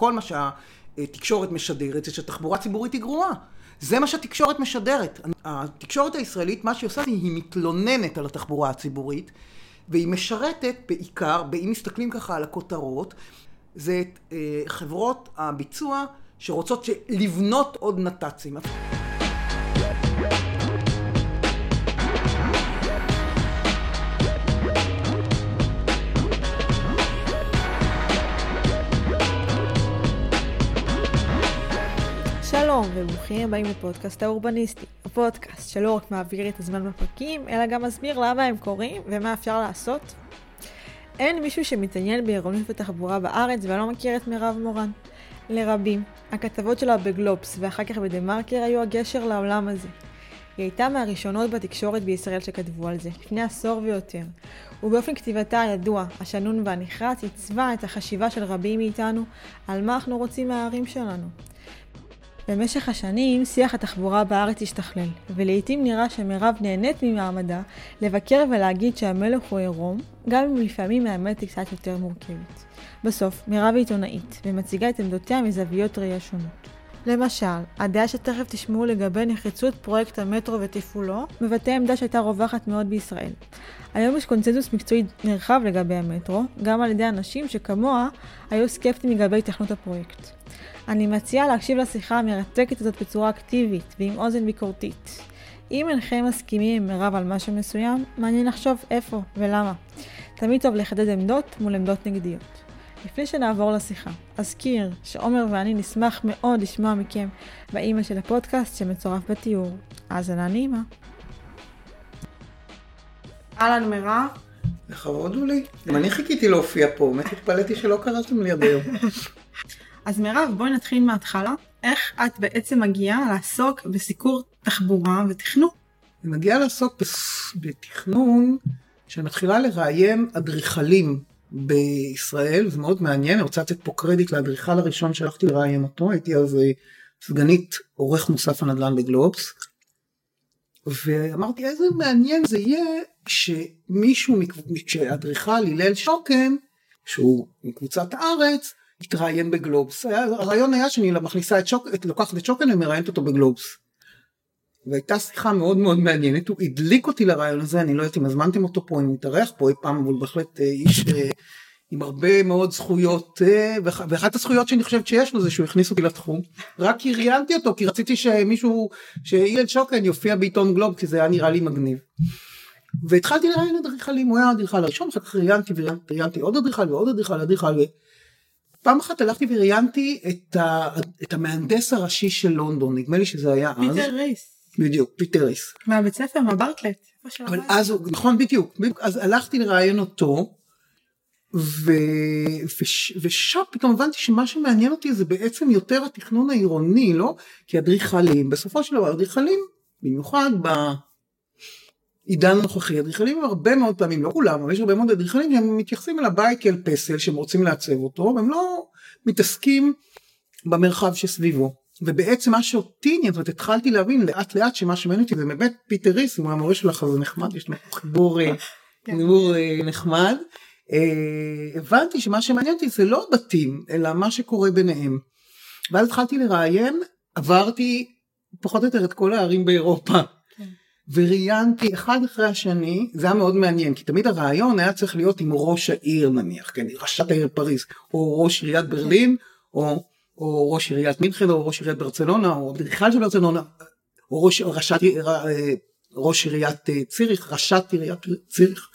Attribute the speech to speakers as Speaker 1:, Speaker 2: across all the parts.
Speaker 1: כל מה שהתקשורת משדרת זה שתחבורה ציבורית היא גרועה. זה מה שהתקשורת משדרת. התקשורת הישראלית, מה שהיא עושה, היא מתלוננת על התחבורה הציבורית, והיא משרתת בעיקר, אם מסתכלים ככה על הכותרות, זה את אה, חברות הביצוע שרוצות לבנות עוד נת"צים.
Speaker 2: שלום וברוכים הבאים לפודקאסט האורבניסטי, הפודקאסט שלא רק מעביר את הזמן בפרקים, אלא גם מסביר למה הם קורים ומה אפשר לעשות. אין מישהו שמתעניין בעירונית ותחבורה בארץ ולא מכיר את מירב מורן. לרבים, הכתבות שלה בגלובס ואחר כך בדה מרקר היו הגשר לעולם הזה. היא הייתה מהראשונות בתקשורת בישראל שכתבו על זה, לפני עשור ויותר, ובאופן כתיבתה הידוע, השנון והנחרץ, עיצבה את החשיבה של רבים מאיתנו על מה אנחנו רוצים מהערים שלנו. במשך השנים שיח התחבורה בארץ השתכלל, ולעיתים נראה שמירב נהנית ממעמדה לבקר ולהגיד שהמלך הוא עירום, גם אם לפעמים האמת היא קצת יותר מורכבת. בסוף, מירב היא עיתונאית, ומציגה את עמדותיה מזוויות ראייה שונות. למשל, הדעה שתכף תשמעו לגבי נחרצות פרויקט המטרו ותפעולו, מבטא עמדה שהייתה רווחת מאוד בישראל. היום יש קונצנזוס מקצועי נרחב לגבי המטרו, גם על ידי אנשים שכמוה היו סקפטיים לגבי התכנות הפרויקט. אני מציעה להקשיב לשיחה המרתקת הזאת בצורה אקטיבית ועם אוזן ביקורתית. אם אינכם מסכימים עם מירב על משהו מסוים, מעניין לחשוב איפה ולמה. תמיד טוב לחדד עמדות מול עמדות נגדיות. לפני שנעבור לשיחה, אזכיר שעומר ואני נשמח מאוד לשמוע מכם באימייל של הפודקאסט שמצורף בתיאור. האזנה נעימה. אהלן מירב.
Speaker 1: לכבוד הוא לי. גם אני חיכיתי להופיע פה, באמת התפלאתי שלא קראתם לי עד היום.
Speaker 2: אז מירב, בואי נתחיל מההתחלה. איך את בעצם מגיעה לעסוק בסיקור תחבורה ותכנון?
Speaker 1: אני מגיעה לעסוק בתכנון שמתחילה לראיין אדריכלים בישראל, זה מאוד מעניין, אני רוצה לתת פה קרדיט לאדריכל הראשון שהלכתי לראיין אותו, הייתי אז אה, סגנית עורך מוסף הנדל"ן בגלובס, ואמרתי איזה מעניין זה יהיה שמישהו, כשאדריכל הלל שוקן, שהוא מקבוצת הארץ, התראיין בגלובס. הרעיון היה שאני מכניסה את שוקן, לוקחת את שוקן ומראיינת אותו בגלובס. והייתה שיחה מאוד מאוד מעניינת, הוא הדליק אותי לרעיון הזה, אני לא יודעת אם הזמנתם אותו פה, אם הוא התארח פה אי פעם, אבל בהחלט אה, איש אה, עם הרבה מאוד זכויות, אה, ואחת הזכויות שאני חושבת שיש לו זה שהוא הכניס אותי לתחום, רק כי ראיינתי אותו, כי רציתי שמישהו, שהילל שוקן יופיע בעיתון גלובס, כי זה היה נראה לי מגניב. והתחלתי לראיין אדריכלים, הוא היה האדריכל הראשון, אחר כך ראיינתי וראיינתי עוד אדריכל ועוד אדריכל, אדריכל, פעם אחת הלכתי וראיינתי את, ה, את המהנדס הראשי של לונדון, נדמה לי שזה היה
Speaker 2: אז. פיטר ריס.
Speaker 1: בדיוק, פיטר ריס.
Speaker 2: מהבית ספר, מהברטלט.
Speaker 1: אבל אז הוא, נכון בדיוק, אז הלכתי לראיין אותו, ו... וש... ושם פתאום הבנתי שמה שמעניין אותי זה בעצם יותר התכנון העירוני, לא? כי אדריכלים, בסופו של דבר אדריכלים, במיוחד בעידן הנוכחי, אדריכלים הם הרבה מאוד פעמים, לא כולם, אבל יש הרבה מאוד אדריכלים שהם מתייחסים אל הבית כאל פסל שהם רוצים לעצב אותו, והם לא מתעסקים במרחב שסביבו. ובעצם מה שאותי עניין, זאת אומרת התחלתי להבין לאט לאט שמה שמעניין אותי זה באמת פיטר ריס, הוא המורה שלך זה נחמד, יש לו חיבור, אה, כן. חיבור אה, נחמד. אה, הבנתי שמה שמעניין אותי זה לא בתים אלא מה שקורה ביניהם. ואז התחלתי לראיין, עברתי פחות או יותר את כל הערים באירופה. וראיינתי אחד אחרי השני, זה היה מאוד מעניין, כי תמיד הרעיון היה צריך להיות עם ראש העיר נניח, כן, ראשת העיר פריז, או ראש עיריית ברלין, או או ראש עיריית מינכן או ראש עיריית ברצלונה או אדריכל של ברצלונה או ראש, ראשת, אה, ראש עיריית אה, ציריך ראשת עיריית ציריך.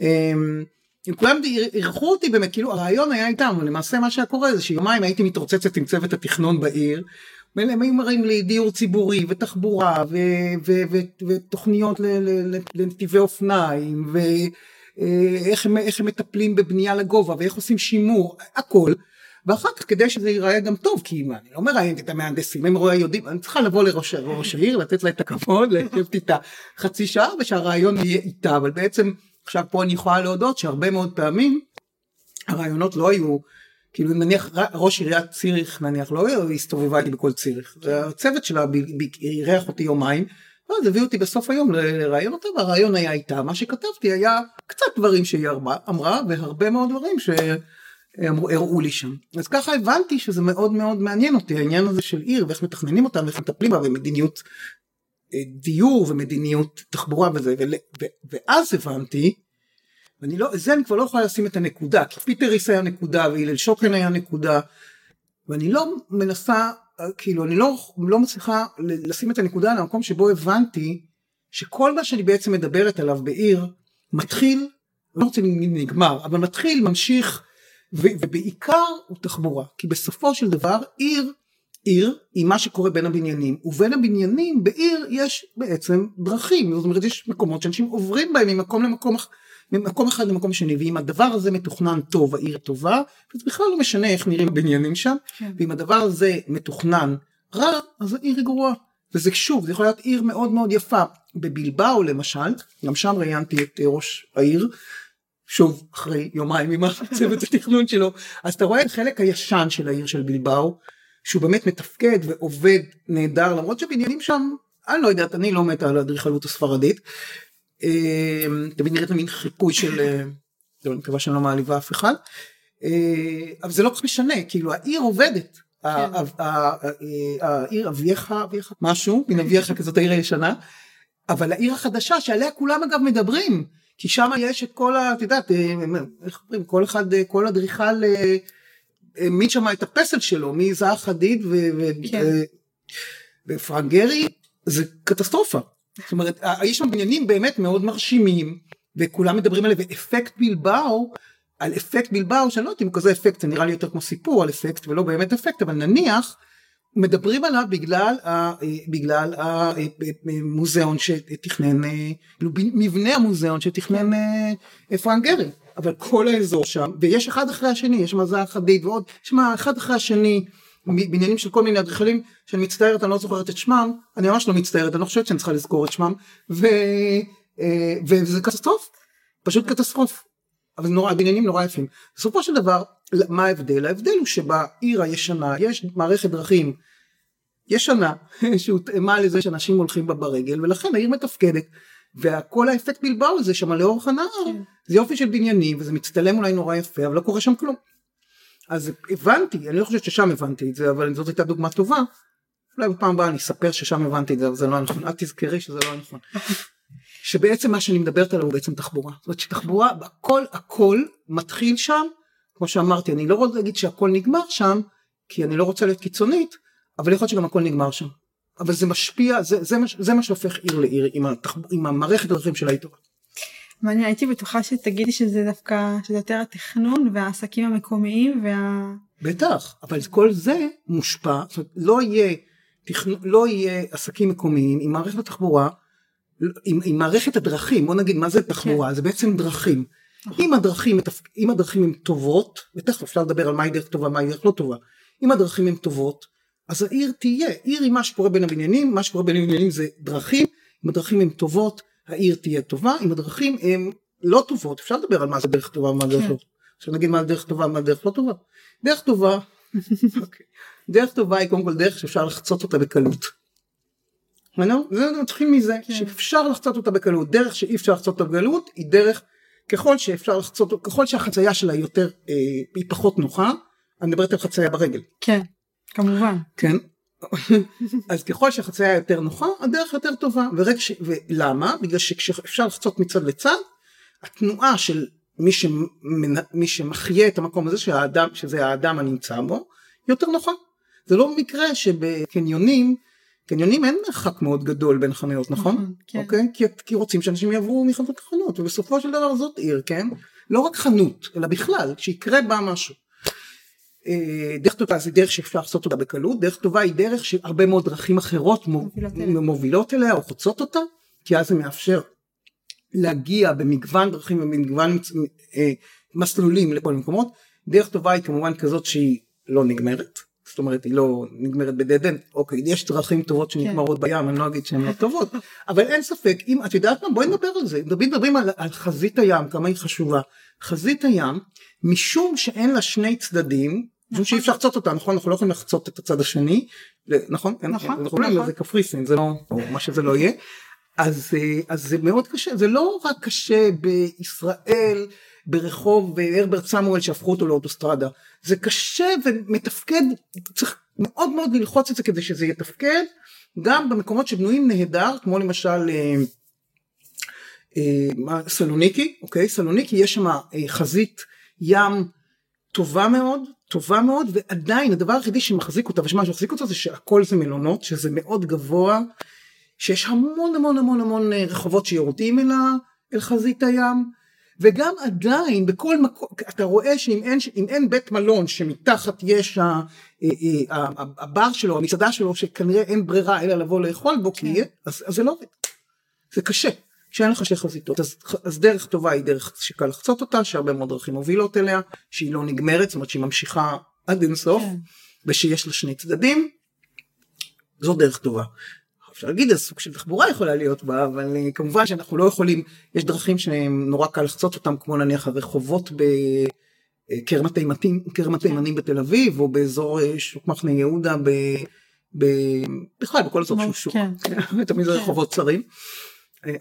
Speaker 1: אמ, הם כולם אירחו אותי באמת כאילו הרעיון היה איתם ולמעשה מה שהיה קורה זה שיומיים הייתי מתרוצצת עם צוות התכנון בעיר והם היו מראים לי דיור ציבורי ותחבורה ו- ו- ו- ותוכניות לנתיבי אופניים ואיך הם, הם מטפלים בבנייה לגובה ואיך עושים שימור הכל ואחר כך כדי שזה ייראה גם טוב כי אני לא מראיינת את המהנדסים הם רואים יודעים אני צריכה לבוא לראש ראש העיר לתת לה את הכבוד לשבת איתה חצי שעה ושהרעיון יהיה איתה אבל בעצם עכשיו פה אני יכולה להודות שהרבה מאוד פעמים הרעיונות לא היו כאילו נניח ראש עיריית ציריך נניח לא הסתובבה איתי בכל ציריך והצוות שלה אירח אותי יומיים ואז הביאו אותי בסוף היום לראיין אותה והרעיון היה איתה מה שכתבתי היה קצת דברים שהיא אמרה והרבה מאוד דברים ש... אמרו, הראו לי שם. אז ככה הבנתי שזה מאוד מאוד מעניין אותי העניין הזה של עיר ואיך מתכננים אותה ואיך מטפלים בה ומדיניות אה, דיור ומדיניות תחבורה וזה ואז הבנתי ואני לא, זה אני כבר לא יכולה לשים את הנקודה כי פיטר ריס היה נקודה והלל שוקן היה נקודה ואני לא מנסה כאילו אני לא, לא מצליחה לשים את הנקודה למקום שבו הבנתי שכל מה שאני בעצם מדברת עליו בעיר מתחיל לא רוצה להגיד נגמר אבל מתחיל ממשיך ובעיקר הוא תחבורה כי בסופו של דבר עיר עיר היא מה שקורה בין הבניינים ובין הבניינים בעיר יש בעצם דרכים זאת אומרת יש מקומות שאנשים עוברים בהם ממקום למקום ממקום אחד למקום שני ואם הדבר הזה מתוכנן טוב העיר טובה אז בכלל לא משנה איך נראים הבניינים שם כן. ואם הדבר הזה מתוכנן רע אז העיר היא גרועה. וזה שוב זה יכול להיות עיר מאוד מאוד יפה. בבלבאו למשל גם שם ראיינתי את ראש העיר שוב אחרי יומיים עם הצוות התכנון שלו. אז אתה רואה את החלק הישן של העיר של בלבאו שהוא באמת מתפקד ועובד נהדר למרות שבניינים שם אני לא יודעת אני לא מתה על האדריכלות הספרדית אה, תמיד נראית מין חיקוי של אה, אני מקווה שאני לא מעליבה אף אחד אה, אבל זה לא כל כך משנה כאילו העיר עובדת כן. העיר אבייך משהו מן אבייך כזאת העיר הישנה אבל העיר החדשה שעליה כולם אגב מדברים כי שם יש את כל ה... את יודעת, אה, איך אומרים, כל אחד, אה, כל אדריכל אה, מי שם את הפסל שלו, מי זהה חדיד כן. ופרנק גרי, זה קטסטרופה. זאת אומרת, יש שם בניינים באמת מאוד מרשימים, וכולם מדברים עליהם, ואפקט בלבאו, על אפקט בלבאו, שאני לא יודעת אם כזה אפקט, זה נראה לי יותר כמו סיפור על אפקט ולא באמת אפקט, אבל נניח, מדברים עליו בגלל, ה, בגלל המוזיאון שתכנן, כאילו מבנה המוזיאון שתכנן אה, פרנק גרי, אבל כל האזור שם, ויש אחד אחרי השני, יש מזל חדיד ועוד, יש מה אחד אחרי השני, בניינים של כל מיני אדריכלים, שאני מצטערת, אני לא זוכרת את שמם, אני ממש לא מצטערת, אני לא חושבת שאני צריכה לזכור את שמם, ו, אה, וזה קטסטרוף, פשוט קטסטרוף. אבל נורא, הבניינים נורא יפים. בסופו של דבר, מה ההבדל? ההבדל הוא שבעיר הישנה יש מערכת דרכים ישנה שהותאמה לזה שאנשים הולכים בה ברגל ולכן העיר מתפקדת וכל האפקט בלבאו הזה שם לאורך הנהר כן. זה יופי של בניינים וזה מצטלם אולי נורא יפה אבל לא קורה שם כלום. אז הבנתי אני לא חושבת ששם הבנתי את זה אבל זאת הייתה דוגמה טובה אולי בפעם הבאה אני אספר ששם הבנתי את זה אבל זה לא נכון אל תזכרי שזה לא נכון. שבעצם מה שאני מדברת עליו הוא בעצם תחבורה. זאת אומרת שתחבורה, הכל הכל מתחיל שם, כמו שאמרתי, אני לא רוצה להגיד שהכל נגמר שם, כי אני לא רוצה להיות קיצונית, אבל יכול להיות שגם הכל נגמר שם. אבל זה משפיע, זה, זה, מה, זה מה שהופך עיר לעיר, עם, התח, עם המערכת הדרכים שלה היא טובה.
Speaker 2: ואני הייתי בטוחה שתגידי שזה דווקא, שזה יותר התכנון והעסקים המקומיים וה...
Speaker 1: בטח, אבל כל זה מושפע, זאת אומרת, לא יהיה, תכנון, לא יהיה עסקים מקומיים עם מערכת התחבורה עם, עם מערכת הדרכים, בוא נגיד מה זה תחבורה, כן. זה בעצם דרכים. אם הדרכים, אם הדרכים הן טובות, ותכף אפשר לדבר על מהי דרך טובה, מהי דרך לא טובה, אם הדרכים הן טובות, אז העיר תהיה, עיר היא מה שקורה בין הבניינים, מה שקורה בין הבניינים זה דרכים, אם הדרכים הן טובות, העיר תהיה טובה, אם הדרכים הן לא טובות, אפשר לדבר על מה זה דרך טובה ומה דרך כן. לא טובה. עכשיו נגיד מה דרך טובה ומה דרך לא טובה. דרך טובה. אוקיי. דרך טובה היא קודם כל דרך שאפשר לחצות אותה בקלות. זה מתחיל מזה כן. שאפשר לחצות אותה בקלות דרך שאי אפשר לחצות אותה בקלות היא דרך ככל שאפשר לחצות ככל שהחצייה שלה יותר אה, היא פחות נוחה אני מדברת על חצייה ברגל
Speaker 2: כן כמובן
Speaker 1: כן אז ככל שהחצייה יותר נוחה הדרך יותר טובה ורק ש... ולמה בגלל שכשאפשר לחצות מצד לצד התנועה של מי, שמנ... מי שמחיה את המקום הזה שהאדם שזה האדם הנמצא בו יותר נוחה זה לא מקרה שבקניונים קניונים אין מרחק מאוד גדול בין חנויות נכון? נכון כן. אוקיי? כי, כי רוצים שאנשים יעברו מחנות לחנות ובסופו של דבר זאת עיר כן? לא רק חנות אלא בכלל שיקרה בה משהו. אה, דרך טובה זה דרך שאפשר לעשות אותה בקלות דרך טובה היא דרך שהרבה מאוד דרכים אחרות מובילות, אליה. או חוצות אותה כי אז זה מאפשר להגיע במגוון דרכים ובמגוון אה, מסלולים לכל מקומות דרך טובה היא כמובן כזאת שהיא לא נגמרת זאת אומרת היא לא נגמרת בדד אוקיי יש דרכים טובות שנגמרות כן. בים אני לא אגיד שהן לא טובות אבל אין ספק אם את יודעת מה? בואי נדבר על זה. מדברים, מדברים על, על חזית הים כמה היא חשובה. חזית הים משום שאין לה שני צדדים משום שאי אפשר לחצות אותה נכון? אנחנו לא יכולים לחצות את הצד השני. נכון? נכון נכון זה קפריסין זה לא מה שזה לא יהיה. אז אז זה מאוד קשה זה לא רק קשה בישראל ברחוב הרברט סמואל שהפכו אותו לאוטוסטרדה. זה קשה ומתפקד, צריך מאוד מאוד ללחוץ את זה כדי שזה יתפקד, גם במקומות שבנויים נהדר, כמו למשל אה, אה, סלוניקי, אוקיי? סלוניקי יש שם אה, חזית ים טובה מאוד, טובה מאוד, ועדיין הדבר היחידי שמחזיק אותה, ושמה שמחזיק אותה זה שהכל זה מלונות, שזה מאוד גבוה, שיש המון המון המון המון רחובות שיורדים אל, אל חזית הים. וגם עדיין בכל מקום אתה רואה שאם אין, אין בית מלון שמתחת יש ה, אה, אה, הבר שלו המסעדה שלו שכנראה אין ברירה אלא לבוא לאכול בו כי כן. אז, אז זה לא עובד זה קשה כשאין לך שתי חזיתות אז, אז דרך טובה היא דרך שקל לחצות אותה שהרבה מאוד דרכים מובילות אליה שהיא לא נגמרת זאת אומרת שהיא ממשיכה עד אינסוף כן. ושיש לה שני צדדים זו דרך טובה אפשר להגיד איזה סוג של תחבורה יכולה להיות בה אבל אה, כמובן שאנחנו לא יכולים יש דרכים שהם נורא קל לחצות אותם כמו נניח הרחובות בכרם התימנים כרם התימנים בתל אביב או באזור אה, שוק מחנה יהודה ב... ב... בכלל בכל אזור שהוא שוק כן. תמיד זה כן. רחובות צרים.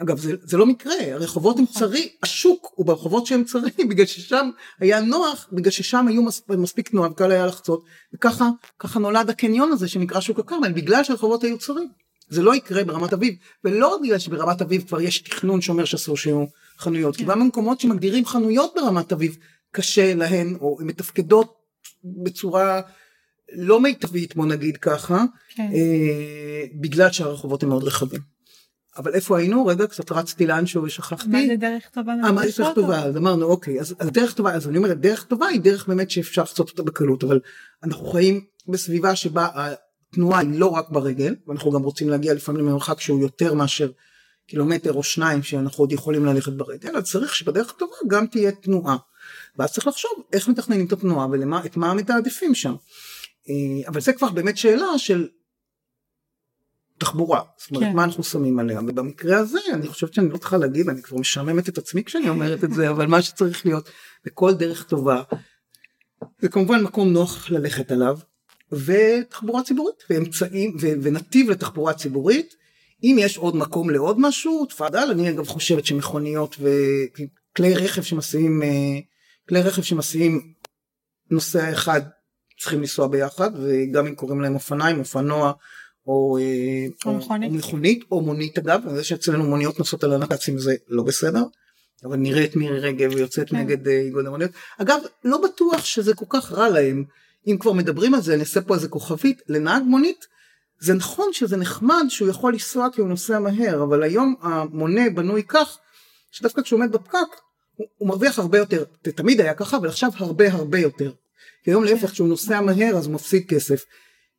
Speaker 1: אגב זה, זה לא מקרה הרחובות הם נכון. צרים השוק הוא ברחובות שהם צרים בגלל ששם היה נוח בגלל ששם היו מספיק, מספיק תנועה וקל היה לחצות וככה ככה נולד הקניון הזה שנקרא שוק הכרמל בגלל שהרחובות היו צרים. זה לא יקרה ברמת אביב, ולא בגלל שברמת אביב כבר יש תכנון שאומר שאסור שיהיו חנויות, כי גם במקומות שמגדירים חנויות ברמת אביב קשה להן, או הן מתפקדות בצורה לא מיטבית בוא נגיד ככה, כן. אה, בגלל שהרחובות הם מאוד רחבים. אבל איפה היינו? רגע, קצת רצתי לאנשהו ושכחתי.
Speaker 2: מה זה דרך טובה?
Speaker 1: אה, מה זה דרך טובה? אז אמרנו, אוקיי, אז, אז דרך טובה, אז אני אומרת, דרך טובה היא דרך באמת שאפשר לעשות אותה בקלות, אבל אנחנו חיים בסביבה שבה התנועה היא לא רק ברגל, ואנחנו גם רוצים להגיע לפעמים למרחק שהוא יותר מאשר קילומטר או שניים שאנחנו עוד יכולים ללכת ברגל, אז צריך שבדרך הטובה גם תהיה תנועה. ואז צריך לחשוב איך מתכננים את התנועה ואת מה מתעדפים שם. אה, אבל זה כבר באמת שאלה של תחבורה, זאת אומרת כן. מה אנחנו שמים עליה, ובמקרה הזה אני חושבת שאני לא צריכה להגיד, אני כבר משעממת את עצמי כשאני אומרת את זה, אבל מה שצריך להיות בכל דרך טובה, זה כמובן מקום נוח ללכת עליו, ותחבורה ציבורית ואמצעים ו- ונתיב לתחבורה ציבורית. אם יש עוד מקום לעוד משהו תפאדל אני אגב חושבת שמכוניות וכלי רכב שמסיעים אה, כלי רכב שמסיעים נוסע אחד צריכים לנסוע ביחד וגם אם קוראים להם אופניים אופנוע או,
Speaker 2: אה, או,
Speaker 1: מכונית. או מכונית או מונית אגב זה שאצלנו מוניות נוסעות על הנת"צים זה לא בסדר אבל נראית מירי רגב ויוצאת כן. נגד אה, איגוד המוניות אגב לא בטוח שזה כל כך רע להם אם כבר מדברים על זה, אני אעשה פה איזה כוכבית, לנהג מונית, זה נכון שזה נחמד שהוא יכול לנסוע כי הוא נוסע מהר, אבל היום המונה בנוי כך, שדווקא כשהוא עומד בפקק, הוא, הוא מרוויח הרבה יותר, זה תמיד היה ככה, אבל עכשיו הרבה הרבה יותר. כי היום להפך, כשהוא נוסע מהר אז הוא מפסיד כסף.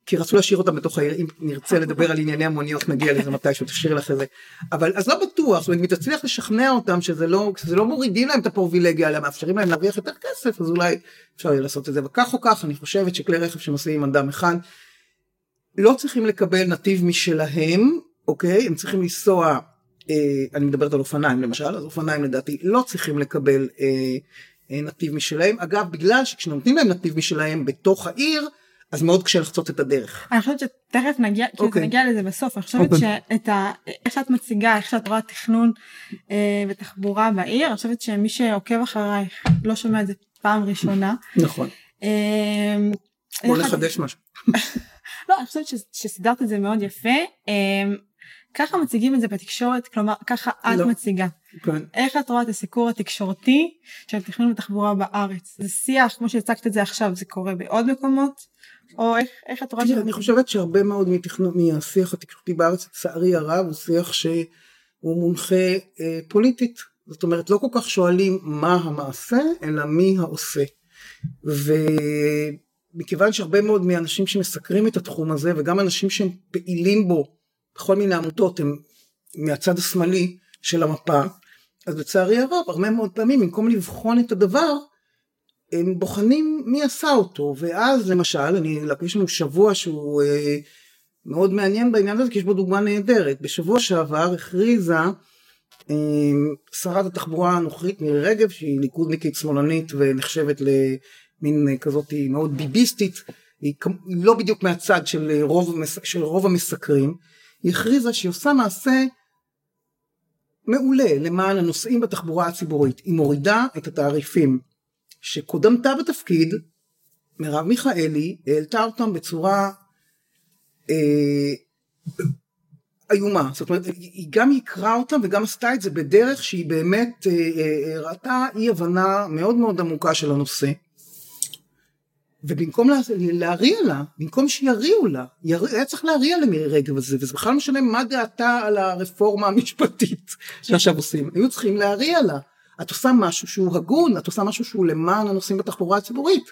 Speaker 1: כי רצו להשאיר אותם בתוך העיר, אם נרצה לדבר על ענייני המוניות נגיע לזה מתישהו, תשאיר לך את זה. אבל אז לא בטוח, זאת אומרת אם תצליח לשכנע אותם שזה לא, שזה לא מורידים להם את הפריבילגיה, אלא מאפשרים להם להרוויח יותר כסף, אז אולי אפשר יהיה לעשות את זה. וכך או כך, אני חושבת שכלי רכב שנוסעים עם אדם אחד, לא צריכים לקבל נתיב משלהם, אוקיי? הם צריכים לנסוע, אה, אני מדברת על אופניים למשל, אז אופניים לדעתי לא צריכים לקבל אה, אה, נתיב משלהם. אגב, בגלל שכשנותנים להם נתיב משלהם בתוך העיר, אז מאוד קשה לחצות את הדרך.
Speaker 2: אני חושבת שתכף נגיע, okay. כאילו אוקיי. נגיע לזה בסוף, אני חושבת okay. אוקיי. שאת ה... איך שאת מציגה, איך שאת רואה תכנון אה, ותחבורה בעיר, אני חושבת שמי שעוקב אחרייך לא שומע את זה פעם ראשונה.
Speaker 1: נכון. אה, בוא נחדש משהו.
Speaker 2: לא, אני חושבת שסידרת את זה מאוד יפה. אה, ככה מציגים את זה בתקשורת, כלומר ככה את לא. מציגה. כן. איך את רואה את הסיקור התקשורתי של תכנון ותחבורה בארץ? זה שיח, כמו שהצגת את זה עכשיו, זה קורה בעוד מקומות? או איך, איך את רואה
Speaker 1: ש... אני חושבת שהרבה מאוד מתכנון, מהשיח התקשורתי בארץ, לצערי הרב, הוא שיח שהוא מונחה אה, פוליטית. זאת אומרת, לא כל כך שואלים מה המעשה, אלא מי העושה. ומכיוון שהרבה מאוד מהאנשים שמסקרים את התחום הזה, וגם אנשים שהם פעילים בו בכל מיני עמותות, הם מהצד השמאלי של המפה, אז לצערי הרב, הרבה מאוד פעמים, במקום לבחון את הדבר, הם בוחנים מי עשה אותו ואז למשל אני יש לנו שבוע שהוא אה, מאוד מעניין בעניין הזה כי יש בו דוגמה נהדרת בשבוע שעבר הכריזה אה, שרת התחבורה הנוכחית מירי רגב שהיא ליכודניקית שמאלנית ונחשבת למין אה, כזאת מאוד ביביסטית היא לא בדיוק מהצד של רוב, של רוב המסקרים היא הכריזה שהיא עושה מעשה מעולה למען הנוסעים בתחבורה הציבורית. היא מורידה את התעריפים שקודמתה בתפקיד, מרב מיכאלי, העלתה אותם בצורה אה, איומה. זאת אומרת, היא גם יקרה אותם וגם עשתה את זה בדרך שהיא באמת אה, הראתה אי הבנה מאוד מאוד עמוקה של הנושא. ובמקום להריע לה, במקום שיריעו לה, יר... היה צריך להריע למירי רגב הזה, וזה בכלל לא משנה מה דעתה על הרפורמה המשפטית שעכשיו עושים, היו צריכים להריע לה. את עושה משהו שהוא הגון, את עושה משהו שהוא למען הנוסעים בתחבורה הציבורית.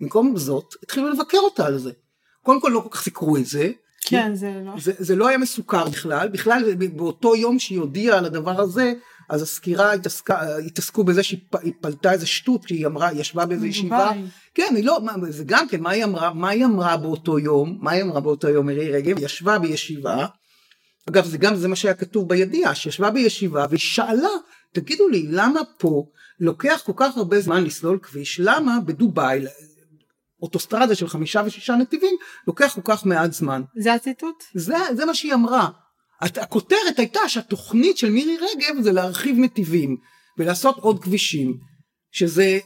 Speaker 1: במקום זאת, התחילו לבקר אותה על זה. קודם כל לא כל כך סיקרו את זה.
Speaker 2: כן, זה לא.
Speaker 1: זה, זה לא היה מסוכר בכלל, בכלל באותו יום שהיא הודיעה על הדבר הזה, אז הסקירה התעסקה, התעסקו בזה שהיא פלטה איזה שטות, שהיא אמרה, היא ישבה באיזה ישיבה. כן, היא לא, זה גם כן, מה היא אמרה, מה היא אמרה באותו יום, מה היא אמרה באותו יום, מירי רגב, היא ישבה בישיבה, אגב זה גם זה מה שהיה כתוב בידיעה, שישבה בישיבה והיא שאלה, תגידו לי, למה פה לוקח כל כך הרבה זמן לסלול כביש, למה בדובאי, אוטוסטרדה של חמישה ושישה נתיבים, לוקח כל כך מעט זמן.
Speaker 2: זה הציטוט?
Speaker 1: זה, זה מה שהיא אמרה. הכותרת הייתה שהתוכנית של מירי רגב זה להרחיב נתיבים ולעשות עוד כבישים, שזה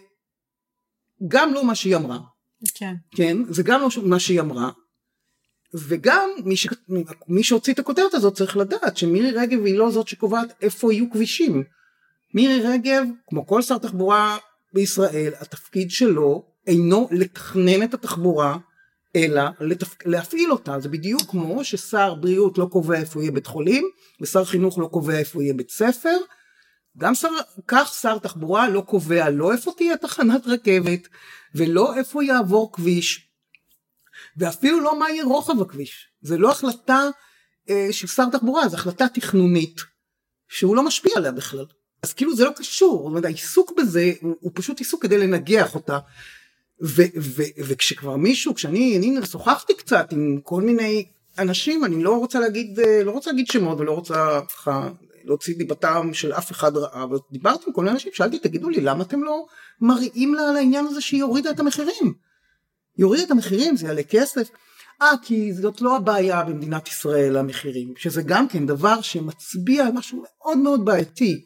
Speaker 1: גם לא מה שהיא אמרה.
Speaker 2: כן.
Speaker 1: כן, זה גם לא מה שהיא אמרה. וגם מי, ש... מי שהוציא את הכותרת הזאת צריך לדעת שמירי רגב היא לא זאת שקובעת איפה יהיו כבישים. מירי רגב, כמו כל שר תחבורה בישראל, התפקיד שלו אינו לתכנן את התחבורה אלא לתפ... להפעיל אותה. זה בדיוק כמו ששר בריאות לא קובע איפה יהיה בית חולים ושר חינוך לא קובע איפה יהיה בית ספר גם שר כך שר תחבורה לא קובע לא איפה תהיה תחנת רכבת ולא איפה יעבור כביש ואפילו לא מה יהיה רוחב הכביש. זה לא החלטה אה, של שר תחבורה זו החלטה תכנונית שהוא לא משפיע עליה בכלל אז כאילו זה לא קשור, זאת אומרת, העיסוק בזה הוא, הוא פשוט עיסוק כדי לנגח אותה ו, ו, וכשכבר מישהו, כשאני אני שוחחתי קצת עם כל מיני אנשים, אני לא רוצה להגיד, לא רוצה להגיד שמות ולא רוצה ככה להוציא דיבתם של אף אחד רעה, אבל דיברתי עם כל מיני אנשים, שאלתי תגידו לי למה אתם לא מראים לה על העניין הזה שהיא הורידה את המחירים? היא הורידה את המחירים, זה יעלה כסף. אה, כי זאת לא הבעיה במדינת ישראל המחירים, שזה גם כן דבר שמצביע על משהו מאוד מאוד בעייתי.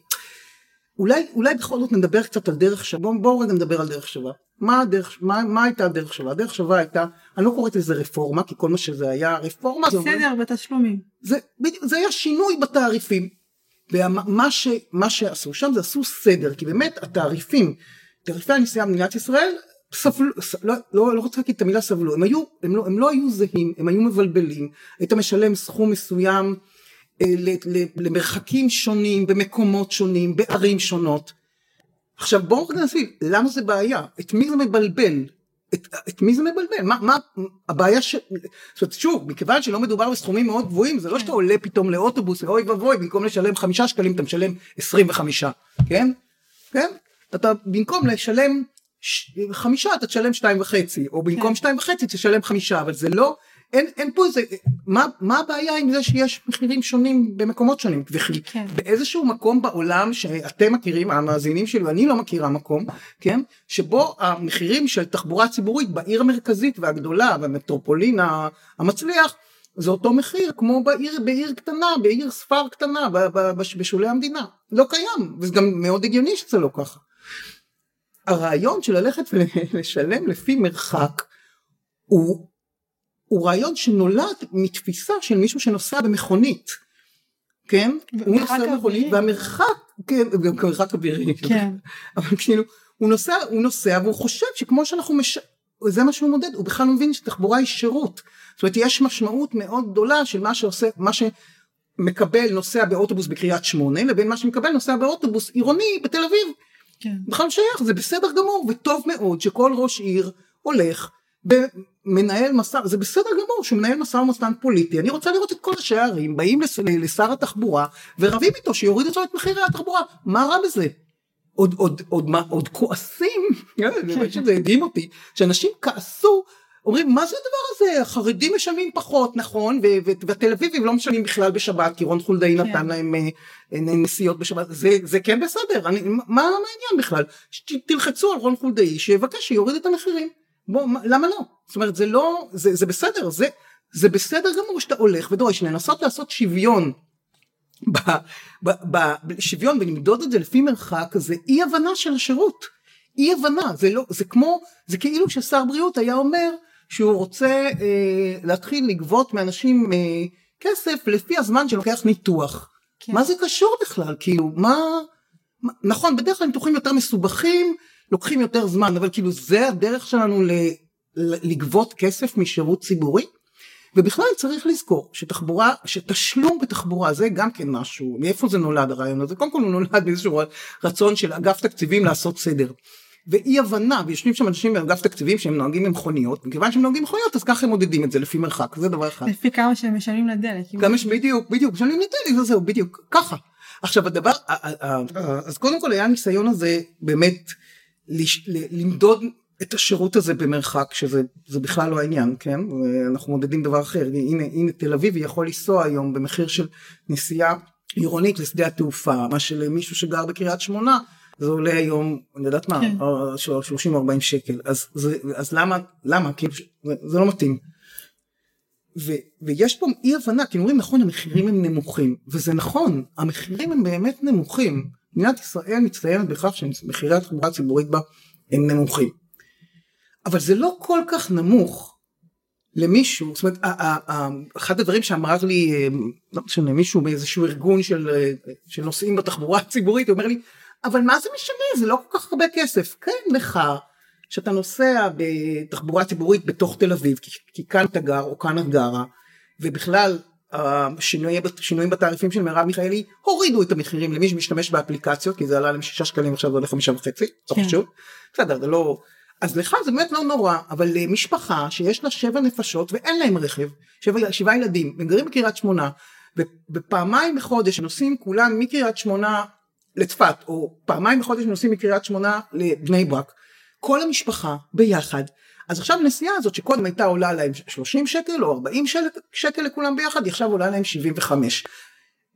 Speaker 1: אולי, אולי בכל זאת נדבר קצת על דרך שווה, בואו בוא רגע נדבר על דרך שווה. מה, הדרך, מה, מה הייתה הדרך שווה? הדרך שווה הייתה, אני לא קוראת לזה רפורמה, כי כל מה שזה היה רפורמה.
Speaker 2: בסדר, בתשלומים.
Speaker 1: זה, זה היה שינוי בתעריפים. ומה ש, מה שעשו שם זה עשו סדר, כי באמת התעריפים, תעריפי הנסיעה במדינת ישראל, סבלו, לא, לא, לא רוצה להגיד את המילה סבלו, הם, היו, הם, לא, הם לא היו זהים, הם היו מבלבלים, היית משלם סכום מסוים למרחקים שונים, במקומות שונים, בערים שונות. עכשיו בואו רק נסביר, למה זה בעיה? את מי זה מבלבל? את, את מי זה מבלבל? מה, מה הבעיה ש... זאת אומרת, שוב, מכיוון שלא מדובר בסכומים מאוד גבוהים, זה לא שאתה עולה פתאום לאוטובוס, ואוי ואבוי, במקום לשלם חמישה שקלים אתה משלם עשרים וחמישה, כן? כן? אתה במקום לשלם ש... חמישה אתה תשלם שתיים וחצי, או במקום כן. שתיים וחצי תשלם חמישה, אבל זה לא... אין, אין פה איזה, מה, מה הבעיה עם זה שיש מחירים שונים במקומות שונים? כן. באיזשהו מקום בעולם שאתם מכירים, המאזינים שלי, ואני לא מכירה מקום, כן? שבו המחירים של תחבורה ציבורית בעיר המרכזית והגדולה, והמטרופולין המצליח, זה אותו מחיר כמו בעיר, בעיר קטנה, בעיר ספר קטנה, בשולי המדינה. לא קיים, וזה גם מאוד הגיוני שזה לא ככה. הרעיון של ללכת ולשלם לפי מרחק הוא הוא רעיון שנולד מתפיסה של מישהו שנוסע במכונית, כן? הוא נוסע במכונית והמרחק, כן, גם מרחק אווירי,
Speaker 2: כן,
Speaker 1: אבל כאילו הוא נוסע, הוא נוסע והוא חושב שכמו שאנחנו, מש... זה מה שהוא מודד, הוא בכלל לא מבין שתחבורה היא שירות, זאת אומרת יש משמעות מאוד גדולה של מה שעושה, מה שמקבל נוסע באוטובוס בקריית שמונה לבין מה שמקבל נוסע באוטובוס עירוני בתל אביב,
Speaker 2: כן.
Speaker 1: בכלל שייך, זה בסדר גמור וטוב מאוד שכל ראש עיר הולך ומנהל משא, זה בסדר גמור שהוא מנהל משא ומתן פוליטי, אני רוצה לראות את כל ראשי הערים באים לס, לשר התחבורה ורבים איתו שיוריד אצלו את מחירי התחבורה, מה רע בזה? עוד, עוד, עוד, מה, עוד כועסים, באמת שזה הדהים אותי, שאנשים כעסו, אומרים מה זה הדבר הזה, החרדים משלמים פחות, נכון, והתל אביבים לא משלמים בכלל בשבת, כי רון חולדאי כן. נתן להם אה, נסיעות בשבת, זה, זה כן בסדר, אני, מה העניין בכלל? תלחצו על רון חולדאי שיבקש שיוריד את המחירים. בוא, למה לא? זאת אומרת זה לא, זה, זה בסדר, זה, זה בסדר גמור שאתה הולך ודורש לנסות לעשות שוויון בשוויון ולמדוד את זה לפי מרחק זה אי הבנה של השירות. אי הבנה זה לא זה כמו זה כאילו ששר בריאות היה אומר שהוא רוצה אה, להתחיל לגבות מאנשים אה, כסף לפי הזמן שלוקח ניתוח. כן. מה זה קשור בכלל כאילו מה, מה נכון בדרך כלל ניתוחים יותר מסובכים לוקחים יותר זמן אבל כאילו זה הדרך שלנו ל, לגבות כסף משירות ציבורי. ובכלל צריך לזכור שתחבורה, שתשלום בתחבורה זה גם כן משהו, מאיפה זה נולד הרעיון הזה? קודם כל הוא נולד באיזשהו רצון של אגף תקציבים לעשות סדר. ואי הבנה, ויושבים שם אנשים באגף תקציבים שהם נוהגים במכוניות, מכיוון שהם נוהגים במכוניות אז ככה הם מודדים את זה לפי מרחק, זה דבר אחד.
Speaker 2: לפי כמה שהם משלמים לדלק.
Speaker 1: כמה ש... בדיוק, בדיוק, משלמים לדלק, זה זהו, בדיוק, ככה. עכשיו הדבר, אז קודם כל היה הניסיון הזה באמת למדוד את השירות הזה במרחק שזה בכלל לא העניין כן? אנחנו מודדים דבר אחר. הנה הנה תל אביב יכול לנסוע היום במחיר של נסיעה עירונית לשדה התעופה. מה שלמישהו שגר בקריית שמונה זה עולה היום אני יודעת מה כן. 30 40 שקל. אז זה אז למה למה? זה, זה לא מתאים. ו, ויש פה אי הבנה כי אומרים נכון המחירים הם נמוכים וזה נכון המחירים הם באמת נמוכים מדינת ישראל מצטיינת בכך שמחירי התחבורה הציבורית בה הם נמוכים. אבל זה לא כל כך נמוך למישהו, זאת אומרת, אחד הדברים שאמר לי, אה, לא משנה, מישהו מאיזשהו ארגון של, אה, של נוסעים בתחבורה הציבורית, הוא אומר לי, אבל מה זה משנה, זה לא כל כך הרבה כסף. כן, לך, שאתה נוסע בתחבורה ציבורית בתוך תל אביב, כי, כי כאן אתה גר או כאן את גרה, ובכלל השינויים שינויים בתעריפים של מרב מיכאלי הורידו את המחירים למי שמשתמש באפליקציות, כי זה עלה להם שישה שקלים עכשיו זה עולה חמישה וחצי, לא כן. חשוב. בסדר, זה לא... אז לך זה באמת לא נורא, אבל למשפחה שיש לה שבע נפשות ואין להם רכב, שבע, שבעה ילדים, הם גרים בקריית שמונה, ופעמיים בחודש נוסעים כולם מקריית שמונה לצפת, או פעמיים בחודש נוסעים מקריית שמונה לבני ברק, כל המשפחה ביחד, אז עכשיו הנסיעה הזאת שקודם הייתה עולה להם 30 שקל או 40 שקל לכולם ביחד, היא עכשיו עולה להם 75.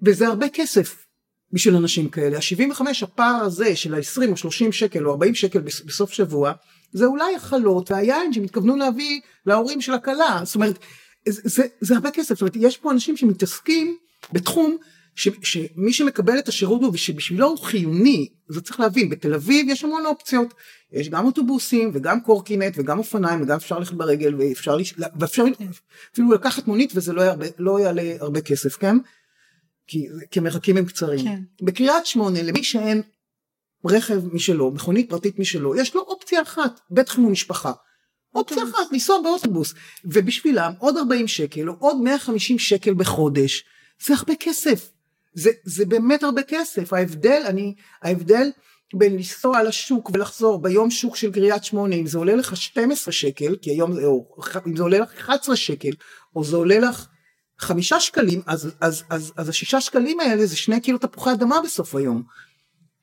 Speaker 1: וזה הרבה כסף בשביל אנשים כאלה. ה-75 הפער הזה של ה-20 או 30 שקל או 40 שקל בסוף שבוע, זה אולי החלות והיין שהם התכוונו להביא להורים של הכלה זאת אומרת זה, זה, זה הרבה כסף זאת אומרת יש פה אנשים שמתעסקים בתחום ש, שמי שמקבל את השירות הוא ושבשבילו הוא חיוני זה צריך להבין בתל אביב יש המון אופציות יש גם אוטובוסים וגם קורקינט וגם אופניים וגם אפשר ללכת ברגל ואפשר, לש... ואפשר אפילו לקחת מונית וזה לא, יעלה, לא יעלה הרבה כסף כן כי, כי המרחקים הם קצרים כן. בקריית שמונה למי שאין רכב משלו, מכונית פרטית משלו, יש לו אופציה אחת, בטח אם הוא משפחה. אופציה. אחת, לנסוע באוטובוס, ובשבילם עוד 40 שקל או עוד 150 שקל בחודש, זה הרבה כסף. זה, זה באמת הרבה כסף. ההבדל, אני, ההבדל בין לנסוע לשוק ולחזור ביום שוק של קריית שמונה, אם זה עולה לך 12 שקל, כי היום או אם זה עולה לך 11 שקל, או זה עולה לך חמישה שקלים, אז, אז, אז, אז, אז השישה שקלים האלה זה שני קילו תפוחי אדמה בסוף היום.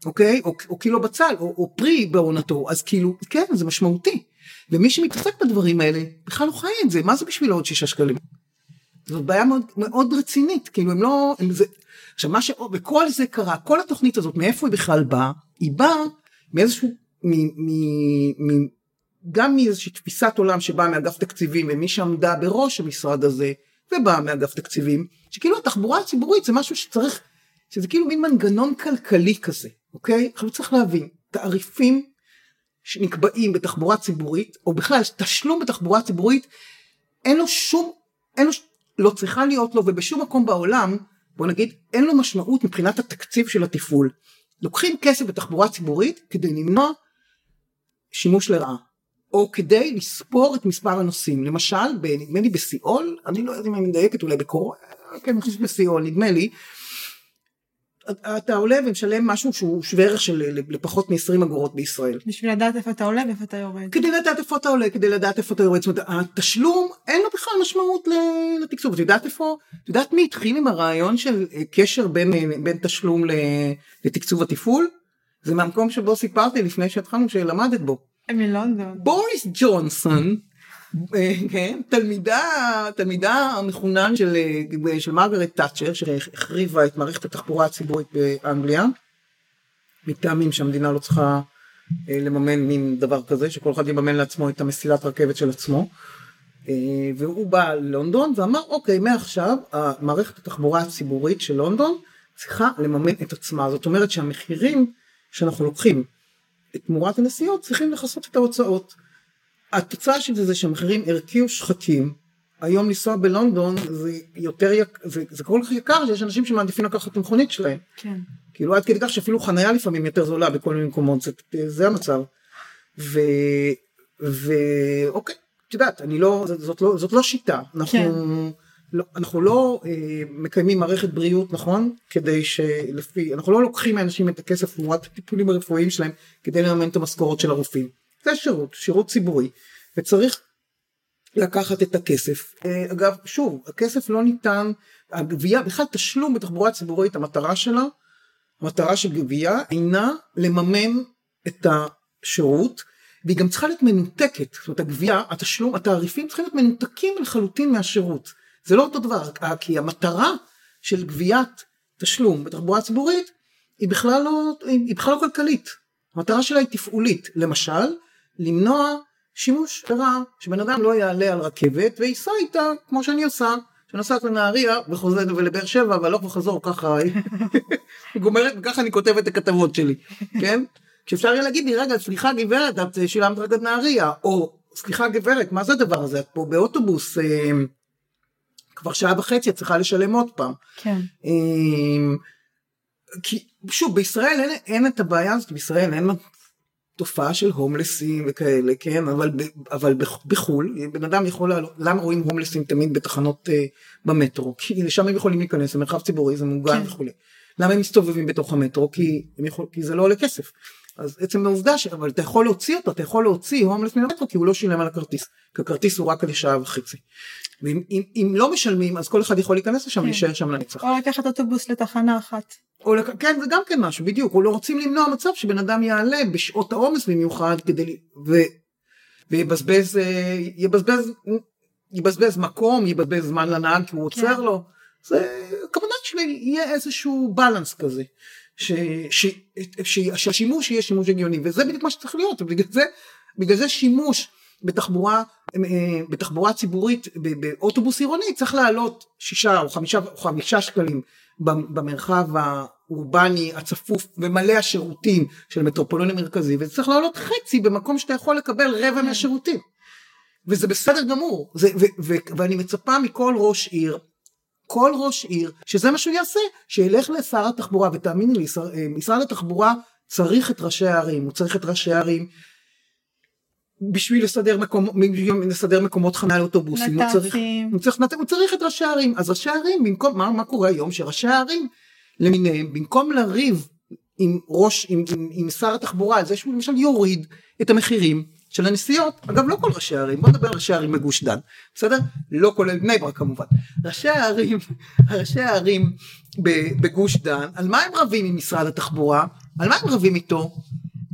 Speaker 1: אוקיי? או, או קילו בצל, או, או פרי בעונתו, אז כאילו, כן, זה משמעותי. ומי שמתעסק בדברים האלה, בכלל לא חי את זה, מה זה בשבילו עוד שישה שקלים? זאת בעיה מאוד, מאוד רצינית, כאילו הם לא, הם זה, עכשיו מה ש... וכל זה קרה, כל התוכנית הזאת, מאיפה היא בכלל באה? היא באה מאיזשהו, מ, מ, מ, גם מאיזושהי תפיסת עולם שבאה מאגף תקציבים, ומי שעמדה בראש המשרד הזה, ובאה מאגף תקציבים, שכאילו התחבורה הציבורית זה משהו שצריך, שזה כאילו מין מנגנון כלכלי כזה. אוקיי? עכשיו צריך להבין, תעריפים שנקבעים בתחבורה ציבורית, או בכלל תשלום בתחבורה ציבורית, אין לו שום, אין לו, לא צריכה להיות לו, ובשום מקום בעולם, בוא נגיד, אין לו משמעות מבחינת התקציב של התפעול. לוקחים כסף בתחבורה ציבורית כדי למנוע שימוש לרעה, או כדי לספור את מספר הנוסעים. למשל, נדמה לי בסיאול, אני לא יודע אם אני מדייקת, אולי בקורונה, כן, אני חושב בסיאול, נדמה לי, אתה עולה ומשלם משהו שהוא שווה ערך של לפחות מ-20 אגורות בישראל.
Speaker 2: בשביל לדעת איפה אתה עולה ואיפה אתה יורד.
Speaker 1: כדי לדעת איפה אתה עולה, כדי לדעת איפה אתה יורד. זאת אומרת, התשלום אין לו בכלל משמעות לתקצוב. את יודעת איפה, את יודעת מי התחיל עם הרעיון של אה, קשר בין, בין תשלום לתקצוב התפעול? זה מהמקום שבו סיפרתי לפני שהתחלנו שלמדת בו.
Speaker 2: מלונדון.
Speaker 1: בוריס ג'ונסון. אה, כן, תלמידה, תלמידה המחונן של, אה, של מרגרט תאצ'ר שהחריבה את מערכת התחבורה הציבורית באנגליה מטעמים שהמדינה לא צריכה אה, לממן מין דבר כזה שכל אחד יממן לעצמו את המסילת רכבת של עצמו והוא בא ללונדון ואמר אוקיי מעכשיו מערכת התחבורה הציבורית של לונדון צריכה לממן את עצמה. זאת אומרת שהמחירים שאנחנו לוקחים תמורת הנסיעות צריכים לכסות את ההוצאות. התוצאה של זה זה שהמחירים הרקיעו שחקים. היום לנסוע בלונדון זה יותר יקר, זה, זה כל כך יקר שיש אנשים שמעדיפים לקחת את המכונית שלהם.
Speaker 2: כן.
Speaker 1: כאילו עד כדי כך שאפילו חניה לפעמים יותר זולה בכל מיני מקומות, זה, זה המצב. ו... ואוקיי, את יודעת, אני לא, זאת, לא, זאת לא שיטה. אנחנו
Speaker 2: כן.
Speaker 1: לא, אנחנו לא אה, מקיימים מערכת בריאות, נכון? כדי שלפי, אנחנו לא לוקחים מאנשים את הכסף תמורת הטיפולים הרפואיים שלהם כדי לממן את המשכורות של הרופאים. זה שירות, שירות ציבורי, וצריך לקחת את הכסף. אה, אגב, שוב, הכסף לא ניתן, הגבייה, בכלל תשלום בתחבורה ציבורית, המטרה שלה, המטרה של גבייה אינה לממן את השירות, והיא גם צריכה להיות מנותקת, זאת אומרת הגבייה, התשלום, התעריפים צריכים להיות מנותקים לחלוטין מהשירות. זה לא אותו דבר, כי המטרה של גביית תשלום בתחבורה ציבורית היא בכלל לא, היא בכלל לא כלכלית. המטרה שלה היא תפעולית. למשל, למנוע שימוש לרעה, שבן אדם לא יעלה על רכבת וייסע איתה כמו שאני עושה, שנוסעת לנהריה וחוזרת ולבאר שבע והלוך וחזור ככה, גומרת וככה אני כותב את הכתבות שלי, כן? כשאפשר יהיה להגיד לי רגע סליחה גברת את שילמת רק עד נהריה או סליחה גברת מה זה הדבר הזה את פה באוטובוס אה, כבר שעה וחצי את צריכה לשלם עוד פעם.
Speaker 2: כן.
Speaker 1: אה, כי שוב בישראל אין, אין את הבעיה הזאת בישראל אין תופעה של הומלסים וכאלה כן אבל אבל בחו"ל בן אדם יכול לעלות למה רואים הומלסים תמיד בתחנות uh, במטרו כי לשם הם יכולים להיכנס למרחב ציבורי זה מוגן כן. וכולי. למה הם מסתובבים בתוך המטרו כי, יכול, כי זה לא עולה כסף. אז עצם העובדה ש... אבל אתה יכול להוציא אותו, אתה יכול להוציא הומלס מן המטרו כי הוא לא שילם על הכרטיס. כי הכרטיס הוא רק לשעה וחצי. ואם אם, אם לא משלמים אז כל אחד יכול להיכנס לשם ולהישאר כן. שם לנצח.
Speaker 2: או לקחת אוטובוס לתחנה אחת.
Speaker 1: או לק... כן זה גם כן משהו בדיוק, או לא רוצים למנוע מצב שבן אדם יעלה בשעות העומס במיוחד כדי ו... ויבזבז אה, יבזבז יבזבז מקום יבזבז זמן לנהג כי הוא עוצר כן. לו. זה הכוונה שלי יהיה איזשהו בלנס כזה. ש, ש, ש, שהשימוש יהיה שימוש הגיוני וזה בדיוק מה שצריך להיות בגלל זה בגלל זה שימוש בתחבורה אה, בתחבורה ציבורית באוטובוס עירוני צריך לעלות שישה או חמישה, או חמישה שקלים במרחב האורבני הצפוף ומלא השירותים של מטרופולין המרכזי וזה צריך לעלות חצי במקום שאתה יכול לקבל רבע כן. מהשירותים וזה בסדר גמור זה, ו, ו, ואני מצפה מכל ראש עיר כל ראש עיר שזה מה שהוא יעשה שילך לשר התחבורה ותאמיני לי שר, אה, משרד התחבורה צריך את ראשי הערים הוא צריך את ראשי הערים בשביל לסדר, מקום, לסדר מקומות חניה לאוטובוסים, הוא צריך, הוא, צריך, הוא צריך את ראשי הערים, אז ראשי הערים במקום, מה, מה קורה היום? שראשי הערים למיניהם במקום לריב עם ראש, עם, עם, עם שר התחבורה על זה שהוא למשל יוריד את המחירים של הנסיעות, אגב לא כל ראשי הערים, בוא נדבר על ראשי הערים בגוש דן, בסדר? לא כולל בני ברק כמובן, ראשי הערים, ראשי הערים בגוש דן, על מה הם רבים עם משרד התחבורה? על מה הם רבים איתו?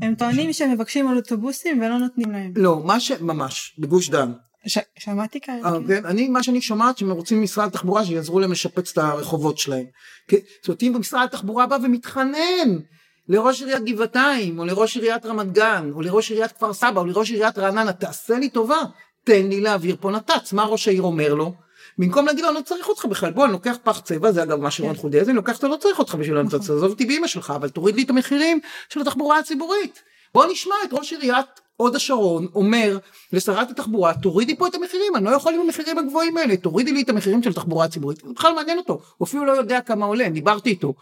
Speaker 2: הם טוענים שהם מבקשים על אוטובוסים ולא נותנים להם.
Speaker 1: לא, מה ש... ממש, בגוש דן.
Speaker 2: ש... שמעתי כאלה.
Speaker 1: כן, אני, מה שאני שומעת שהם רוצים ממשרד התחבורה שיעזרו להם לשפץ את הרחובות שלהם. זאת אומרת אם משרד התחבורה בא ומתחנן לראש עיריית גבעתיים או לראש עיריית רמת גן או לראש עיריית כפר סבא או לראש עיריית רעננה תעשה לי טובה תן לי להעביר פה נת"צ. מה ראש העיר אומר לו? במקום להגיד לו אני לא צריך אותך בכלל בוא אני לוקח פח צבע זה אגב מה שרון כן. חודי אז אני לוקח אותו לא צריך אותך בשביל הנת"צ נכון. עזוב אותי באמא שלך אבל תוריד לי את המחירים של התחבורה הציבורית. בוא נשמע את ראש עיריית הוד השרון אומר לשרת התחבורה תורידי פה את המחירים אני לא יכול עם המחירים הגבוהים האלה תורידי לי את המחירים של התחבורה הציבורית. זה בכלל מעניין אותו הוא אפילו לא יודע כמה עולה דיברתי איתו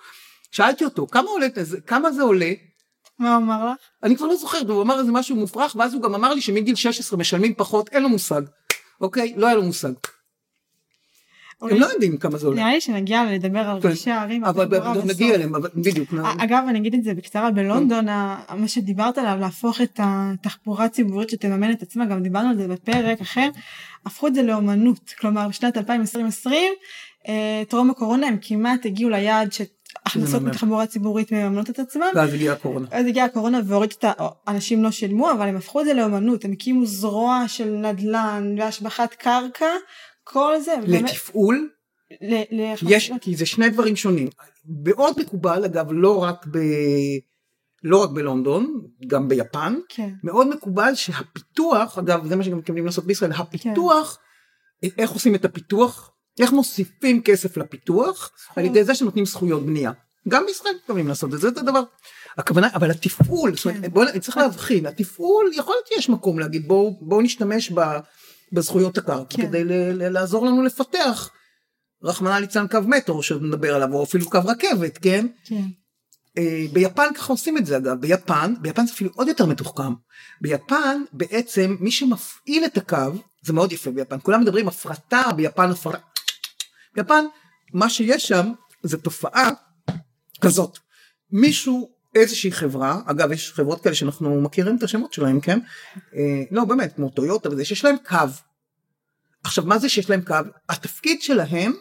Speaker 1: שאלתי אותו כמה עולה כמה זה עולה
Speaker 2: מה הוא אמר לך?
Speaker 1: אני כבר לא זוכרת הוא אמר איזה משהו מופרך ואז הוא גם אמר לי שמגיל 16 משלמים פחות אין לו מושג אוקיי לא היה לו מושג הם לא יודעים כמה זה עולה.
Speaker 2: נראה לי שנגיע לדבר על כן. ראשי הערים.
Speaker 1: אבל נגיע אליהם, בדיוק.
Speaker 2: אגב אני אגיד את זה בקצרה בלונדון מה שדיברת עליו להפוך את התחבורה הציבורית שתממן את עצמה גם דיברנו על זה בפרק אחר הפכו את זה לאומנות כלומר בשנת 2020 אה, טרום הקורונה הם כמעט הגיעו ליעד הכנסות מתחבורה ציבורית מממנות את עצמם.
Speaker 1: ואז הגיעה הקורונה.
Speaker 2: אז הגיעה הקורונה והוריד את ה... אנשים לא שילמו אבל הם הפכו את זה לאומנות הם הקימו זרוע של נדל"ן והשבחת קרקע כל זה.
Speaker 1: לתפעול?
Speaker 2: ל...
Speaker 1: יש, כי זה שני דברים שונים. מאוד מקובל אגב לא רק ב... לא רק בלונדון, גם ביפן,
Speaker 2: כן.
Speaker 1: מאוד מקובל שהפיתוח, אגב זה מה שגם מתכוונים לעשות בישראל, הפיתוח, כן. איך עושים את הפיתוח? איך מוסיפים כסף לפיתוח? על ידי זה שנותנים זכויות בנייה. גם בישראל מתכוונים לעשות את זה, זה הדבר. הכוונה, אבל התפעול, זאת אומרת, בוא, צריך להבחין, התפעול, יכול להיות שיש מקום להגיד בואו בוא נשתמש ב, בזכויות הקרקע כדי ל, ל, לעזור לנו לפתח, רחמנא ליצלן קו מטרו שנדבר עליו, או אפילו קו רכבת, כן?
Speaker 2: כן.
Speaker 1: אה, ביפן ככה עושים את זה אגב, ביפן, ביפן זה אפילו עוד יותר מתוחכם. ביפן בעצם מי שמפעיל את הקו, זה מאוד יפה ביפן, כולם מדברים הפרטה, ביפן הפרטה. ביפן, מה שיש שם זה תופעה כזאת. מישהו, איזושהי חברה, אגב יש חברות כאלה שאנחנו מכירים את השמות שלהם, כן? אה, לא באמת, כמו טויוטה וזה, שיש להם קו. עכשיו מה זה שיש להם קו? התפקיד שלהם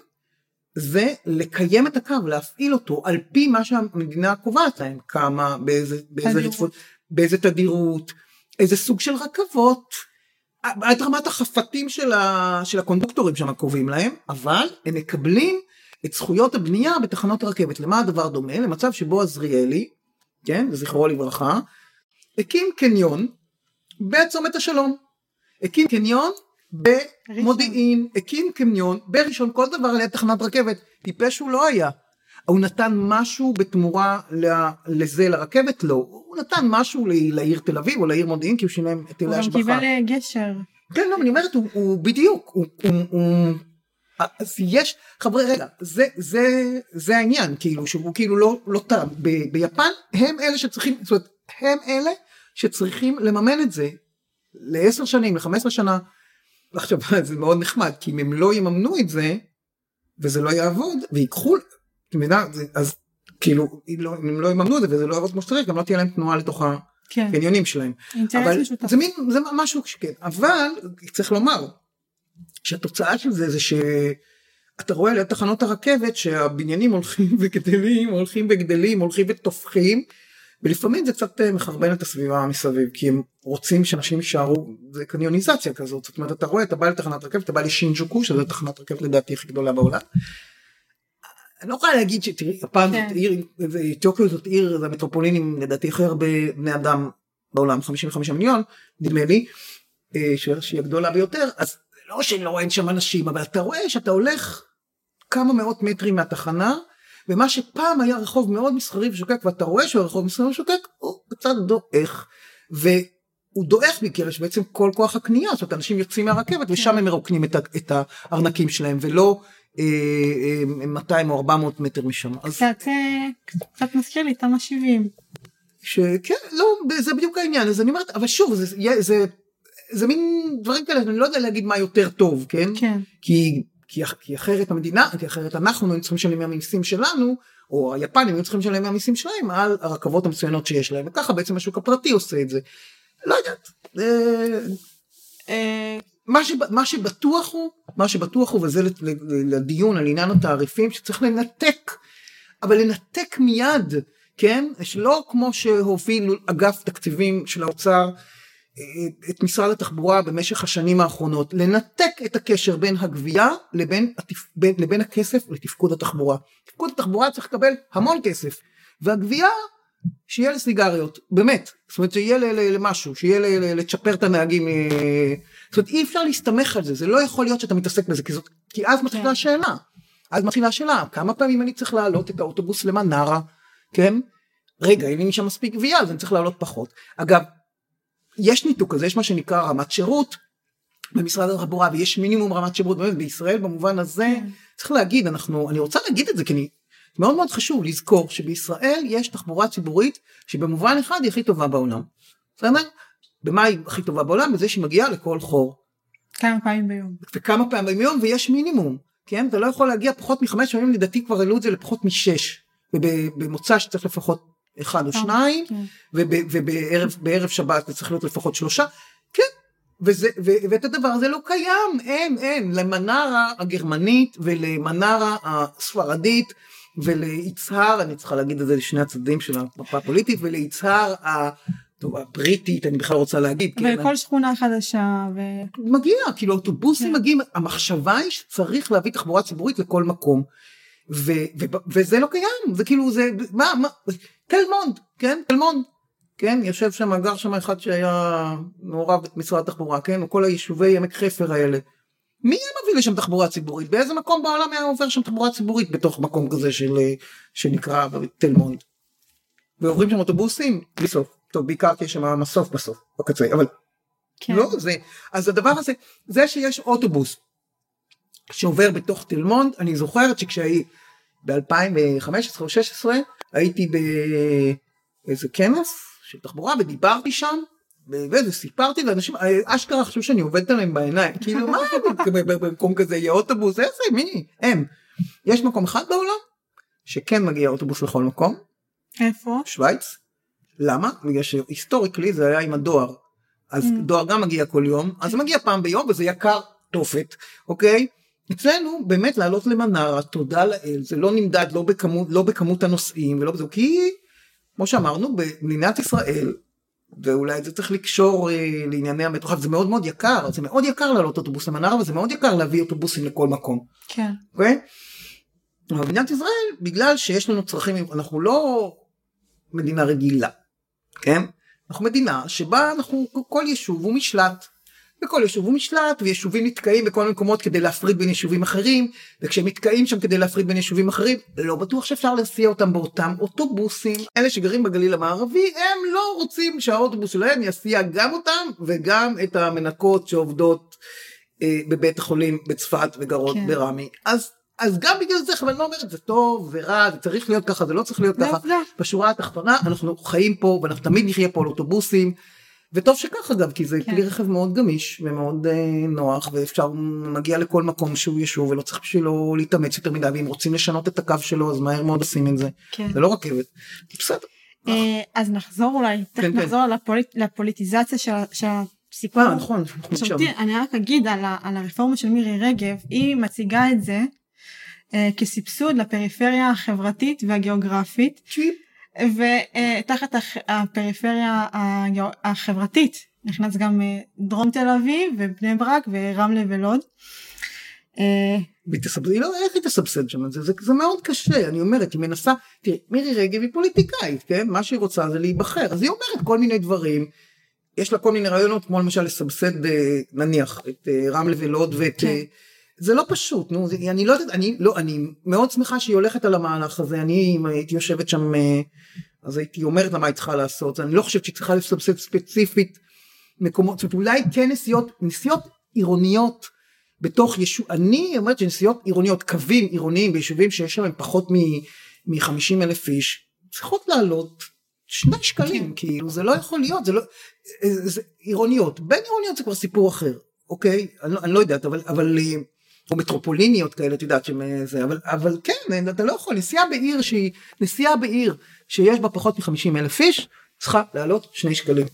Speaker 1: זה לקיים את הקו, להפעיל אותו על פי מה שהמדינה קובעת להם, כמה, באיזה, באיזה רצפות, באיזה תדירות, איזה סוג של רכבות, עד רמת החפתים של, ה, של הקונדוקטורים שם קובעים להם, אבל הם מקבלים את זכויות הבנייה בתחנות הרכבת. למה הדבר דומה? למצב שבו עזריאלי, כן, זכרו לברכה, הקים קניון בצומת השלום. הקים קניון במודיעין, הקים קניון בראשון, כל דבר על יד תחנת רכבת. טיפש הוא לא היה. הוא נתן משהו בתמורה לזה לרכבת? לא. הוא נתן משהו לעיר תל אביב או לעיר מודיעין כי הוא שילם את היטלי השבחה.
Speaker 2: הוא גם קיבל אה, גשר.
Speaker 1: כן, לא, אני אומרת, הוא, הוא בדיוק, הוא, הוא, הוא, אז יש, חברי, רגע, זה, זה, זה העניין, כאילו, שהוא כאילו לא, לא טעם. ביפן הם אלה שצריכים, זאת אומרת, הם אלה שצריכים לממן את זה לעשר שנים, לחמש עשרה שנה. עכשיו, זה מאוד נחמד, כי אם הם לא יממנו את זה, וזה לא יעבוד, ויקחו, מבינה, אז כאילו, אם, לא, אם לא יממנו את זה וזה לא יעבוד כמו שצריך, גם לא תהיה להם תנועה לתוך הקניונים כן. שלהם. אבל זה מין, זה משהו שכן, אבל צריך לומר, שהתוצאה של זה זה שאתה רואה ליד תחנות הרכבת שהבניינים הולכים וגדלים, הולכים וגדלים, הולכים ותופחים. ולפעמים זה קצת אה, מחרבן את הסביבה מסביב כי הם רוצים שאנשים יישארו זה קניוניזציה כזאת זאת אומרת אתה רואה אתה בא לתחנת רכבת אתה בא לשינג'וקו שזה תחנת רכבת לדעתי הכי גדולה בעולם. אני לא יכולה להגיד שתראי זאת כן. עיר טוקיו זאת עיר זה המטרופולין עם לדעתי הכי הרבה בני אדם בעולם 55 מיליון נדמה לי אה, שהיא הגדולה ביותר אז לא שלא אין שם אנשים אבל אתה רואה שאתה הולך כמה מאות מטרים מהתחנה ומה שפעם היה רחוב מאוד מסחרי ושוקק ואתה רואה שהוא רחוב מסחרי ושוקק הוא קצת דועך והוא דועך מכיוון שבעצם כל כוח הקנייה זאת אומרת אנשים יוצאים מהרכבת ושם הם מרוקנים את, את הארנקים שלהם ולא 200 או 400 מטר משם.
Speaker 2: קצת, אה, קצת מזכיר לי תמ"א 70.
Speaker 1: שכן לא זה בדיוק העניין אז אני אומרת אבל שוב זה, זה, זה מין דברים כאלה אני לא יודע להגיד מה יותר טוב כן,
Speaker 2: כן.
Speaker 1: כי כי, כי אחרת המדינה, כי אחרת אנחנו היינו צריכים לשלם מהמיסים שלנו, או היפנים היו צריכים לשלם מהמיסים שלהם על הרכבות המצוינות שיש להם, וככה בעצם השוק הפרטי עושה את זה. לא יודעת. אה, אה, מה, שבא, מה שבטוח הוא, מה שבטוח הוא, וזה לדיון על עניין התעריפים, שצריך לנתק, אבל לנתק מיד, כן? שלא כמו שהוביל אגף תקציבים של האוצר, את משרד התחבורה במשך השנים האחרונות לנתק את הקשר בין הגבייה לבין, לבין הכסף לתפקוד התחבורה. תפקוד התחבורה צריך לקבל המון כסף והגבייה שיהיה לסיגריות באמת זאת אומרת שיהיה למשהו שיהיה לצ'פר את הנהגים אה, זאת אומרת אי אפשר להסתמך על זה זה לא יכול להיות שאתה מתעסק בזה כי, זאת, כי אז מתחילה כן. השאלה אז מתחילה השאלה כמה פעמים אני צריך להעלות את האוטובוס למנרה כן רגע אין לי שם מספיק גבייה אז אני צריך להעלות פחות אגב יש ניתוק כזה, יש מה שנקרא רמת שירות במשרד התחבורה ויש מינימום רמת שירות באמת בישראל במובן הזה כן. צריך להגיד אנחנו אני רוצה להגיד את זה כי אני מאוד מאוד חשוב לזכור שבישראל יש תחבורה ציבורית שבמובן אחד היא הכי טובה בעולם. בסדר? במה היא הכי טובה בעולם? בזה שהיא מגיעה לכל חור.
Speaker 2: כמה פעמים ביום.
Speaker 1: וכמה פעמים ביום ויש מינימום. כן? אתה לא יכול להגיע פחות מחמש פעמים לדעתי כבר העלו את זה לפחות משש. ובמוצא שצריך לפחות אחד או אה, שניים, כן. ובערב שבת זה צריך להיות לפחות שלושה, כן, וזה, ו, ואת הדבר הזה לא קיים, אין, אין, למנרה הגרמנית ולמנרה הספרדית וליצהר, אני צריכה להגיד את זה לשני הצדדים של המפה הפוליטית, וליצהר ה... טוב, הבריטית אני בכלל רוצה להגיד.
Speaker 2: וכל כן, שכונה חדשה. ו...
Speaker 1: מגיע, כאילו אוטובוסים כן. מגיעים, המחשבה היא שצריך להביא תחבורה ציבורית לכל מקום. ו, ו, וזה לא קיים, זה כאילו זה, מה, מה, תל מונד, כן, תל מונד, כן, יושב שם, גר שם אחד שהיה מעורב במשרד התחבורה, כן, או כל היישובי עמק חפר האלה. מי היה מביא לשם תחבורה ציבורית? באיזה מקום בעולם היה עובר שם תחבורה ציבורית בתוך מקום כזה של, אה, שנקרא תל מונד? ועוברים שם אוטובוסים? בלי סוף. טוב, בעיקר כי יש שם מסוף בסוף, בקצה, אבל כן. לא זה. אז הדבר הזה, זה שיש אוטובוס שעובר בתוך תל מונד, אני זוכרת שכשהייתי ב-2015 או 2016 הייתי באיזה כנס של תחבורה ודיברתי שם וסיפרתי לאנשים אשכרה חשבו שאני עובדת עליהם בעיניים כאילו מה במקום כזה יהיה אוטובוס איזה מי הם יש מקום אחד בעולם שכן מגיע אוטובוס לכל מקום.
Speaker 2: איפה?
Speaker 1: שווייץ. למה? בגלל שהיסטוריקלי זה היה עם הדואר. אז mm. דואר גם מגיע כל יום אז זה מגיע פעם ביום וזה יקר תופת אוקיי. אצלנו באמת לעלות למנרה תודה לאל זה לא נמדד לא בכמות לא בכמות הנוסעים ולא בזה כי כמו שאמרנו במדינת ישראל ואולי זה צריך לקשור אה, לענייני המטרוחב זה מאוד מאוד יקר זה מאוד יקר לעלות אוטובוס למנרה וזה מאוד יקר להביא אוטובוסים לכל מקום.
Speaker 2: כן.
Speaker 1: Okay? אוקיי? אבל במדינת ישראל בגלל שיש לנו צרכים אנחנו לא מדינה רגילה כן אנחנו מדינה שבה אנחנו כל יישוב הוא משלט בכל יישוב הוא משלט ויישובים נתקעים בכל מקומות כדי להפריד בין יישובים אחרים וכשהם נתקעים שם כדי להפריד בין יישובים אחרים לא בטוח שאפשר להסיע אותם באותם אוטובוסים אלה שגרים בגליל המערבי הם לא רוצים שהאוטובוס שלהם יסיע גם אותם וגם את המנקות שעובדות אה, בבית החולים בצפת וגרות כן. ברמי אז אז גם בגלל זה אבל אני לא אומרת זה טוב ורע זה צריך להיות ככה זה לא צריך להיות ככה. בשורה התחתונה אנחנו חיים פה ואנחנו תמיד נחיה פה על אוטובוסים וטוב שכך אגב כי זה כן. כלי רכב מאוד גמיש ומאוד אה, נוח ואפשר מגיע לכל מקום שהוא ישוב ולא צריך בשבילו להתאמץ יותר מדי ואם רוצים לשנות את הקו שלו אז מהר מאוד עושים את זה כן. זה לא רכבת בסדר.
Speaker 2: אה, אז נחזור אולי כן, כן. נחזור לפוליטיזציה של הסיפור.
Speaker 1: אה, נכון.
Speaker 2: אני רק אגיד על הרפורמה של מירי רגב היא מציגה את זה אה, כסבסוד לפריפריה החברתית והגיאוגרפית. ותחת הפריפריה החברתית נכנס גם אה, דרום תל אביב ובני ברק ורמלה ולוד.
Speaker 1: אה, היא לא, איך היא תסבסד שם את זה? זה, זה מאוד קשה, אני אומרת, היא מנסה, תראי, מירי רגב היא פוליטיקאית, כן? מה שהיא רוצה זה להיבחר, אז היא אומרת כל מיני דברים, יש לה כל מיני רעיונות, כמו למשל לסבסד, נניח, את רמלה ולוד ואת... כן. זה לא פשוט, נו, זה, אני לא יודעת, אני, לא, אני מאוד שמחה שהיא הולכת על המהלך הזה, אני אם הייתי יושבת שם, אה, אז הייתי אומרת לה מה היא צריכה לעשות, אני לא חושבת שהיא צריכה לסבסד ספציפית מקומות, זאת אומרת אולי כן נסיעות, נסיעות עירוניות בתוך יישוב, אני אומרת שנסיעות עירוניות, קווים עירוניים ביישובים שיש להם פחות מ-50 אלף איש, צריכות לעלות שני שקלים, כן. כאילו זה לא יכול להיות, זה לא, אה, זה, עירוניות, בין עירוניות זה כבר סיפור אחר, אוקיי? אני, לא, אני לא יודעת, אבל, אבל אה, או מטרופוליניות כאלה את יודעת שזה אבל אבל כן אתה לא יכול נסיעה בעיר שהיא נסיעה בעיר שיש בה פחות מ-50 אלף איש צריכה לעלות שני שקלים.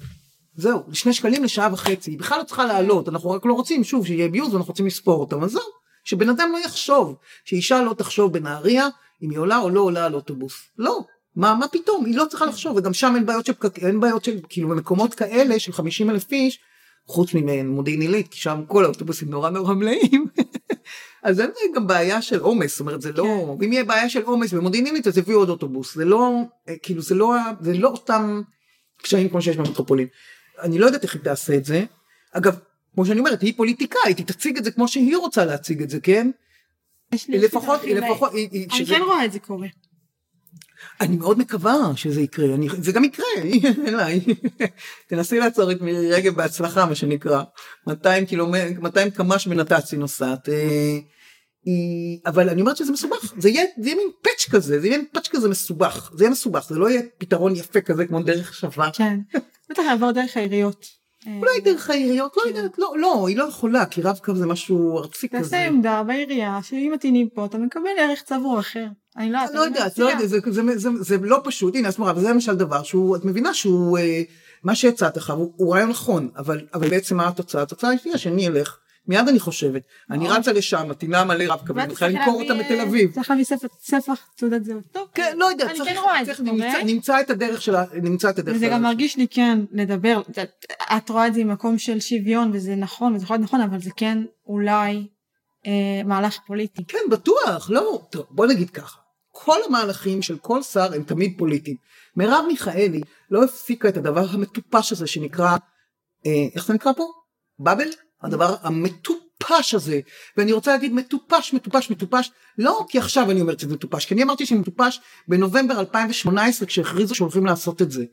Speaker 1: זהו שני שקלים לשעה וחצי. היא בכלל לא צריכה לעלות אנחנו רק לא רוצים שוב שיהיה ביוז ואנחנו רוצים לספור אותם אז זהו שבן אדם לא יחשוב שאישה לא תחשוב בנהריה אם היא עולה או לא עולה על אוטובוס. לא מה מה פתאום? היא לא צריכה לחשוב וגם שם אין בעיות של אין בעיות של כאילו במקומות כאלה של 50 אלף איש חוץ ממודיעין עילית כי שם כל האוטובוסים נורא נורא מלאים אז אין גם בעיה של עומס, זאת אומרת זה לא, כן. אם יהיה בעיה של עומס במודיעין עילית אז יביאו עוד אוטובוס, זה לא, אה, כאילו זה לא, זה לא אותם קשיים כמו שיש במטרופולין. אני לא יודעת איך היא תעשה את זה, אגב, כמו שאני אומרת, היא פוליטיקאית, היא תציג את זה כמו שהיא רוצה להציג את זה, כן?
Speaker 2: לפחות, לפחות, אני כן רואה את זה קורה.
Speaker 1: אני מאוד מקווה שזה יקרה, אני, זה גם יקרה, תנסי לעצור את מירי רגב בהצלחה מה שנקרא, 200 קילומטר, 200 קמ"ש בנת"צ היא נוסעת, אה, אבל אני אומרת שזה מסובך, זה יהיה, זה יהיה מין פאץ' כזה, זה יהיה מין פאץ' כזה מסובך, זה יהיה מסובך, זה לא יהיה פתרון יפה כזה כמו דרך שווה.
Speaker 2: כן, בטח יעבור דרך העיריות.
Speaker 1: אולי דרך העיריות, לא יודעת, לא, לא, היא לא יכולה, כי רב-קו זה משהו ארצי כזה.
Speaker 2: תעשה עמדה בעירייה, שאם מתאינים פה אתה מקבל ערך צבור אחר. אני לא,
Speaker 1: לא יודעת, לא יודעת, זה לא פשוט, הנה, אז מורה, וזה למשל דבר שהוא, את מבינה שהוא, אה, מה שהצעת לך הוא רעיון נכון, אבל בעצם מה התוצאה? התוצאה היא שאני אלך. מיד אני חושבת, אני רצה לשם, מטינה מלא רב קווים, אני מתחילה למכור אותם בתל אביב.
Speaker 2: צריך להביא ספח תעודת זהות. טוב,
Speaker 1: כן, לא יודע,
Speaker 2: אני כן זה,
Speaker 1: נמצא את הדרך שלה, נמצא את הדרך
Speaker 2: וזה גם מרגיש לי כן לדבר, את רואה את זה ממקום של שוויון וזה נכון, וזה יכול להיות נכון, אבל זה כן אולי אה, מהלך פוליטי.
Speaker 1: כן, בטוח, לא, טוב, בוא נגיד ככה. כל המהלכים של כל שר הם תמיד פוליטיים. מרב מיכאלי לא הפסיקה את הדבר המטופש הזה שנקרא, אה, איך זה נקרא פה? באבל? הדבר המטופש הזה, ואני רוצה להגיד מטופש, מטופש, מטופש, לא כי עכשיו אני אומרת שזה מטופש, כי אני אמרתי שאני מטופש בנובמבר 2018 כשהכריזו שהולכים לעשות את זה.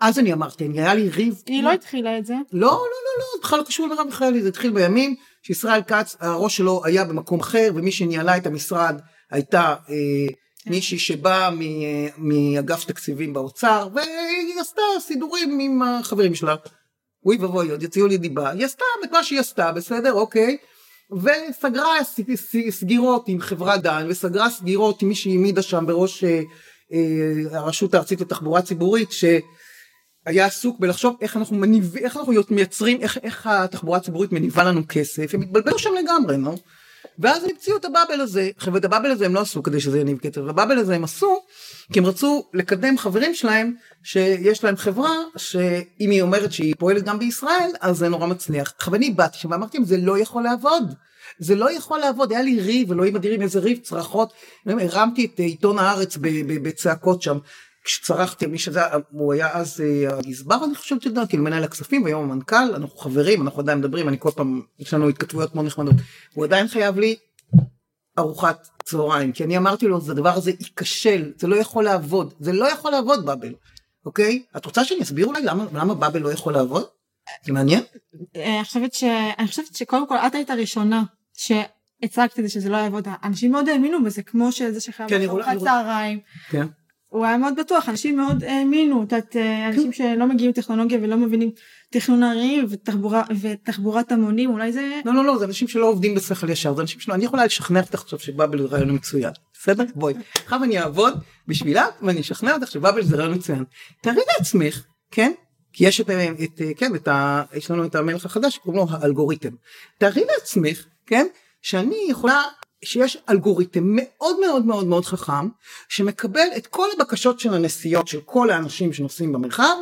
Speaker 1: אז אני אמרתי, אני היה לי ריב.
Speaker 2: היא לא התחילה את זה.
Speaker 1: לא, לא, לא, לא, בכלל לא קשור לרב מיכאלי, זה התחיל בימים שישראל כץ, הראש שלו היה במקום אחר, ומי שניהלה את המשרד הייתה אה, מישהי שבאה מאגף תקציבים באוצר, והיא עשתה סידורים עם החברים שלה. אוי ואבוי, עוד יוציאו לי דיבה. היא עשתה את מה שהיא עשתה, בסדר, אוקיי. וסגרה סגירות עם חברת דן, וסגרה סגירות עם מי שהעמידה שם בראש אה, אה, הרשות הארצית לתחבורה ציבורית, ש... היה עסוק בלחשוב איך אנחנו מניב... איך אנחנו מייצרים איך, איך התחבורה הציבורית מניבה לנו כסף הם התבלבלו שם לגמרי נו ואז הם המציאו את הבאבל הזה. עכשיו את הבאבל הזה הם לא עשו כדי שזה יניב כסף הבאבל הזה הם עשו כי הם רצו לקדם חברים שלהם שיש להם חברה שאם היא אומרת שהיא פועלת גם בישראל אז זה נורא מצליח. עכשיו אני באתי שם ואמרתי להם זה לא יכול לעבוד זה לא יכול לעבוד. היה לי ריב אלוהים אדירים איזה ריב צרחות. הרמתי את עיתון הארץ בצעקות שם כשצרחתי מי שזה הוא היה אז אה, הגזבר אני חושבת שזה כאילו מנהל הכספים והיום המנכ"ל אנחנו חברים אנחנו עדיין מדברים אני כל פעם יש לנו התכתבויות מאוד נחמדות הוא עדיין חייב לי ארוחת צהריים כי אני אמרתי לו זה הדבר הזה ייכשל זה לא יכול לעבוד זה לא יכול לעבוד באבל אוקיי את רוצה שאני אסביר אולי למה למה באבל לא יכול לעבוד? זה מעניין?
Speaker 2: אה, אני חושבת ש... אני חושבת שקודם כל את היית הראשונה שהצגת את זה שזה לא יעבוד. אנשים מאוד האמינו בזה, כמו שזה שחייב
Speaker 1: כן,
Speaker 2: לאכול צהריים.
Speaker 1: כן.
Speaker 2: הוא היה מאוד בטוח, אנשים מאוד האמינו, את יודעת, אה, אנשים שלא מגיעים לטכנולוגיה ולא מבינים תכנון ערים ותחבורה, ותחבורת המונים, אולי זה...
Speaker 1: לא לא לא זה אנשים שלא עובדים בשכל ישר זה אנשים שלא אני יכולה לשכנע אותך עכשיו שבאבל זה רעיון מצוין בסדר? בואי עכשיו אני אעבוד בשבילה ואני אשכנע אותך שבאבל זה רעיון מצוין. תארי לעצמך כן? כי יש את, את כן את ה, יש לנו את המלך החדש שקוראים לו האלגוריתם. תארי לעצמך כן? שאני יכולה שיש אלגוריתם מאוד מאוד מאוד מאוד חכם שמקבל את כל הבקשות של הנסיעות של כל האנשים שנוסעים במרחב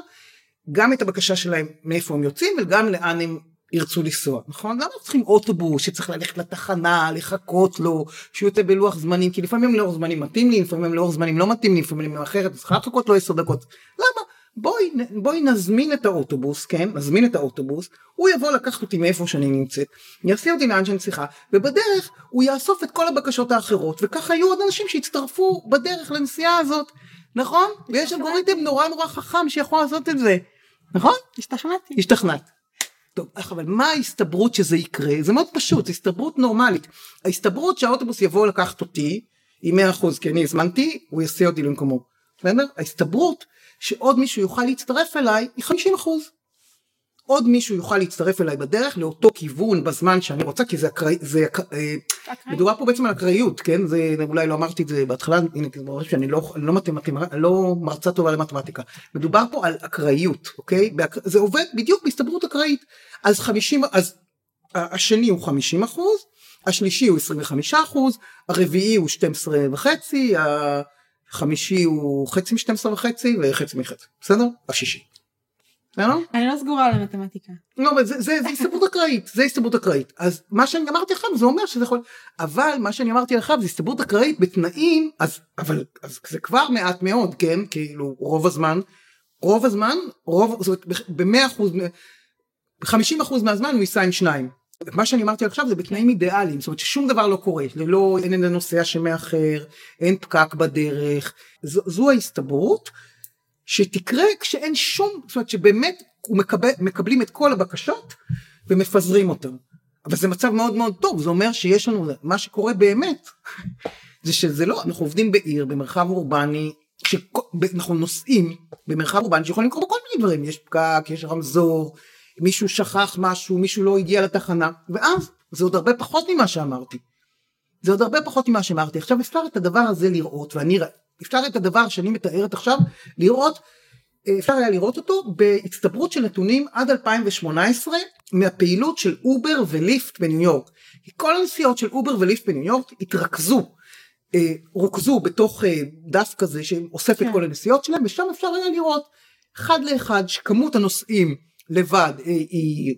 Speaker 1: גם את הבקשה שלהם מאיפה הם יוצאים וגם לאן הם ירצו לנסוע נכון? למה צריכים אוטובוס שצריך ללכת לתחנה לחכות לו שהוא יוצא בלוח זמנים? כי לפעמים לאור זמנים מתאים לי לפעמים לאור זמנים לא מתאים לי לפעמים אחרת חייב לחכות לו עשר דקות. למה בואי בואי נזמין את האוטובוס כן נזמין את האוטובוס הוא יבוא לקחת אותי מאיפה שאני נמצאת יסיע אותי לאן שאני צריכה ובדרך הוא יאסוף את כל הבקשות האחרות וככה יהיו עוד אנשים שיצטרפו בדרך לנסיעה הזאת נכון ויש אלגוריתם נורא נורא חכם שיכול לעשות את זה נכון
Speaker 2: השתכנעתי.
Speaker 1: השתכנעת. טוב, אבל מה ההסתברות שזה יקרה? זה מאוד פשוט, זו הסתברות נורמלית. ההסתברות שהאוטובוס יבוא לקחת אותי היא 100% כי אני הזמנתי, הוא יסיע אותי למקומו. בסדר? ההסתברות שעוד מישהו יוכל להצטרף אליי היא 50%. עוד מישהו יוכל להצטרף אליי בדרך לאותו כיוון בזמן שאני רוצה כי זה אקראי, זה אק- אה, מדובר פה בעצם על אקראיות כן? זה אולי לא אמרתי את זה בהתחלה הנה זה מראה שאני לא לא מתמטיקה לא מרצה טובה למתמטיקה. מדובר פה על אקראיות אוקיי? באק... זה עובד בדיוק בהסתברות אקראית אז 50 אז השני הוא 50 אחוז השלישי הוא 25 אחוז הרביעי הוא 12 וחצי החמישי הוא חצי מ-12 וחצי וחצי מחצי בסדר השישי.
Speaker 2: אני לא סגורה על המתמטיקה.
Speaker 1: לא, אבל זה, הסתברות אקראית, זה הסתברות אקראית. אז מה שאני אמרתי עכשיו זה אומר שזה יכול, אבל מה שאני אמרתי לך זה הסתברות אקראית בתנאים, אז, אבל, אז זה כבר מעט מאוד, כן, כאילו רוב הזמן, רוב הזמן, רוב, זאת אומרת, במאה אחוז, ב-50 אחוז מהזמן הוא ייסע עם שניים. מה שאני אמרתי עכשיו זה בתנאים אידיאליים, זאת אומרת ששום דבר לא קורה, ללא, אין איזה נוסע שמאחר, אין פקק בדרך, זו, זו ההסתברות. שתקרה כשאין שום, זאת אומרת שבאמת מקבל, מקבלים את כל הבקשות ומפזרים אותם. אבל זה מצב מאוד מאוד טוב, זה אומר שיש לנו, מה שקורה באמת, זה שזה לא, אנחנו עובדים בעיר, במרחב אורבני, שאנחנו נוסעים במרחב אורבני שיכולים לקרות כל מיני דברים, יש פקק, יש רמזור, מישהו שכח משהו, מישהו לא הגיע לתחנה, ואז זה עוד הרבה פחות ממה שאמרתי. זה עוד הרבה פחות ממה שאמרתי. עכשיו אפשר את הדבר הזה לראות, ואני אפשר את הדבר שאני מתארת עכשיו לראות אפשר היה לראות אותו בהצטברות של נתונים עד 2018 מהפעילות של אובר וליפט בניו יורק. כל הנסיעות של אובר וליפט בניו יורק התרכזו, אה, רוכזו בתוך אה, דף כזה שאוסף כן. את כל הנסיעות שלהם ושם אפשר היה לראות אחד לאחד שכמות הנוסעים לבד אה, היא,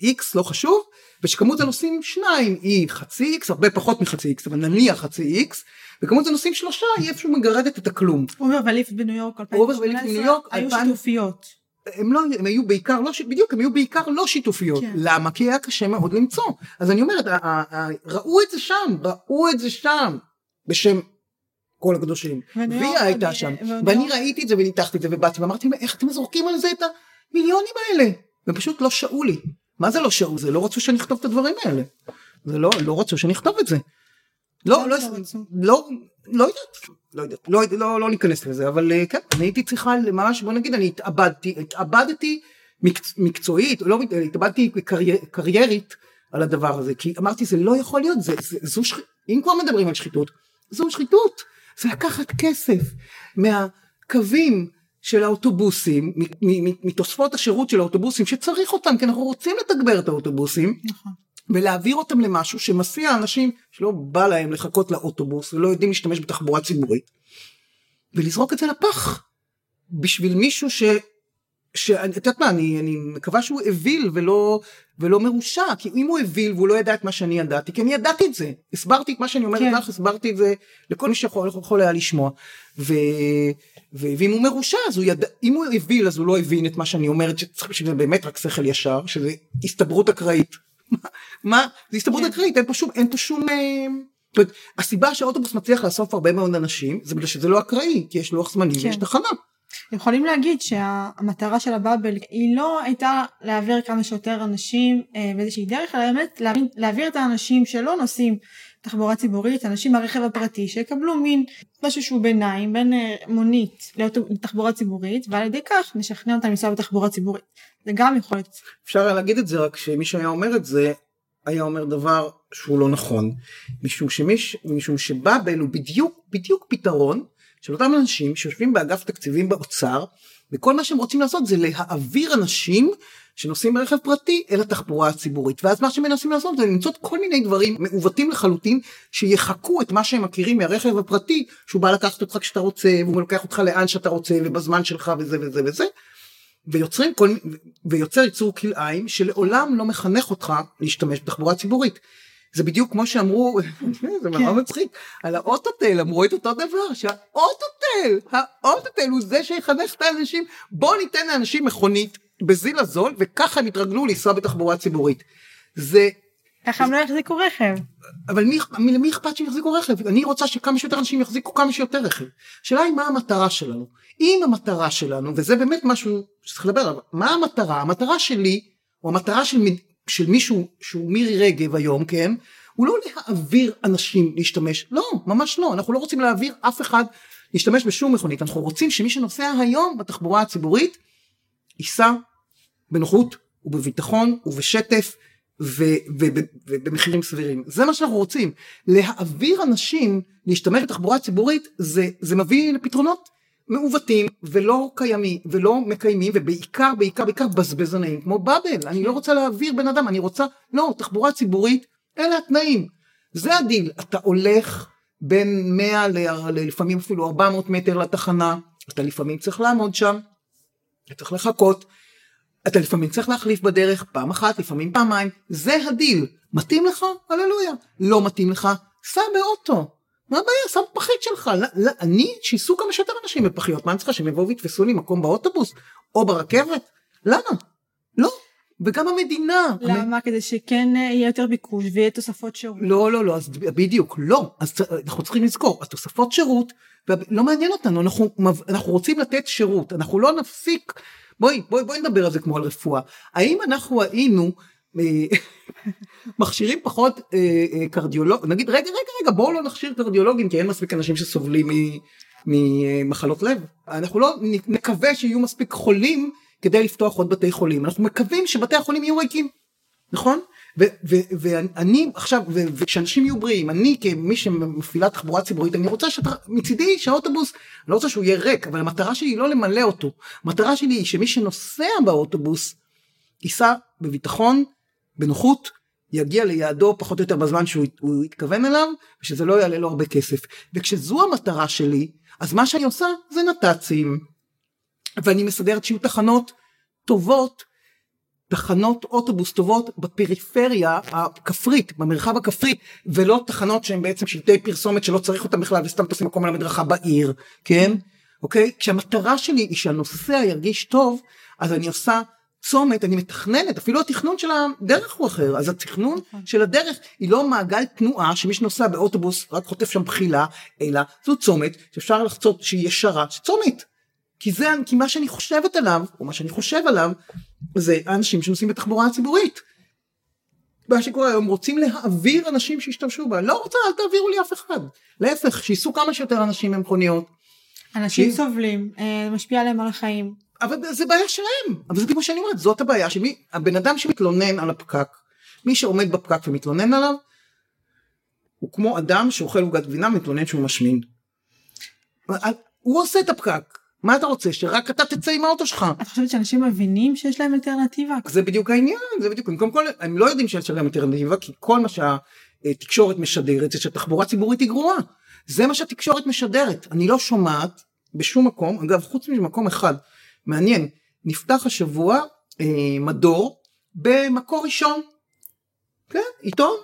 Speaker 1: היא x לא חשוב ושכמות הנוסעים שניים היא חצי x הרבה פחות מחצי x אבל נניח חצי x וכמות הנוסעים שלושה היא איפשהו מגרדת את הכלום.
Speaker 2: אובר וליפט בניו יורק
Speaker 1: אובר וליפט בניו יורק
Speaker 2: היו שיתופיות.
Speaker 1: הם לא, הם היו בעיקר לא, בדיוק, הם היו בעיקר לא שיתופיות.
Speaker 2: כן.
Speaker 1: למה? כי היה קשה מאוד למצוא. אז אני אומרת, ה- ה- ה- ראו את זה שם, ראו את זה שם, בשם כל הקדושים. והיא הייתה שם, ואני ראיתי את זה וניתחתי את זה ובאתי ואמרתי, איך אתם זורקים על זה את המיליונים האלה? והם פשוט לא שעו לי. מה זה לא שעו? זה לא רצו שאני אכתוב את הדברים האלה. זה לא, לא רצו שאני אכתוב את זה. לא, לא,
Speaker 2: לא?
Speaker 1: לא, לא יודעת, לא יודעת, לא, לא, לא ניכנס לזה, אבל אה, כן, אני הייתי צריכה ממש, בוא נגיד, אני התאבדתי, התאבדתי מקצ, מקצועית, לא, התאבדתי קרייר, קריירית על הדבר הזה, כי אמרתי זה לא יכול להיות, זה, זה, זו שח... אם כבר מדברים על שחיתות, זו שחיתות, זה לקחת כסף מהקווים של האוטובוסים, מתוספות השירות של האוטובוסים שצריך אותם, כי אנחנו רוצים לתגבר את האוטובוסים,
Speaker 2: נכון.
Speaker 1: ולהעביר אותם למשהו שמסיע אנשים שלא בא להם לחכות לאוטובוס ולא יודעים להשתמש בתחבורה ציבורית ולזרוק את זה לפח בשביל מישהו ש... שאת יודעת מה אני, אני מקווה שהוא אוויל ולא ולא מרושע כי אם הוא אוויל והוא לא ידע את מה שאני ידעתי כי אני ידעתי את זה הסברתי את מה שאני אומרת
Speaker 2: כן.
Speaker 1: לך הסברתי את זה לכל מי שיכול יכול היה לשמוע ו, ו, ואם הוא מרושע אז הוא ידע אם הוא אוויל אז הוא לא הבין את מה שאני אומרת שצריך שזה באמת רק שכל ישר שזה הסתברות אקראית מה זה הסתברות
Speaker 2: כן.
Speaker 1: אקראית אין פה שום אין פה שום אה, זאת אומרת, הסיבה שהאוטובוס מצליח לאסוף הרבה מאוד אנשים זה בגלל שזה לא אקראי כי יש לוח זמנים
Speaker 2: כן.
Speaker 1: ויש תחנה.
Speaker 2: יכולים להגיד שהמטרה של הבאבל היא לא הייתה להעביר כמה שיותר אנשים אה, באיזושהי דרך, אלא באמת להעביר, להעביר את האנשים שלא נוסעים תחבורה ציבורית, אנשים מהרכב הפרטי, שיקבלו מין משהו שהוא ביניים בין אה, מונית לתחבורה ציבורית, ועל ידי כך נשכנע אותם לנסוע בתחבורה ציבורית. זה גם יכול להיות.
Speaker 1: אפשר להגיד את זה רק שמישהו היה אומר את זה היה אומר דבר שהוא לא נכון משום שמיש, משום שבאבל הוא בדיוק בדיוק פתרון של אותם אנשים שיושבים באגף תקציבים באוצר וכל מה שהם רוצים לעשות זה להעביר אנשים שנוסעים ברכב פרטי אל התחבורה הציבורית ואז מה שמנסים לעשות זה למצוא כל מיני דברים מעוותים לחלוטין שיחקו את מה שהם מכירים מהרכב הפרטי שהוא בא לקחת אותך כשאתה רוצה והוא לוקח אותך לאן שאתה רוצה ובזמן שלך וזה וזה וזה ויוצרים כל, ויוצר יצור כלאיים שלעולם לא מחנך אותך להשתמש בתחבורה ציבורית. זה בדיוק כמו שאמרו, זה נורא
Speaker 2: כן.
Speaker 1: מצחיק, על האוטוטל אמרו את אותו דבר, שהאוטוטל, האוטוטל הוא זה שיחנך את האנשים, בוא ניתן לאנשים מכונית בזיל הזול וככה הם יתרגלו לנסוע בתחבורה ציבורית. זה,
Speaker 2: ככה הם לא יחזיקו רכב.
Speaker 1: אבל מי, מי, למי אכפת שהם יחזיקו רכב? אני רוצה שכמה שיותר אנשים יחזיקו כמה שיותר רכב. השאלה היא מה המטרה שלנו. אם המטרה שלנו, וזה באמת משהו שצריך לדבר עליו, מה המטרה? המטרה שלי, או המטרה של, של מישהו שהוא מירי רגב היום, כן? הוא לא להעביר אנשים להשתמש, לא, ממש לא, אנחנו לא רוצים להעביר אף אחד להשתמש בשום מכונית, אנחנו רוצים שמי שנוסע היום בתחבורה הציבורית, ייסע בנוחות ובביטחון ובשטף ובמחירים סבירים. זה מה שאנחנו רוצים. להעביר אנשים להשתמש בתחבורה ציבורית זה, זה מביא לפתרונות מעוותים ולא קיימים ולא מקיימים ובעיקר בעיקר בעיקר בזבזנאים כמו באבל. אני לא רוצה להעביר בן אדם, אני רוצה, לא, תחבורה ציבורית, אלה התנאים. זה הדיל. אתה הולך בין 100 ל- ל- לפעמים אפילו 400 מטר לתחנה, אתה לפעמים צריך לעמוד שם, אתה צריך לחכות. אתה לפעמים צריך להחליף בדרך פעם אחת לפעמים פעמיים זה הדיל מתאים לך הללויה לא מתאים לך סע באוטו מה הבעיה? סע בפחית שלך. לא, לא, אני שייסעו כמה שיותר אנשים בפחיות. מה אני צריכה שהם יבואו ויתפסו לי מקום באוטובוס? או ברכבת? למה? לא. וגם המדינה.
Speaker 2: למה? כדי שכן אה, יהיה יותר ביקוש ויהיה תוספות שירות.
Speaker 1: לא לא לא. אז בדיוק. לא. אז אנחנו צריכים לזכור. אז תוספות שירות לא מעניין אותנו. אנחנו אנחנו רוצים לתת שירות. אנחנו לא נפסיק. בואי בואי בואי נדבר על זה כמו על רפואה. האם אנחנו היינו מכשירים פחות אה, אה, קרדיולוג נגיד רגע רגע רגע בואו לא נכשיר קרדיולוגים כי אין מספיק אנשים שסובלים ממחלות לב אנחנו לא נקווה שיהיו מספיק חולים כדי לפתוח עוד בתי חולים אנחנו מקווים שבתי החולים יהיו ריקים נכון? ואני עכשיו, וכשאנשים יהיו בריאים, אני כמי שמפעילה תחבורה ציבורית, אני רוצה שת- מצידי שהאוטובוס, לא רוצה שהוא יהיה ריק, אבל המטרה שלי היא לא למלא אותו. המטרה שלי היא שמי שנוסע באוטובוס, ייסע בביטחון, בנוחות, יגיע ליעדו פחות או יותר בזמן שהוא הוא התכוון אליו, ושזה לא יעלה לו הרבה כסף. וכשזו המטרה שלי, אז מה שאני עושה זה נת"צים, ואני מסדרת שיהיו תחנות טובות תחנות אוטובוס טובות בפריפריה הכפרית, במרחב הכפרי, ולא תחנות שהן בעצם שלטי פרסומת שלא צריך אותם בכלל וסתם תשים מקום על המדרכה בעיר, כן? אוקיי? כשהמטרה שלי היא שהנוסע ירגיש טוב, אז אני עושה צומת, אני מתכננת, אפילו התכנון של הדרך הוא אחר, אז התכנון
Speaker 2: נכון.
Speaker 1: של הדרך היא לא מעגל תנועה שמי שנוסע באוטובוס רק חוטף שם בחילה, אלא זו צומת שאפשר לחצות שהיא ישרה, צומת. כי זה, כי מה שאני חושבת עליו, או מה שאני חושב עליו, זה האנשים שנוסעים בתחבורה הציבורית. מה שקורה היום רוצים להעביר אנשים שישתמשו בה, לא רוצה אל תעבירו לי אף אחד, להפך שייסעו כמה שיותר אנשים במכוניות,
Speaker 2: אנשים
Speaker 1: כי-
Speaker 2: סובלים, אה, משפיע עליהם על החיים.
Speaker 1: אבל זה בעיה שלהם, אבל זה כמו שאני אומרת, זאת הבעיה, שמי, הבן אדם שמתלונן על הפקק, מי שעומד בפקק ומתלונן עליו, הוא כמו אדם שאוכל עוגת גבינה ומתלונן שהוא משמין. הוא עושה את הפקק, מה אתה רוצה, שרק אתה תצא עם האוטו שלך?
Speaker 2: את חושבת שאנשים מבינים שיש להם אלטרנטיבה?
Speaker 1: זה בדיוק העניין, זה בדיוק, קודם כל הם לא יודעים שיש להם אלטרנטיבה, כי כל מה שהתקשורת משדרת זה שהתחבורה ציבורית היא גרועה. זה מה שהתקשורת משדרת, אני לא שומעת בשום מקום, אגב חוץ ממקום אחד, מעניין, נפתח השבוע אה, מדור במקור ראשון, כן, עיתון,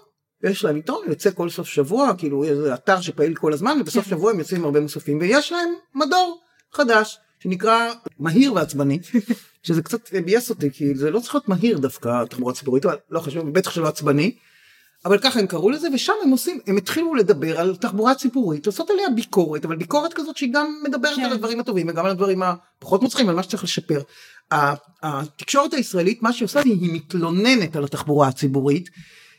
Speaker 1: יש להם עיתון, יוצא כל סוף שבוע, כאילו איזה אתר שפעיל כל הזמן, ובסוף
Speaker 2: כן.
Speaker 1: שבוע הם יוצאים הרבה מוספים, ויש להם מדור חדש, שנקרא מהיר ועצבני, שזה קצת ביאס אותי, כי זה לא צריך להיות מהיר דווקא, תחבורה ציבורית, אבל לא חשוב, בטח שלא עצבני, אבל ככה הם קראו לזה, ושם הם עושים, הם התחילו לדבר על תחבורה ציבורית, לעשות עליה ביקורת, אבל ביקורת כזאת שהיא גם מדברת
Speaker 2: כן.
Speaker 1: על הדברים הטובים וגם על הדברים הפחות מוצלחים, על מה שצריך לשפר. התקשורת הישראלית, מה שהיא עושה, היא מתלוננת על התחבורה הציבורית,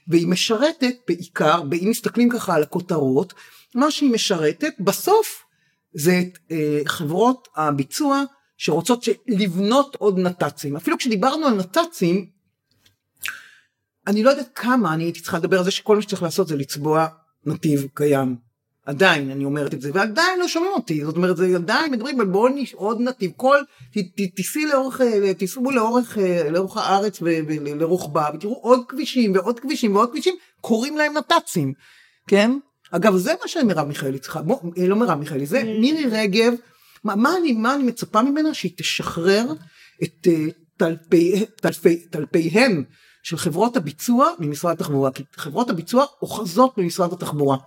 Speaker 1: והיא משרתת בעיקר, אם מסתכלים ככה על הכותרות, מה שהיא משרתת בסוף זה את אה, חברות הביצוע שרוצות לבנות עוד נת"צים. אפילו כשדיברנו על נת"צים, אני לא יודעת כמה אני הייתי צריכה לדבר על זה שכל מה שצריך לעשות זה לצבוע נתיב קיים. עדיין אני אומרת את זה ועדיין לא שומעים אותי. זאת אומרת זה עדיין מדברים על בואו. עוד נתיב. כל ת- ת- תיסעי לאורך אה, תיסעו לאורך אה, לאורך הארץ ולרוחבה ותראו עוד כבישים ועוד כבישים ועוד כבישים קוראים להם נת"צים כן? אגב זה מה שמרב מיכאלי צריכה. בוא אה, לא מרב מיכאלי זה מירי רגב. מה, מה אני מה אני מצפה ממנה? שהיא תשחרר את אה, תלפי, תלפי, תלפיהם של חברות הביצוע ממשרד התחבורה כי חברות הביצוע אוחזות במשרד התחבורה.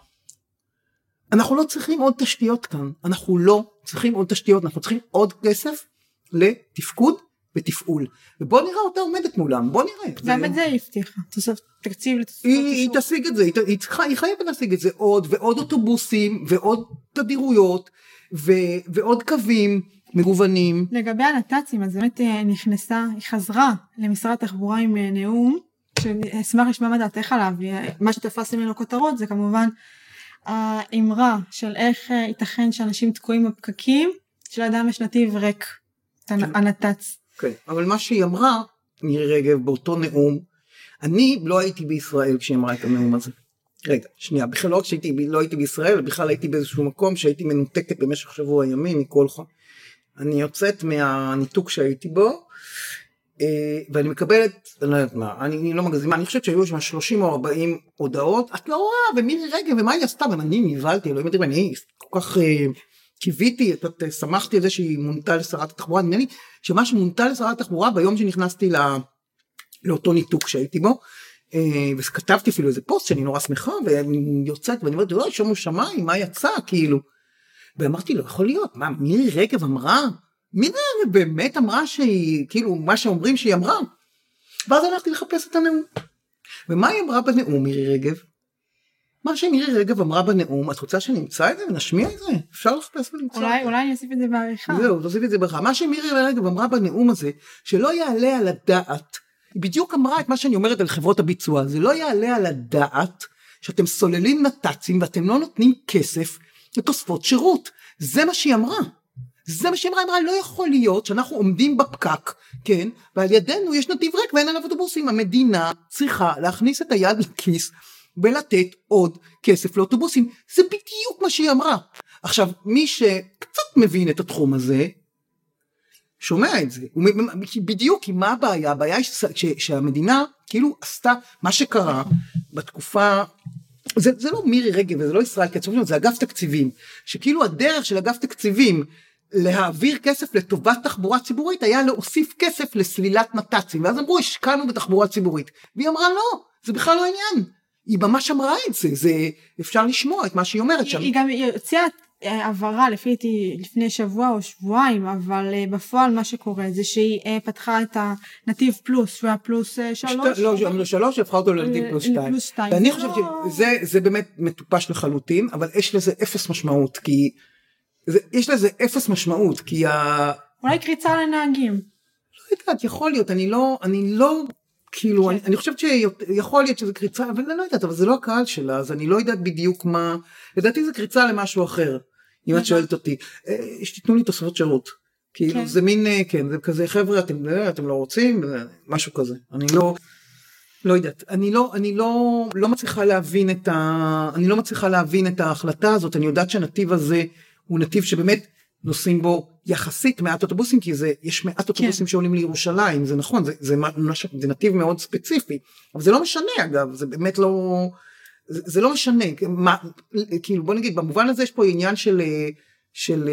Speaker 1: אנחנו לא צריכים עוד תשתיות כאן אנחנו לא צריכים עוד תשתיות אנחנו צריכים עוד כסף לתפקוד ותפעול ובוא נראה אותה עומדת מולם בוא נראה.
Speaker 2: גם
Speaker 1: זה-
Speaker 2: את זה היא הבטיחה. תוספת תקציב לתוספות
Speaker 1: היא, היא. תשיג את זה, היא, היא, צריכה, היא חייבת להשיג את זה עוד ועוד אוטובוסים ועוד תדירויות ו, ועוד קווים מגוונים.
Speaker 2: לגבי הנת"צים אז באמת אה, נכנסה היא חזרה למשרד התחבורה עם אה, נאום שאשמח לשמוע מה דעתך עליו אה, מה שתפס ממנו כותרות זה כמובן האמרה של איך ייתכן שאנשים תקועים בפקקים שלאדם יש נתיב ריק
Speaker 1: כן.
Speaker 2: הנת"צ.
Speaker 1: כן. אבל מה שהיא אמרה, מירי רגב, באותו נאום, אני לא הייתי בישראל כשהיא אמרה את הנאום הזה. רגע, שנייה, בכלל לא רק שהייתי, לא הייתי בישראל, בכלל הייתי באיזשהו מקום שהייתי מנותקת במשך שבוע ימים מכל חום. אני יוצאת מהניתוק שהייתי בו, אה, ואני מקבלת, אני לא יודעת מה, אני, לא מגזימה, אני חושבת שהיו שם 30 או 40 הודעות, את לא רואה, ומירי רגב, ומה היא עשתה, ואני נבהלתי, אלוהים יודעים, אני כל כך אה, קיוויתי, שמחתי על זה שהיא מונתה לשרת התחבורה, נדמה לי שמה שמונתה לשרת התחבורה ביום שנכנסתי לא, לאותו ניתוק שהייתי בו, אה, וכתבתי אפילו איזה פוסט שאני נורא שמחה, ואני יוצאת ואני אומרת, אוי, שומו שמיים, מה יצא, כאילו. ואמרתי, לא יכול להיות, מה, מירי רגב אמרה? מירי רגב באמת אמרה שהיא, כאילו, מה שאומרים שהיא אמרה? ואז הלכתי לחפש את הנאום. ומה היא אמרה בנאום, מירי רגב? מה שמירי רגב אמרה בנאום, את רוצה שנמצא את זה ונשמיע את זה? אפשר לחפש ולמצוא.
Speaker 2: אולי אולי אני אוסיף את זה בעריכה.
Speaker 1: זהו, תוסיף את זה ברכה. מה שמירי רגב אמרה בנאום הזה, שלא יעלה על הדעת, היא בדיוק אמרה את מה שאני אומרת על חברות הביצוע, זה לא יעלה על הדעת שאתם סוללים נת"צים ואתם לא נותנים כסף לתוספות שירות. זה מה שהיא אמרה. זה מה שהיא אמרה, אמרה, לא יכול להיות שאנחנו עומדים בפקק, כן, ועל ידינו יש נתיב ריק ואין עליו אוטובוסים. המדינה צריכה להכניס את היד לכיס ולתת עוד כסף לאוטובוסים. זה בדיוק מה שהיא אמרה. עכשיו, מי שקצת מבין את התחום הזה, שומע את זה. בדיוק, כי מה הבעיה? הבעיה היא שהמדינה כאילו עשתה מה שקרה בתקופה זה, זה לא מירי רגב וזה לא ישראל כץ, זה אגף תקציבים, שכאילו הדרך של אגף תקציבים להעביר כסף לטובת תחבורה ציבורית היה להוסיף כסף לסלילת נת"צים, ואז אמרו השקענו בתחבורה ציבורית, והיא אמרה לא, זה בכלל לא העניין, היא ממש אמרה את זה, זה אפשר לשמוע את מה שהיא אומרת שם.
Speaker 2: היא גם היא הוציאה אה, הבהרה לפי דעתי לפני שבוע או שבועיים אבל אה, בפועל מה שקורה זה שהיא אה, פתחה את הנתיב פלוס שהוא היה פלוס שלוש.
Speaker 1: לא שלוש הפכה אותו לנתיב פלוס שתיים. ואני חושבת לא- שזה באמת מטופש לחלוטין אבל יש לזה אפס משמעות כי יש לזה אפס משמעות כי ה...
Speaker 2: אולי קריצה לנהגים.
Speaker 1: לא יודעת יכול להיות אני לא אני לא כאילו כן. אני, אני חושבת שיכול להיות שזה קריצה אבל אני לא יודעת אבל זה לא הקהל שלה אז אני לא יודעת בדיוק מה לדעתי זה קריצה למשהו אחר אם את שואלת אותי אה, שתיתנו לי תוספות שירות כאילו כן. זה מין אה, כן זה כזה חבר'ה אתם, אה, אתם לא רוצים משהו כזה אני לא לא יודעת אני לא אני לא לא מצליחה להבין את ה... אני לא מצליחה להבין את ההחלטה הזאת אני יודעת שהנתיב הזה הוא נתיב שבאמת נוסעים בו יחסית מעט אוטובוסים כי זה יש מעט כן. אוטובוסים כן. שעולים לירושלים זה נכון זה, זה, זה, זה נתיב מאוד ספציפי אבל זה לא משנה אגב זה באמת לא זה, זה לא משנה מה, כאילו בוא נגיד במובן הזה יש פה עניין של של, של,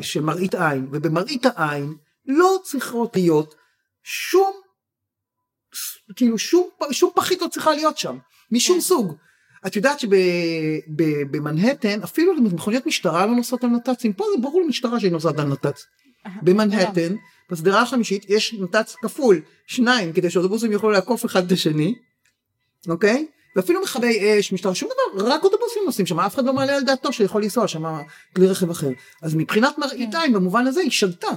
Speaker 1: של מראית עין ובמראית העין לא צריכות להיות שום כאילו שום שום פחית לא צריכה להיות שם משום כן. סוג את יודעת שבמנהטן אפילו מכוניות משטרה לא נוסעות על נת"צים פה זה ברור למשטרה שהיא נוסעת על נת"צ. במנהטן בסדרה החמישית יש נת"צ כפול שניים כדי שאוטובוסים יוכלו לעקוף אחד את השני אוקיי ואפילו מכבי אש משטרה שום דבר רק אוטובוסים נוסעים שם אף אחד לא מעלה על דעתו שיכול לנסוע שם כלי רכב אחר אז מבחינת מראית כן. עין במובן הזה היא שלטה.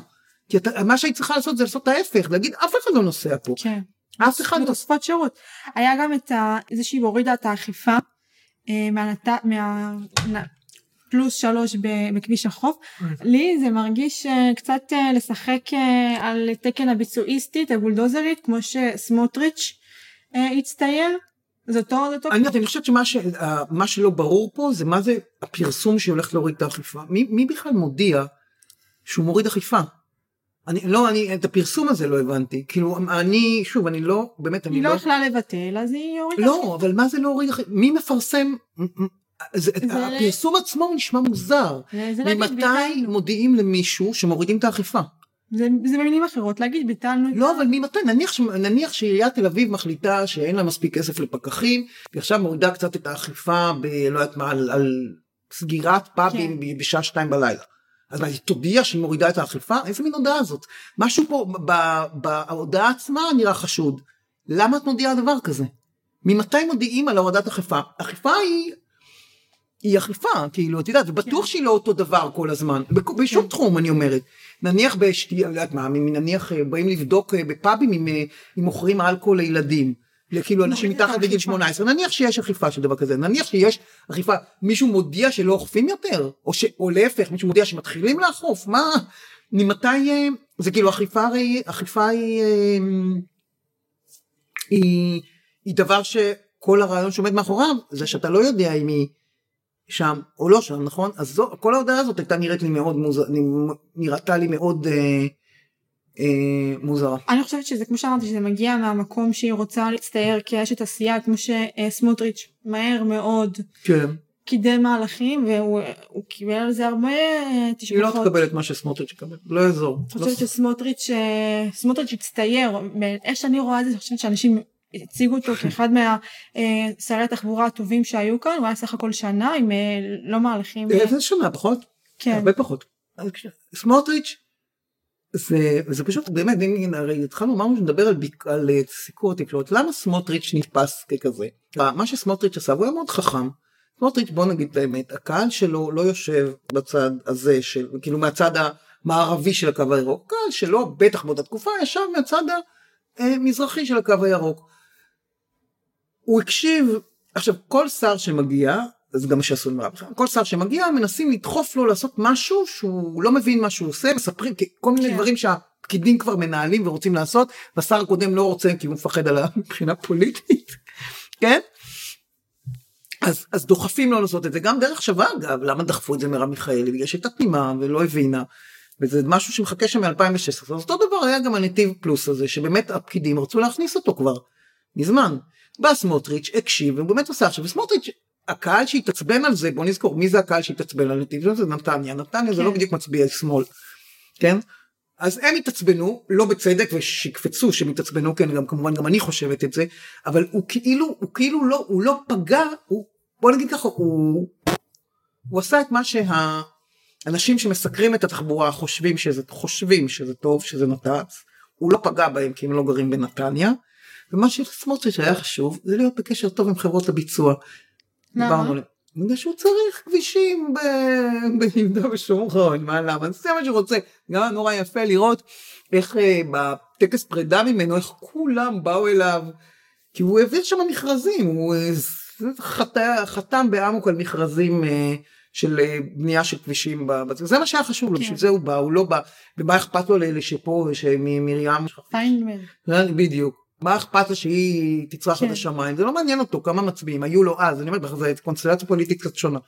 Speaker 1: כי אתה, מה שהיית צריכה לעשות זה לעשות ההפך להגיד אף אחד לא נוסע פה.
Speaker 2: כן. אף אחד לא. תוספות שירות. היה גם את ה... זה שהיא הורידה את האכיפה אה, מהנת... מה... פלוס שלוש בכביש החוף. לי זה מרגיש אה, קצת אה, לשחק על תקן הביצועיסטית הבולדוזרית כמו שסמוטריץ' הצטייר. זה אותו, זה אותו.
Speaker 1: אני, אני חושבת שמה ש, מה שלא ברור פה זה מה זה הפרסום שהיא הולכת להוריד את האכיפה. מי, מי בכלל מודיע שהוא מוריד אכיפה? אני לא אני את הפרסום הזה לא הבנתי כאילו אני שוב אני לא באמת אני
Speaker 2: לא... היא לא יכלה לבטל אז היא הורידה.
Speaker 1: לא אבל מה זה לא הוריד מי מפרסם זה, זה הפרסום ל... עצמו נשמע מוזר ממתי מודיעים למישהו שמורידים את האכיפה.
Speaker 2: זה, זה במילים אחרות להגיד ביטלנו
Speaker 1: לא אבל ממתי נניח נניח שעיריית תל אביב מחליטה שאין לה מספיק כסף לפקחים ועכשיו מורידה קצת את האכיפה ב... לא יודעת מה על, על סגירת פאבים כן. בשעה שתיים בלילה. אז מה, היא תודיע שהיא מורידה את האכיפה? איזה מין הודעה זאת? משהו פה בהודעה עצמה נראה חשוד. למה את מודיעה דבר כזה? ממתי מודיעים על הורדת אכיפה? אכיפה היא היא אכיפה, כאילו, את יודעת, ובטוח כן. שהיא לא אותו דבר כל הזמן, בשום כן. תחום אני אומרת. נניח בשתייה, יודעת מה, נניח אה, באים לבדוק אה, בפאבים אם, אה, מוכרים אלכוהול לילדים. כאילו אנשים מתחת לגיל 18 נניח שיש אכיפה של דבר כזה נניח שיש אכיפה מישהו מודיע שלא אוכפים יותר או, ש, או להפך מישהו מודיע שמתחילים לאכוף מה ממתי זה כאילו אכיפה הרי אכיפה היא, היא, היא דבר שכל הרעיון שעומד מאחוריו זה שאתה לא יודע אם היא שם או לא שם נכון אז זו, כל ההודעה הזאת הייתה נראית לי מאוד מוזר נראתה לי מאוד אה, אה, מוזרה.
Speaker 2: אני חושבת שזה כמו שאמרתי שזה מגיע מהמקום שהיא רוצה להצטייר כאשת עשייה כמו שסמוטריץ' מהר מאוד
Speaker 1: כן.
Speaker 2: קידם מהלכים והוא קיבל על זה הרבה
Speaker 1: אה, תשבחות. היא לא תקבל את מה שסמוטריץ' יקבל, לא יעזור.
Speaker 2: אני חושבת לא שסמוטריץ' אה, סמוטריץ' הצטייר, איך שאני רואה את זה, אני חושבת שאנשים הציגו אותו כאחד מהשרי התחבורה הטובים שהיו כאן, הוא היה סך הכל שנה עם לא מהלכים.
Speaker 1: איזה שנה פחות?
Speaker 2: כן.
Speaker 1: הרבה פחות. סמוטריץ' זה, זה פשוט באמת, הרי התחלנו אמרנו שנדבר על, על אה, סיקור התקשורת, למה סמוטריץ' נתפס ככזה? מה שסמוטריץ' עשה, הוא היה מאוד חכם. סמוטריץ' בוא נגיד את האמת, הקהל שלו לא יושב בצד הזה של, כאילו מהצד המערבי של הקו הירוק, הקהל שלו בטח באותה תקופה ישב מהצד המזרחי של הקו הירוק. הוא הקשיב, עכשיו כל שר שמגיע, זה גם מה שעשו עם רב, כל שר שמגיע מנסים לדחוף לו לעשות משהו שהוא לא מבין מה שהוא עושה, מספרים כל מיני כן. דברים שהפקידים כבר מנהלים ורוצים לעשות, והשר הקודם לא רוצה כי הוא מפחד על הבחינה פוליטית, כן? אז, אז דוחפים לו לעשות את זה, גם דרך שווה אגב, למה דחפו את זה מרב מיכאלי? בגלל שהייתה תמימה ולא הבינה, וזה משהו שמחכה שם מ-2016, אז אותו דבר היה גם הנתיב פלוס הזה, שבאמת הפקידים רצו להכניס אותו כבר, מזמן. בא סמוטריץ', הקשיב, והוא באמת עושה עכשיו, וסמוטריץ' הקהל שהתעצבן על זה בוא נזכור מי זה הקהל שהתעצבן על נתיב? זה נתניה. נתניה זה לא כן. בדיוק מצביע שמאל כן? אז הם התעצבנו לא בצדק ושיקפצו שהם התעצבנו כן גם כמובן גם אני חושבת את זה אבל הוא כאילו הוא כאילו לא הוא לא פגע הוא בוא נגיד ככה הוא הוא עשה את מה שה... אנשים שמסקרים את התחבורה חושבים שזה, חושבים שזה טוב, שזה נת"צ, הוא לא פגע בהם כי הם לא גרים בנתניה, ומה שסמוטריץ' היה חשוב זה להיות בקשר טוב עם חברות הביצוע. עליהם. בגלל שהוא צריך כבישים ביהודה ושומרון, מה למה? זה מה שהוא רוצה. גם נורא יפה לראות איך אה, בטקס פרידה ממנו, איך כולם באו אליו, כי הוא העביר שם מכרזים, הוא אה, חת- חתם באמוק על מכרזים אה, של בנייה של כבישים. זה מה שהיה חשוב לו,
Speaker 2: כן.
Speaker 1: בשביל זה הוא בא, הוא לא בא, ומה אכפת לו לאלה שפה, שמרים,
Speaker 2: פיינדמן.
Speaker 1: בדיוק. מה אכפת לה שהיא תצרח
Speaker 2: כן.
Speaker 1: את השמיים זה לא מעניין אותו כמה מצביעים היו לו אז אני אומר לך זה קונסטלציה פוליטית קצת שונה.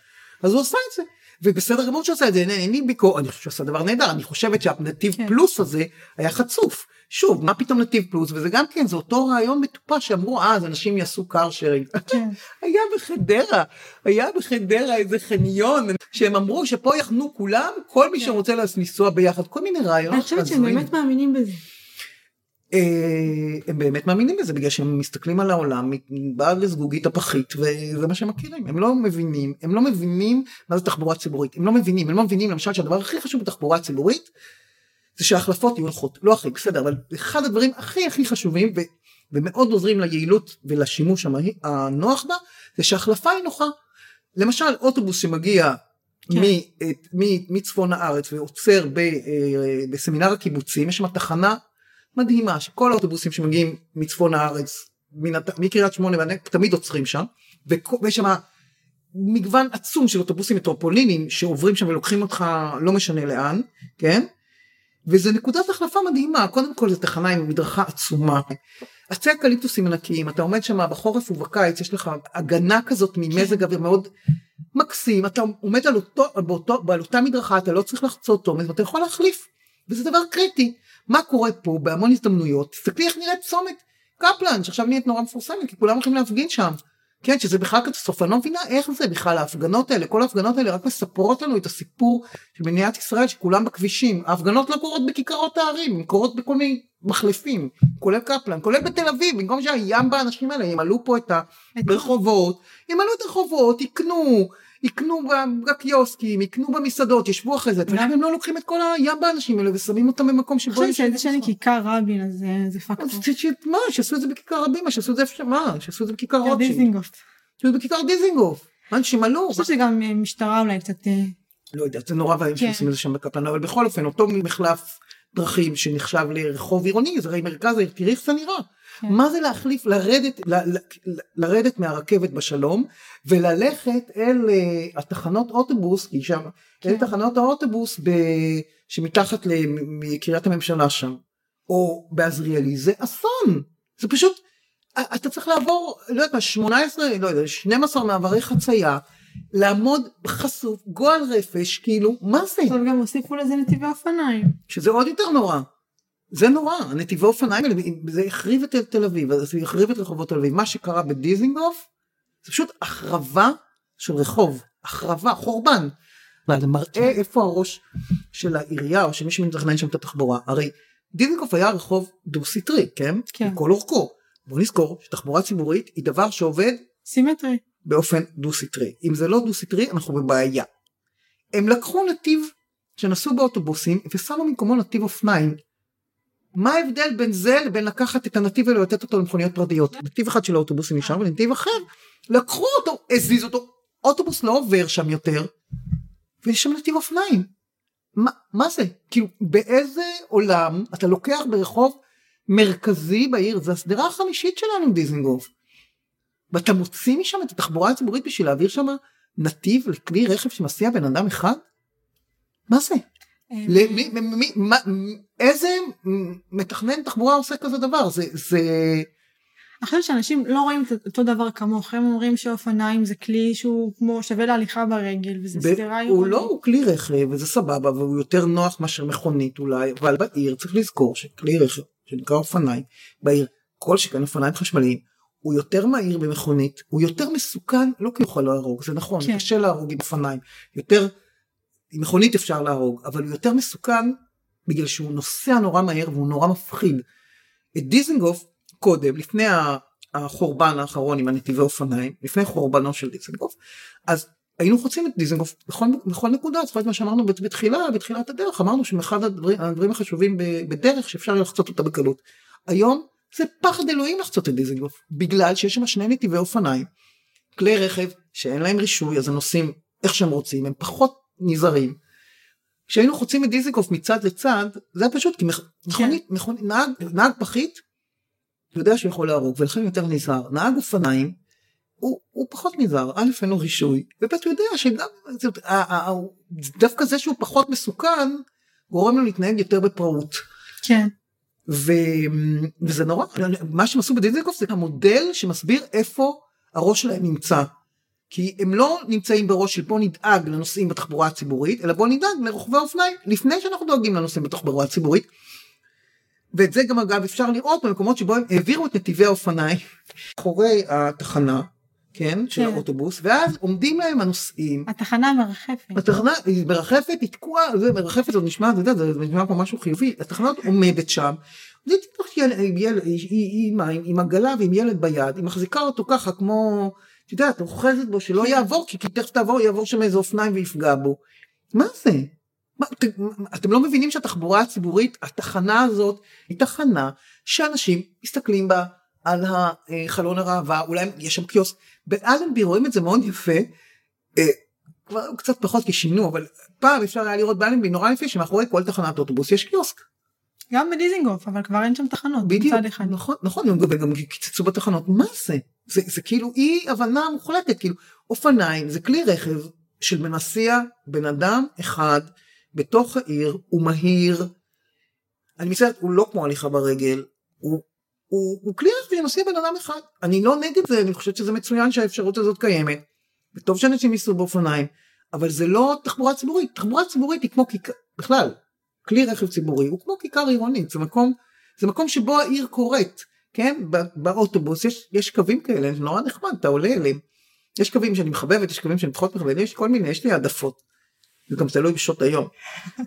Speaker 1: אז הוא עשה את זה ובסדר גמור שהוא עשה את זה אין- אין לי ביקורת אני חושב שהוא עשה דבר נהדר אני חושבת שהנתיב
Speaker 2: כן.
Speaker 1: פלוס הזה היה חצוף. שוב מה פתאום נתיב פלוס וזה גם כן זה אותו רעיון מטופש שאמרו אז אנשים יעשו car sharing.
Speaker 2: כן.
Speaker 1: היה בחדרה היה בחדרה איזה חניון שהם אמרו שפה יחנו כולם כל מי
Speaker 2: כן.
Speaker 1: שרוצה לנסוע ביחד כל מיני רעיונות.
Speaker 2: אני חושבת שהם. באמת מאמינים בזה.
Speaker 1: אה, הם באמת מאמינים בזה בגלל שהם מסתכלים על העולם מבעד לזגוגית הפחית וזה מה שהם מכירים הם לא מבינים הם לא מבינים מה זה תחבורה ציבורית הם לא מבינים הם לא מבינים למשל שהדבר הכי חשוב בתחבורה ציבורית זה שההחלפות יהיו נוחות לא הכי בסדר אבל אחד הדברים הכי הכי חשובים ו, ומאוד עוזרים ליעילות ולשימוש הנוח בה זה שההחלפה היא נוחה. למשל אוטובוס שמגיע
Speaker 2: כן.
Speaker 1: מצפון הארץ ועוצר ב- אה, בסמינר הקיבוצים יש שם תחנה מדהימה שכל האוטובוסים שמגיעים מצפון הארץ מקריית שמונה תמיד עוצרים שם ויש שם מגוון עצום של אוטובוסים מטרופולינים שעוברים שם ולוקחים אותך לא משנה לאן כן? וזה נקודת החלפה מדהימה. קודם כל זו תחנה עם מדרכה עצומה. עצי אקליפטוסים ענקיים אתה עומד שם בחורף ובקיץ יש לך הגנה כזאת ממזג אוויר מאוד מקסים. אתה עומד על, אותו, באותו, על אותה מדרכה אתה לא צריך לחצות עומד ואתה יכול להחליף וזה דבר קריטי מה קורה פה בהמון הזדמנויות? תסתכלי איך נראית צומת קפלן שעכשיו נהיית נורא מפורסמת כי כולם הולכים להפגין שם. כן שזה בכלל קטסטרופה אני לא מבינה איך זה בכלל ההפגנות האלה כל ההפגנות האלה רק מספרות לנו את הסיפור של מדינת ישראל שכולם בכבישים. ההפגנות לא קורות בכיכרות הערים הן קורות בכל מיני מחלפים כולל קפלן כולל בתל אביב במקום שהים באנשים האלה ימלאו פה את הרחובות ימלאו את הרחובות יקנו יקנו בקיוסקים יקנו במסעדות ישבו אחרי זה למה הם לא לוקחים את כל הים באנשים האלה ושמים אותם במקום שבו
Speaker 2: אני חושבת שזה שאני כיכר רבין אז אה, זה פקטור.
Speaker 1: מה שיעשו את זה בכיכר רבים מה שיעשו את זה איפה מה שיעשו את זה בכיכר רוטשילד
Speaker 2: דיזינגוף.
Speaker 1: שיעשו את זה בכיכר דיזינגוף מה שימלאו
Speaker 2: אני חושבת שגם אה, משטרה אולי קצת אה,
Speaker 1: לא יודע זה נורא ואיום
Speaker 2: כן.
Speaker 1: שעושים את זה שם בקפלן אבל בכל אופן אותו מחלף דרכים שנחשב לרחוב עירוני זה הרי מרכז העיר תראי איך זה נראה
Speaker 2: כן.
Speaker 1: מה זה להחליף לרדת ל, ל, ל- לרדת מהרכבת בשלום וללכת אל אה, התחנות אוטובוס כי שם
Speaker 2: כן.
Speaker 1: אל תחנות האוטובוס ב, שמתחת ל- מקריית הממשלה שם או בעזריאלי זה אסון זה פשוט א- אתה צריך לעבור לא יודעת מה 18 לא יודע 12 מעברי חצייה לעמוד חשוף גועל רפש כאילו מה זה
Speaker 2: עכשיו גם הוסיפו לזה נתיבי אופניים.
Speaker 1: שזה עוד יותר נורא. זה נורא, הנתיבי אופניים האלה, זה החריב את תל אביב, זה החריב את רחובות תל אביב. מה שקרה בדיזינגוף, זה פשוט החרבה של רחוב, החרבה, חורבן. זה מראה איפה הראש של העירייה או של מי שמתכנן שם את התחבורה. הרי דיזינגוף היה רחוב דו סטרי, כן?
Speaker 2: כן.
Speaker 1: לכל אורכו. בוא נזכור שתחבורה ציבורית היא דבר שעובד
Speaker 2: סימטרי.
Speaker 1: באופן דו סטרי. אם זה לא דו סטרי אנחנו בבעיה. הם לקחו נתיב שנסעו באוטובוסים ושמו במקומו נתיב אופניים. מה ההבדל בין זה לבין לקחת את הנתיב ולתת אותו למכוניות פרטיות? נתיב אחד של האוטובוסים נשאר ונתיב אחר. לקחו אותו, הזיזו אותו, אוטובוס לא עובר שם יותר ויש שם נתיב אופניים. מה, מה זה? כאילו באיזה עולם אתה לוקח ברחוב מרכזי בעיר, זה השדרה החמישית שלנו דיזנגוף. ואתה מוציא משם את התחבורה הציבורית בשביל להעביר שם נתיב לכלי רכב שמסיע בן אדם אחד? מה זה? למי, מי, מי, מה, איזה מתכנן תחבורה עושה כזה דבר? זה, זה,
Speaker 2: אני חושבת שאנשים לא רואים את אותו דבר כמוך, הם אומרים שאופניים זה כלי שהוא כמו שווה להליכה ברגל וזה
Speaker 1: ב-
Speaker 2: סדרה
Speaker 1: הוא
Speaker 2: עירונית.
Speaker 1: לא, הוא כלי רכב וזה סבבה והוא יותר נוח מאשר מכונית אולי, אבל בעיר צריך לזכור שכלי רכב שנקרא אופניים, בעיר כל שכן אופניים חשמליים, הוא יותר מהיר במכונית, הוא יותר מסוכן, לא כי הוא יכול להרוג, זה נכון,
Speaker 2: כן.
Speaker 1: קשה להרוג עם אופניים, יותר, עם מכונית אפשר להרוג, אבל הוא יותר מסוכן בגלל שהוא נוסע נורא מהר והוא נורא מפחיד. את דיזנגוף קודם, לפני החורבן האחרון עם הנתיבי אופניים, לפני חורבנו של דיזנגוף, אז היינו חוצים את דיזנגוף בכל, בכל נקודה, זאת אומרת מה שאמרנו בתחילה, בתחילת הדרך, אמרנו שאחד הדברים, הדברים החשובים בדרך שאפשר לחצות אותה בקלות. היום זה פחד אלוהים לחצות את דיזנגוף, בגלל שיש שם שני נתיבי אופניים, כלי רכב שאין להם רישוי אז הם נוסעים איך שהם רוצים, הם פחות נזהרים. כשהיינו חוצים את דיזנגוף מצד לצד, זה היה פשוט כי מכונית, כן. מכונית, נהג, נהג פחית, יודע שהוא יכול להרוג ולכן יותר נזהר. נהג אופניים, הוא, הוא פחות נזהר, א' אין לו רישוי, וב' הוא יודע שגם דווקא זה שהוא פחות מסוכן, גורם לו להתנהג יותר בפראות.
Speaker 2: כן.
Speaker 1: ו, וזה נורא, מה שהם עשו בדיזנגוף זה המודל שמסביר איפה הראש שלהם נמצא. כי הם לא נמצאים בראש של בוא נדאג לנוסעים בתחבורה הציבורית, אלא בוא נדאג לרוכבי אופניים לפני שאנחנו דואגים לנוסעים בתחבורה הציבורית. ואת זה גם אגב אפשר לראות במקומות שבו הם העבירו את נתיבי האופניים אחורי התחנה, כן, של כן. האוטובוס, ואז עומדים להם הנוסעים.
Speaker 2: התחנה מרחפת.
Speaker 1: התחנה היא מרחפת, היא תקועה, זה מרחפת, זה נשמע, זה, זה, זה נשמע כמו משהו חיובי, התחנה עומדת שם, זה עם, עם, עם עגלה ועם ילד ביד, היא מחזיקה אותו ככה כמו, את יודעת, אוחזת בו שלא כן. יעבור, כי תכף תעבור, יעבור שם איזה אופניים ויפגע בו. מה זה? מה, אתם, אתם לא מבינים שהתחבורה הציבורית, התחנה הזאת, היא תחנה שאנשים מסתכלים בה על החלון הראווה, אולי יש שם קיוסק. באלנבי רואים את זה מאוד יפה, אה, כבר קצת פחות כי שינו, אבל פעם אפשר היה לראות באלנבי נורא יפה שמאחורי כל תחנת אוטובוס יש קיוסק.
Speaker 2: גם בדיזינגוף, אבל כבר אין שם תחנות. בדיוק,
Speaker 1: נכון, נכון, וגם קיצצו בתחנות, מה זה? זה, זה כאילו אי הבנה מוחלטת, כאילו אופניים זה כלי רכב של מנסיע בן אדם אחד בתוך העיר, הוא מהיר, אני מצטערת, הוא לא כמו הליכה ברגל, הוא, הוא, הוא כלי רכב שמסיע בן אדם אחד, אני לא נגד זה, אני חושבת שזה מצוין שהאפשרות הזאת קיימת, וטוב שאנשים ייסעו באופניים, אבל זה לא תחבורה ציבורית, תחבורה ציבורית היא כמו כיכר, בכלל, כלי רכב ציבורי הוא כמו כיכר עירונית, זה מקום, זה מקום שבו העיר קורית, כן, באוטובוס יש, יש קווים כאלה, זה נורא נחמד, אתה עולה אליהם, יש קווים שאני מחבבת, יש קווים שאני פחות מחבבת, יש כל מיני, יש לי העדפות, זה גם תלוי בשעות היום.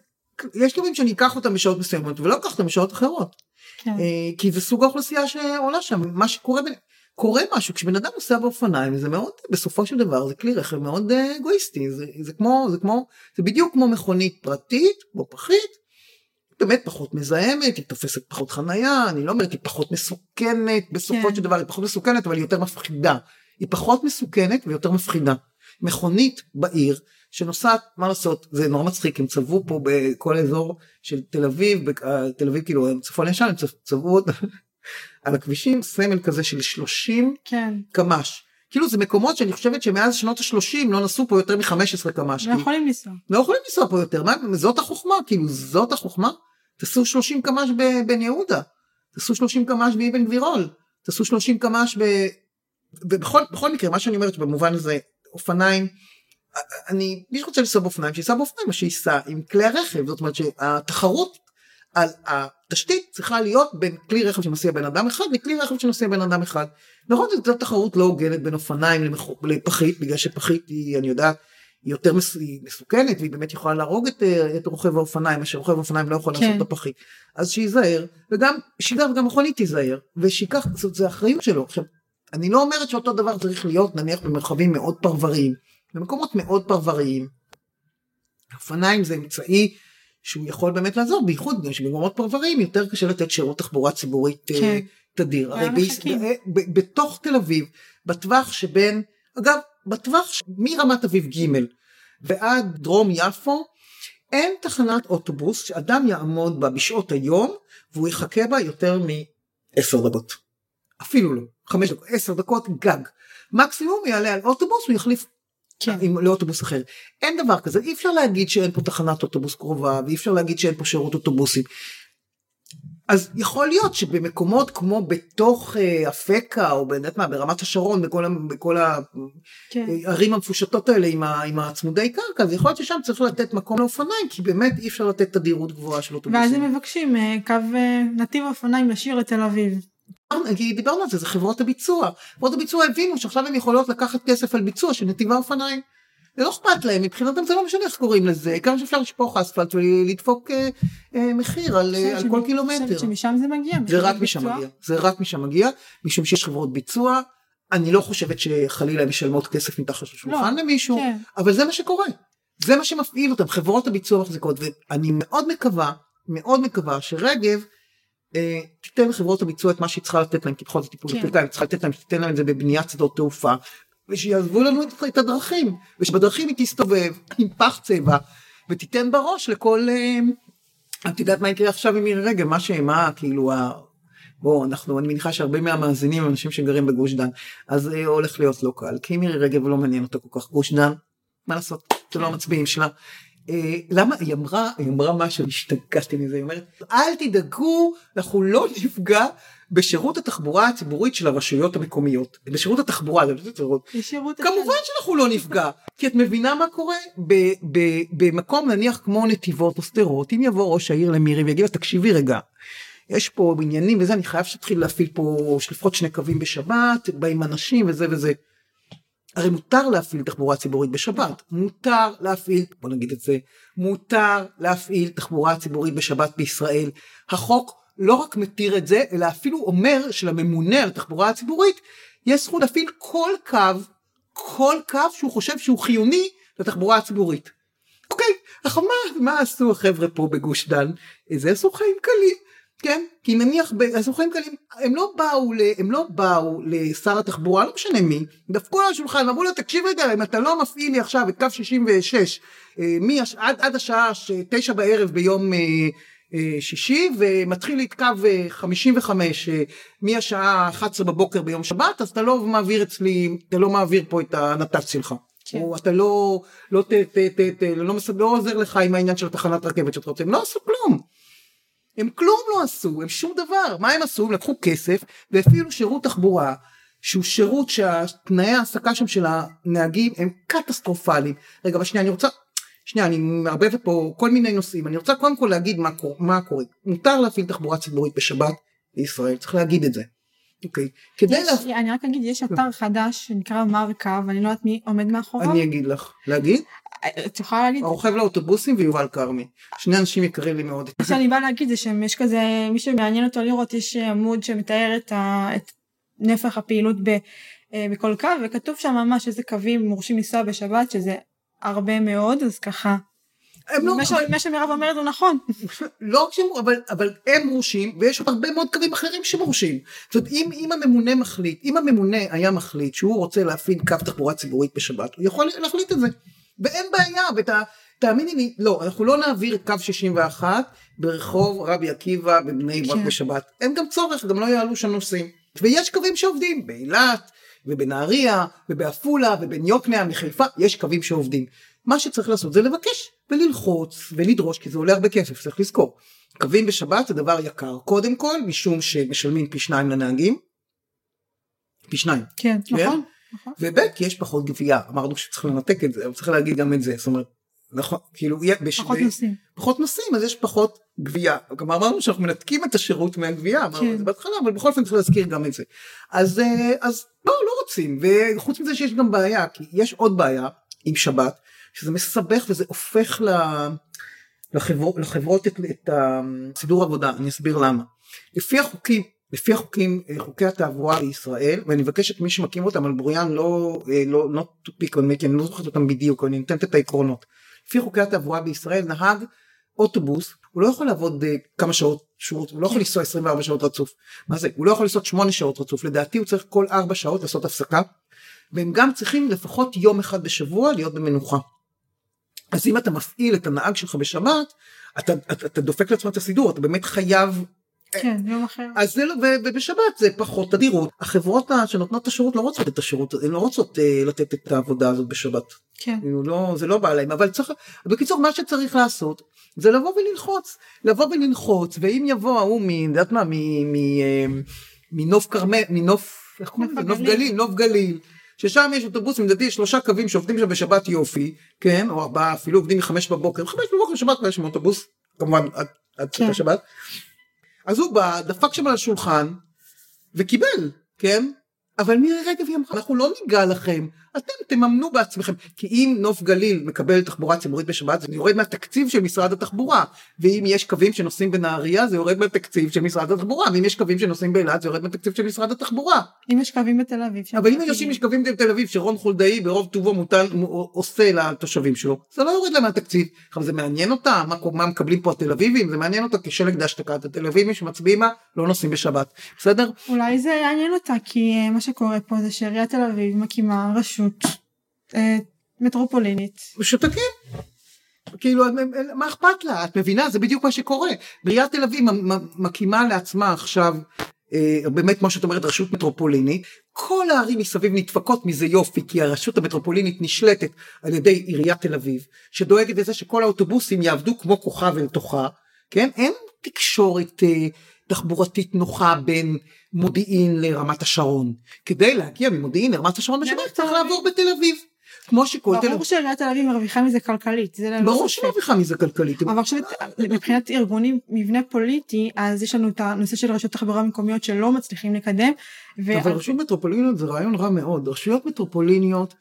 Speaker 1: יש קווים שאני אקח אותם בשעות מסוימות ולא אקח אותם בשעות אחרות. כן. אה, כי זה סוג האוכלוסייה שעולה שם, מה שקורה, קורה משהו, כשבן אדם נוסע באופניים זה מאוד, בסופו של דבר זה כלי רכב מאוד אה, אגואיסטי, זה, זה כמו, זה כמו, זה בדיוק כמו מכונית פרטית, כמו פחית, באמת פחות מזהמת, היא תופסת פחות חנייה, אני לא אומרת היא פחות מסוכנת, בסופו כן. של דבר היא פחות מסוכנת אבל היא יותר מפחידה. היא פחות מסוכנת ויותר מפחידה. מכונית בעיר שנוסעת, מה לעשות, זה נורא מצחיק, הם צבעו פה בכל האזור של תל אביב, אה, תל אביב כאילו צפון ישן, הם צבעו עוד על הכבישים סמל כזה של 30
Speaker 2: כן.
Speaker 1: קמ"ש. כאילו זה מקומות שאני חושבת שמאז שנות ה-30 לא נסעו פה יותר מ-15 קמ"ש.
Speaker 2: לא יכולים לנסוע.
Speaker 1: לא יכולים לנסוע פה יותר, מה, זאת החוכמה, כאילו זאת החוכמה. תעשו 30 קמ"ש בבן יהודה, תעשו 30 קמ"ש באבן גבירול, תעשו 30 קמ"ש ב... ובכל מקרה מה שאני אומרת במובן הזה אופניים אני מי שרוצה לנסוע באופניים שייסע באופניים מה שייסע עם כלי הרכב. זאת אומרת שהתחרות על התשתית צריכה להיות בין כלי רכב שמסיע בן אדם אחד לכלי רכב שמסיע בן אדם אחד. נכון זו תחרות לא הוגנת בין אופניים לפחית בגלל שפחית היא אני יודעת היא יותר מסוכנת והיא באמת יכולה להרוג את, אה, את רוכב האופניים, מה שרוכב האופניים לא יכול כן. לעשות את הפחית. אז שייזהר, וגם, שיזהר וגם מכונית תיזהר, ושייקח, זאת זה אחריות שלו. עכשיו, אני לא אומרת שאותו דבר צריך להיות נניח במרחבים מאוד פרבריים, במקומות מאוד פרבריים. אופניים זה אמצעי שהוא יכול באמת לעזור, בייחוד בגלל שבמקומות פרבריים יותר קשה לתת שירות תחבורה ציבורית אה, כן. תדיר. הרי בתוך תל אביב, בטווח שבין, אגב, בטווח מרמת אביב ג' ועד דרום יפו אין תחנת אוטובוס שאדם יעמוד בה בשעות היום והוא יחכה בה יותר מעשר דקות. אפילו לא, חמש דקות, עשר דקות גג. מקסימום יעלה על אוטובוס הוא יחליף כן. עם, לאוטובוס אחר. אין דבר כזה, אי אפשר להגיד שאין פה תחנת אוטובוס קרובה ואי אפשר להגיד שאין פה שירות אוטובוסים. אז יכול להיות שבמקומות כמו בתוך אה, אפקה או באמת מה ברמת השרון בכל, בכל כן. הערים המפושטות האלה עם, ה, עם הצמודי קרקע אז יכול להיות ששם צריך לתת מקום לאופניים כי באמת אי אפשר לתת תדירות גבוהה של אוטובוסים.
Speaker 2: ואז הם מבקשים אה, קו אה, נתיב אופניים ישיר לתל אביב.
Speaker 1: דיברנו על זה זה חברות הביצוע חברות הביצוע הבינו שעכשיו הם יכולות לקחת כסף על ביצוע של נתיב האופניים. זה לא אכפת להם, מבחינתם זה לא משנה איך קוראים לזה, כמה שאפשר לשפוך אספלט ולדפוק אה, אה, מחיר על, אה, על כל קילומטר.
Speaker 2: שמשם זה מגיע.
Speaker 1: זה רק משם מגיע, זה רק משם מגיע, משום שיש חברות ביצוע, אני לא חושבת שחלילה משלמות כסף מתחת לשולחן
Speaker 2: לא,
Speaker 1: למישהו,
Speaker 2: כן.
Speaker 1: אבל זה מה שקורה. זה מה שמפעיל אותם, חברות הביצוע מחזיקות, ואני מאוד מקווה, מאוד מקווה שרגב תיתן לחברות הביצוע את מה שהיא צריכה לתת להם, כי בכל זאת טיפול
Speaker 2: כן.
Speaker 1: להם, צריכה לתת להם, תיתן להם את זה בבניית שדות תעופה, ושיעזבו לנו את, הדרכים, ושבדרכים היא תסתובב עם פח צבע, ותיתן בראש לכל... אה, את יודעת מה יקרה עכשיו עם מירי רגב, מה שמה, כאילו, ה... בוא, אנחנו, אני מניחה שהרבה מהמאזינים הם אנשים שגרים בגוש דן, אז אה, הולך להיות לא קל, כי מירי רגב לא מעניין אותה כל כך. גוש דן, מה לעשות, זה לא המצביעים שלה. אה, למה היא אמרה, היא אמרה משהו, השתגעתי מזה, היא אומרת, אל תדאגו, אנחנו לא נפגע בשירות התחבורה הציבורית של הרשויות המקומיות. בשירות התחבורה, זה לא שירות.
Speaker 2: ישירות
Speaker 1: כמובן שאנחנו לא נפגע, כי את מבינה מה קורה? במקום נניח כמו נתיבות או שדרות, אם יבוא ראש העיר למירי ויגיד לה, תקשיבי רגע, יש פה עניינים וזה, אני חייב שתתחיל להפעיל פה לפחות שני קווים בשבת, באים אנשים וזה וזה. הרי מותר להפעיל תחבורה ציבורית בשבת, מותר להפעיל, בוא נגיד את זה, מותר להפעיל תחבורה ציבורית בשבת בישראל. החוק לא רק מתיר את זה, אלא אפילו אומר שלממונה על התחבורה הציבורית יש זכות להפעיל כל קו, כל קו שהוא חושב שהוא חיוני לתחבורה הציבורית. אוקיי, עכשיו מה, מה עשו החבר'ה פה בגוש דן? זה עשו חיים קלים. כן, כי נניח, עשו חיים קלים, הם לא באו, ל, הם לא באו לשר התחבורה, לא משנה מי, דפקו על השולחן, אמרו לו, תקשיב רגע, אם אתה לא מפעיל לי עכשיו את קו 66, אה, מי, עד, עד השעה תשע בערב ביום אה, שישי, ומתחיל את קו אה, 55 אה, מהשעה 11 בבוקר ביום שבת, אז אתה לא מעביר אצלי, אתה לא מעביר פה את הנת"צ שלך.
Speaker 2: כן.
Speaker 1: או אתה לא, לא, ת, ת, ת, ת, לא, מסד- לא עוזר לך עם העניין של התחנת רכבת שאתה רוצה, הם לא עשו כלום. הם כלום לא עשו, הם שום דבר. מה הם עשו? הם לקחו כסף והפעילו שירות תחבורה, שהוא שירות שהתנאי ההעסקה שם של הנהגים הם קטסטרופליים. רגע, אבל שנייה, אני רוצה, שנייה, אני מערבבת פה כל מיני נושאים. אני רוצה קודם כל להגיד מה, קור- מה קורה. מותר להפעיל תחבורה ציבורית בשבת בישראל, צריך להגיד את זה. אוקיי. כדי
Speaker 2: יש,
Speaker 1: להפעיל...
Speaker 2: אני רק אגיד, יש אתר חדש שנקרא מרקה, ואני לא יודעת מי עומד מאחוריו.
Speaker 1: אני אגיד לך. להגיד?
Speaker 2: את יכולה להגיד?
Speaker 1: הרוכב לאוטובוסים ויובל כרמי. שני אנשים יקרים לי מאוד.
Speaker 2: מה שאני באה להגיד זה שיש כזה, מי שמעניין אותו לראות, יש עמוד שמתאר את, ה, את נפח הפעילות ב, אה, בכל קו, וכתוב שם ממש איזה קווים מורשים לנסוע בשבת, שזה הרבה מאוד, אז ככה,
Speaker 1: הם לא...
Speaker 2: מה, ש, מה שמירב אומרת הוא נכון.
Speaker 1: לא רק שהם, אבל, אבל הם מורשים, ויש עוד הרבה מאוד קווים אחרים שמורשים. זאת אומרת, אם, אם הממונה מחליט, אם הממונה היה מחליט שהוא רוצה להפעיל קו תחבורה ציבורית בשבת, הוא יכול להחליט את זה. ואין בעיה, ותאמיני לי, לא, אנחנו לא נעביר קו 61 ברחוב רבי עקיבא בבני ברק
Speaker 2: כן.
Speaker 1: בשבת. אין גם צורך, גם לא יעלו שם נוסעים. ויש קווים שעובדים, באילת, ובנהריה, ובעפולה, ובן יוקנעם, מחיפה, יש קווים שעובדים. מה שצריך לעשות זה לבקש וללחוץ ולדרוש כי זה עולה הרבה כסף צריך לזכור. קווים בשבת זה דבר יקר קודם כל משום שמשלמים פי שניים לנהגים. פי שניים.
Speaker 2: כן, נכון. נכון.
Speaker 1: וב' כי יש פחות גבייה אמרנו שצריך לנתק את זה אבל צריך להגיד גם את זה זאת אומרת נכון כאילו בש-
Speaker 2: פחות
Speaker 1: ב-
Speaker 2: נוסעים.
Speaker 1: פחות נוסעים אז יש פחות גבייה. גם אמרנו שאנחנו מנתקים את השירות מהגבייה אמרנו
Speaker 2: כן.
Speaker 1: את זה בהתחלה אבל בכל אופן צריך להזכיר גם את זה. אז אה, אז לא לא רוצים וחוץ מזה שיש גם בעיה כי יש עוד בעיה עם שבת שזה מסבך וזה הופך ל... לחברות, לחברות את, את הסידור עבודה אני אסביר למה. לפי החוקים לפי החוקים אה, חוקי התעבורה בישראל ואני מבקש את מי שמקים אותם על בוריין לא אה, לא not to pick on me כי אני לא זוכרת אותם בדיוק אני נותנת את העקרונות. לפי חוקי התעבורה בישראל נהג אוטובוס הוא לא יכול לעבוד אה, כמה שעות שירות הוא לא יכול לנסוע 24 שעות רצוף. מה זה? הוא לא יכול לנסוע 8 שעות רצוף. לדעתי הוא צריך כל 4 שעות לעשות הפסקה. והם גם צריכים לפחות יום אחד בשבוע להיות במנוחה. אז אם אתה מפעיל את הנהג שלך בשבת אתה, אתה, אתה דופק לעצמך את הסידור אתה באמת חייב
Speaker 2: כן, יום אחר.
Speaker 1: אז זה לא, ובשבת זה פחות תדירות החברות שנותנות את השירות לא רוצות את השירות הן לא רוצות uh, לתת את העבודה הזאת בשבת
Speaker 2: כן.
Speaker 1: כאילו לא זה לא בא להם אבל צריך בקיצור מה שצריך לעשות זה לבוא וללחוץ לבוא וללחוץ ואם יבוא ההוא מ... יודעת מה מ- מ- אה, מנוף כרמל מנוף איך קוראים לזה?
Speaker 2: נוף.
Speaker 1: גליל נוף גליל ששם יש אוטובוסים לדעתי יש שלושה קווים שעובדים שם בשבת יופי כן או ארבעה אפילו עובדים מחמש בבוקר חמש בבוקר שבת כבר יש שם אוטובוס כמובן עד, עד
Speaker 2: כן.
Speaker 1: כן. אז הוא בא דפק שם על השולחן וקיבל כן? אבל מירי רגב היא אמרה אנחנו לא ניגע לכם אתם תממנו בעצמכם. כי אם נוף גליל מקבל תחבורה ציבורית בשבת זה יורד מהתקציב של משרד התחבורה. ואם יש קווים שנוסעים בנהריה זה יורד מהתקציב של משרד התחבורה. ואם יש קווים שנוסעים באילת זה יורד מהתקציב של משרד התחבורה.
Speaker 2: אם יש קווים בתל אביב.
Speaker 1: אבל אם יש יש קווים בתל אביב שרון חולדאי ברוב טובו מוטל עושה לתושבים שלו זה לא יורד להם מהתקציב. עכשיו זה מעניין אותה מה, מה מקבלים פה התל אביבים זה מעניין אותה כשלג דשתקת התל אביבים שמצביעים מה לא נוסעים בשבת בסדר?
Speaker 2: אולי זה יעניין אותה כי אה, מה שקורה פה זה שעיריית תל אביב מקימה רשות אה, מטרופולינית.
Speaker 1: שותקים. כאילו מה אכפת לה? את מבינה? זה בדיוק מה שקורה. עיריית תל אביב מקימה לעצמה עכשיו אה, באמת כמו שאת אומרת רשות מטרופולינית. כל הערים מסביב נדפקות מזה יופי כי הרשות המטרופולינית נשלטת על ידי עיריית תל אביב שדואגת לזה שכל האוטובוסים יעבדו כמו כוכב אל תוכה כן? אין תקשורת אה, תחבורתית נוחה בין מודיעין לרמת השרון כדי להגיע ממודיעין לרמת השרון בשבת צריך לעבור בתל אביב כמו שכל
Speaker 2: תל אביב. ברור שעיריית תל אביב מרוויחה מזה כלכלית.
Speaker 1: ברור שהיא מרוויחה מזה כלכלית.
Speaker 2: אבל עכשיו מבחינת ארגונים מבנה פוליטי אז יש לנו את הנושא של רשויות תחבורה מקומיות שלא מצליחים לקדם.
Speaker 1: אבל רשויות מטרופוליניות זה רעיון רע מאוד. רשויות מטרופוליניות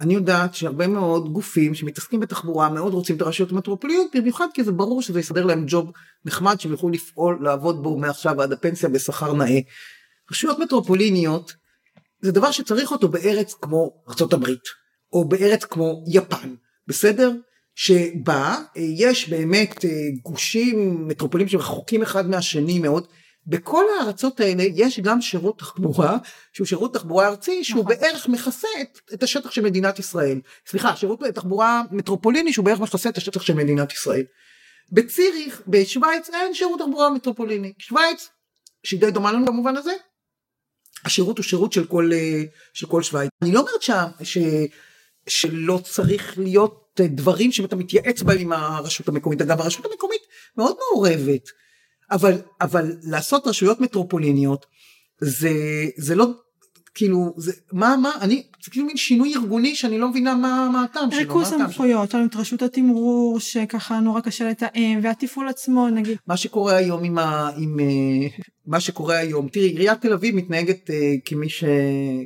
Speaker 1: אני יודעת שהרבה מאוד גופים שמתעסקים בתחבורה מאוד רוצים את הרשויות המטרופוליניות במיוחד כי זה ברור שזה יסדר להם ג'וב נחמד שהם יוכלו לפעול לעבוד בו מעכשיו עד הפנסיה בשכר נאה. רשויות מטרופוליניות זה דבר שצריך אותו בארץ כמו ארה"ב או בארץ כמו יפן בסדר שבה אה, יש באמת אה, גושים מטרופולים שרחוקים אחד מהשני מאוד בכל הארצות האלה יש גם שירות תחבורה שהוא שירות תחבורה ארצי שהוא נכון. בערך מכסה את, את השטח של מדינת ישראל סליחה שירות תחבורה מטרופוליני שהוא בערך מכסה את השטח של מדינת ישראל. בציריך בשוויץ אין שירות תחבורה מטרופוליני שוויץ שהיא די דומה לנו במובן הזה השירות הוא שירות של כל אה, של כל שוויץ אני לא אומרת ש, ש, שלא צריך להיות דברים שאתה מתייעץ בהם עם הרשות המקומית אגב הרשות המקומית מאוד מעורבת. אבל אבל לעשות רשויות מטרופוליניות זה זה לא כאילו זה מה מה אני זה כאילו מין שינוי ארגוני שאני לא מבינה מה מה הטעם שלו.
Speaker 2: ריכוז סמכויות, לנו את רשות התמרור שככה נורא קשה לתאם והתפעול עצמו נגיד.
Speaker 1: מה שקורה היום עם, ה, עם אה, מה שקורה היום תראי עיריית תל אביב מתנהגת אה, כמי ש...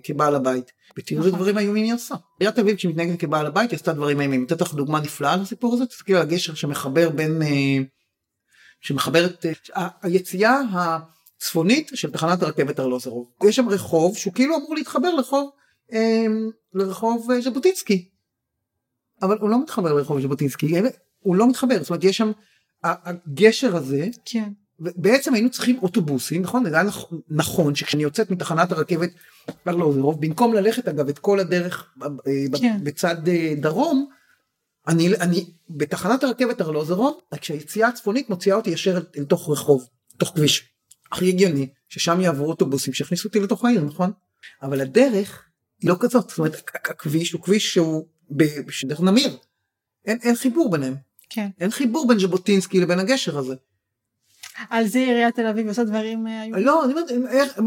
Speaker 1: כבעל הבית. ותראו איזה נכון. דברים איומים היא עושה. עיריית תל אביב כשמתנהגת כבעל הבית היא עשתה דברים איומים. אתן לך דוגמה נפלאה לסיפור הזה תסתכלי על הגשר שמחבר בין אה, שמחברת אה, היציאה הצפונית של תחנת הרכבת ארלוזרוב. יש שם רחוב שהוא כאילו אמור להתחבר לחוב, אה, לרחוב אה, ז'בוטינסקי. אבל הוא לא מתחבר לרחוב ז'בוטינסקי, הוא לא מתחבר, זאת אומרת יש שם הגשר הזה,
Speaker 2: כן.
Speaker 1: בעצם היינו צריכים אוטובוסים, נכון? זה היה נכון שכשאני יוצאת מתחנת הרכבת ארלוזרוב, במקום ללכת אגב את כל הדרך כן. בצד דרום, אני, אני בתחנת הרכבת ארלוזרון, כשהיציאה הצפונית מוציאה אותי ישר אל, אל תוך רחוב, תוך כביש. הכי הגיוני ששם יעברו אוטובוסים שיכניסו אותי לתוך העיר, נכון? אבל הדרך היא לא כזאת, זאת אומרת הכביש הוא כביש שהוא בדרך נמיר. אין, אין חיבור ביניהם.
Speaker 2: כן.
Speaker 1: אין חיבור בין ז'בוטינסקי לבין הגשר הזה.
Speaker 2: על זה עיריית תל אביב עושה דברים אה,
Speaker 1: לא, אני אומרת,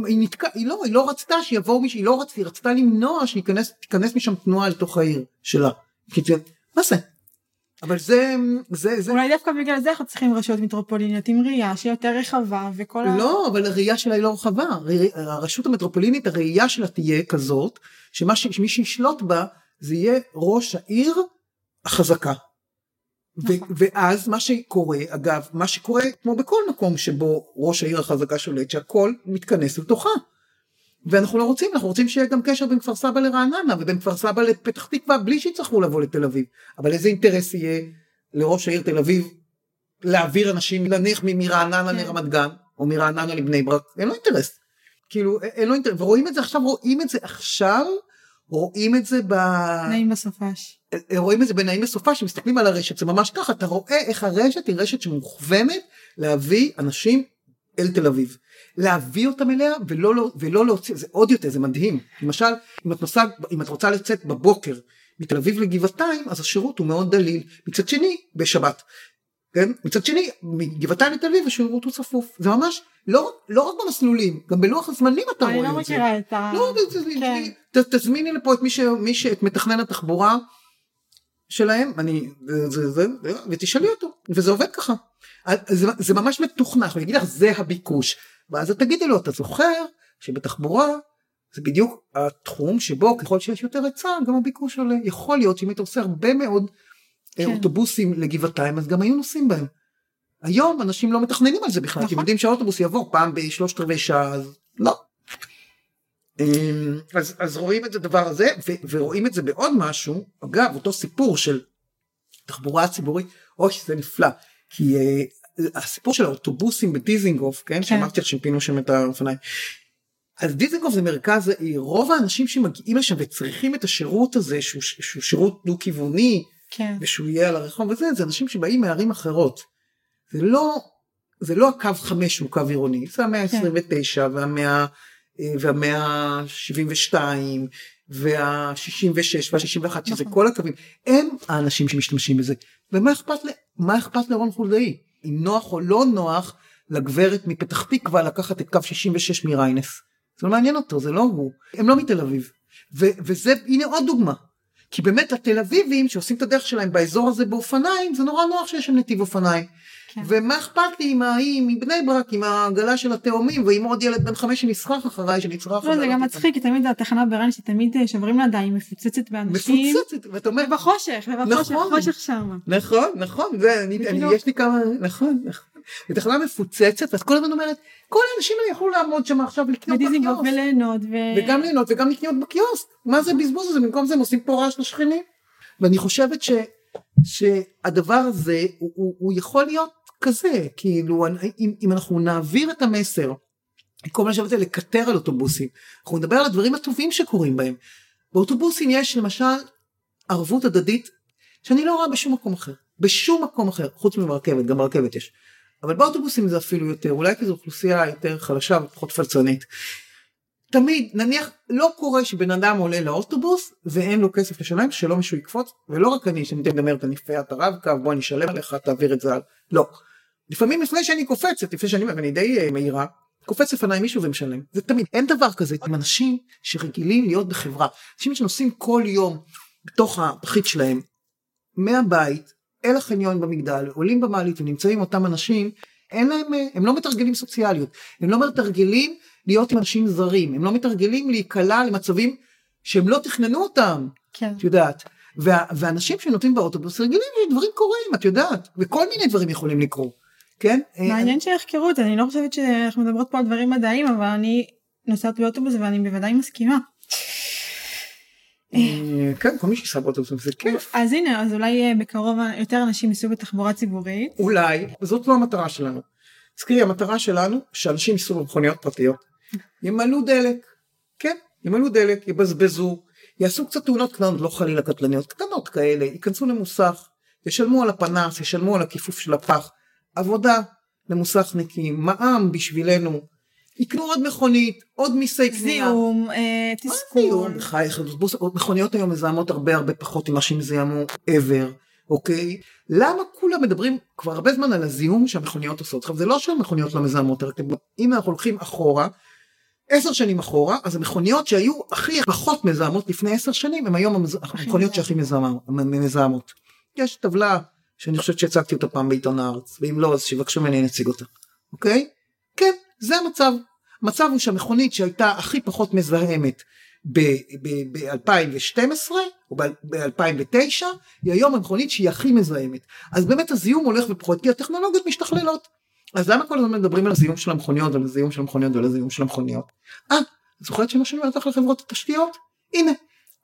Speaker 1: היא נתקע, היא לא, היא לא רצתה שיבואו מישהו, היא לא רצתה, היא רצתה למנוע שייכנס משם תנועה לתוך העיר שלה. מה זה? אבל זה, זה, זה...
Speaker 2: אולי דווקא בגלל זה אנחנו צריכים רשויות מטרופוליניות עם ראייה שהיא יותר רחבה וכל ה...
Speaker 1: לא, אבל הראייה שלה היא לא רחבה. הרשות המטרופולינית, הראייה שלה תהיה כזאת. שמי שישלוט בה זה יהיה ראש העיר החזקה. ו- נכון. ואז מה שקורה, אגב, מה שקורה כמו בכל מקום שבו ראש העיר החזקה שולט, שהכל מתכנס לתוכה. ואנחנו לא רוצים, אנחנו רוצים שיהיה גם קשר בין כפר סבא לרעננה ובין כפר סבא לפתח תקווה בלי שיצטרכו לבוא לתל אביב. אבל איזה אינטרס יהיה לראש העיר תל אביב להעביר אנשים נניח מרעננה כן. לרמת גן או מרעננה לבני ברק, אין לו אינטרס. כאילו אין לו אינטרס, ורואים את זה עכשיו, רואים את זה עכשיו, רואים את זה ב...
Speaker 2: נעים בסופש.
Speaker 1: רואים את זה בנעים בסופש, שמסתכלים על הרשת, זה ממש ככה, אתה רואה איך הרשת היא רשת שמוכוונת להביא אנשים אל תל אביב. להביא אותם אליה ולא, לא, ולא להוציא, זה עוד יותר, זה מדהים. למשל, אם את, נוסע, אם את רוצה לצאת בבוקר מתל אביב לגבעתיים, אז השירות הוא מאוד דליל. מצד שני, בשבת. כן? מצד שני, מגבעתיים לתל אביב השירות הוא צפוף. זה ממש, לא, לא רק במסלולים, גם בלוח הזמנים אתה רואה
Speaker 2: לא את זה. אני לא מכירה את ה... לא,
Speaker 1: כן. ת, תזמיני לפה את מי, ש, מי שאת מתכנן התחבורה שלהם, אני, זה, זה, זה, ותשאלי אותו, וזה עובד ככה. זה, זה ממש מתוכנן, אני אגיד לך זה הביקוש, ואז את תגידי לו אתה זוכר שבתחבורה זה בדיוק התחום שבו ככל שיש יותר היצע גם הביקוש עולה. יכול להיות שאם היית עושה הרבה מאוד
Speaker 2: כן.
Speaker 1: אוטובוסים לגבעתיים אז גם היו נוסעים בהם. היום אנשים לא מתכננים על זה בכלל, כי הם
Speaker 2: נכון.
Speaker 1: יודעים שהאוטובוס יבוא פעם בשלושת רבעי שעה, אז לא. אמ, אז, אז רואים את הדבר הזה, ו, ורואים את זה בעוד משהו, אגב, אותו סיפור של תחבורה ציבורית, אוי, זה נפלא, כי uh, הסיפור של האוטובוסים בדיזינגוף, כן,
Speaker 2: כן.
Speaker 1: שאמרתי לך שהם פינו שם את האופניים. אז דיזינגוף זה מרכז העיר, רוב האנשים שמגיעים לשם וצריכים את השירות הזה, שהוא, שהוא שירות דו-כיווני,
Speaker 2: כן.
Speaker 1: ושהוא יהיה על הרחוב וזה, זה אנשים שבאים מערים אחרות. זה לא, זה לא הקו 5 שהוא קו עירוני, זה המאה ה-29 והמאה, אה, והמאה ה-72 וה-66 וה-61, שזה
Speaker 2: נכון.
Speaker 1: כל הקווים, הם האנשים שמשתמשים בזה. ומה אכפת, ל- אכפת לרון חולדאי? אם נוח או לא נוח לגברת מפתח תקווה לקחת את קו 66 מריינס. זה לא מעניין אותו, זה לא הוא. הם לא מתל אביב. ו- וזה, הנה עוד דוגמה. כי באמת התל אביבים שעושים את הדרך שלהם באזור הזה באופניים זה נורא נוח שיש שם נתיב אופניים.
Speaker 2: כן.
Speaker 1: ומה אכפת לי עם ההיא מבני ברק עם העגלה של התאומים ועם עוד ילד בן חמש שנצרח אחריי שנצרח
Speaker 2: לא, זה. גם מצחיק, כי תמיד התחנה ברן שתמיד אה, שוברים לה די, מפוצצת באנשים.
Speaker 1: מפוצצת ואתה אומר
Speaker 2: ובחושך, ובחושך,
Speaker 1: נכון.
Speaker 2: חושך שם.
Speaker 1: נכון נכון זה אני, אני יש לי כמה נכון נכון. בתחנה מפוצצת ואת כל הזמן אומרת כל האנשים האלה יכלו לעמוד שם עכשיו לקנות
Speaker 2: בדיזינגוף
Speaker 1: בקיוסק
Speaker 2: וליהנות. ו...
Speaker 1: וגם ליהנות וגם לקנות בקיוסק מה זה הבזבוז הזה במקום זה הם עושים פה רעש לשכנים. ואני חושבת ש, שהדבר הזה הוא, הוא, הוא יכול להיות כזה כאילו אם, אם אנחנו נעביר את המסר כל מה שאני רוצה לקטר על אוטובוסים אנחנו נדבר על הדברים הטובים שקורים בהם. באוטובוסים יש למשל ערבות הדדית שאני לא רואה בשום מקום אחר בשום מקום אחר חוץ מברכבת גם ברכבת יש. אבל באוטובוסים זה אפילו יותר אולי כי זו אוכלוסייה יותר חלשה ופחות פלצנית. תמיד נניח לא קורה שבן אדם עולה לאוטובוס ואין לו כסף לשלם שלא מישהו יקפוץ ולא רק אני שאני מדבר את הנפגע את הרב-קו בוא אני אשלם עליך תעביר את זה על לא. לפעמים לפני שאני קופצת לפני שאני ואני די אה, מהירה קופץ לפניי מישהו ומשלם זה תמיד אין דבר כזה עם אנשים שרגילים להיות בחברה אנשים שנוסעים כל יום בתוך הפחית שלהם מהבית אל החניון במגדל עולים במעלית ונמצאים אותם אנשים אין להם הם לא מתרגלים סוציאליות. הם לא מתרגלים להיות עם אנשים זרים. הם לא מתרגלים להיקלע למצבים שהם לא תכננו אותם
Speaker 2: כן.
Speaker 1: את יודעת. וה, ואנשים שנותנים באוטובוס רגילים שדברים קורים את יודעת. וכל מיני דברים יכולים לקרות כן?
Speaker 2: מעניין שיחקרו את זה, אני לא חושבת שאנחנו מדברות פה על דברים מדעיים, אבל אני נוסעת באוטובוס ואני בוודאי מסכימה.
Speaker 1: אה, כן כל מי שייסע באוטובוס זה כיף.
Speaker 2: אז הנה, אז אולי אה, בקרוב יותר אנשים ייסעו בתחבורה ציבורית.
Speaker 1: אולי זאת לא המטרה שלנו. תזכרי המטרה שלנו שאנשים ייסעו במכוניות פרטיות. ימלאו דלק. כן ימלאו דלק יבזבזו יעשו קצת תאונות קטנות לא חלילה קטלניות קטנות כאלה ייכנסו למוסך ישלמו על הפנס ישלמו על הכיפוף של הפח. עבודה למוסכניקים מע"מ בשבילנו יקנו עוד מכונית עוד מיסי קנייה.
Speaker 2: זיהום, אה,
Speaker 1: מה
Speaker 2: תסכול.
Speaker 1: זיהום? בחייך, מכוניות היום מזהמות הרבה הרבה פחות ממה שהם זיהמו ever, אוקיי? למה כולם מדברים כבר הרבה זמן על הזיהום שהמכוניות עושות? עכשיו זה לא שהמכוניות לא מזהמות, רק אם אנחנו הולכים אחורה, עשר שנים אחורה, אז המכוניות שהיו הכי פחות מזהמות לפני עשר שנים, הם היום המכוניות שהכי מזהמות. יש טבלה שאני חושבת שהצגתי אותה פעם בעיתון הארץ, ואם לא אז שיבקשו ממני אני אציג אותה, אוקיי? כן, זה המצב. המצב הוא שהמכונית שהייתה הכי פחות מזהמת ב-2012 או ב-2009 היא היום המכונית שהיא הכי מזהמת. אז באמת הזיהום הולך ופחות כי הטכנולוגיות משתכללות. אז למה כל הזמן מדברים על הזיהום של המכוניות ועל הזיהום של המכוניות ועל הזיהום של המכוניות? אה, זוכרת שמה שאני אומרת לך לחברות התשתיות? הנה.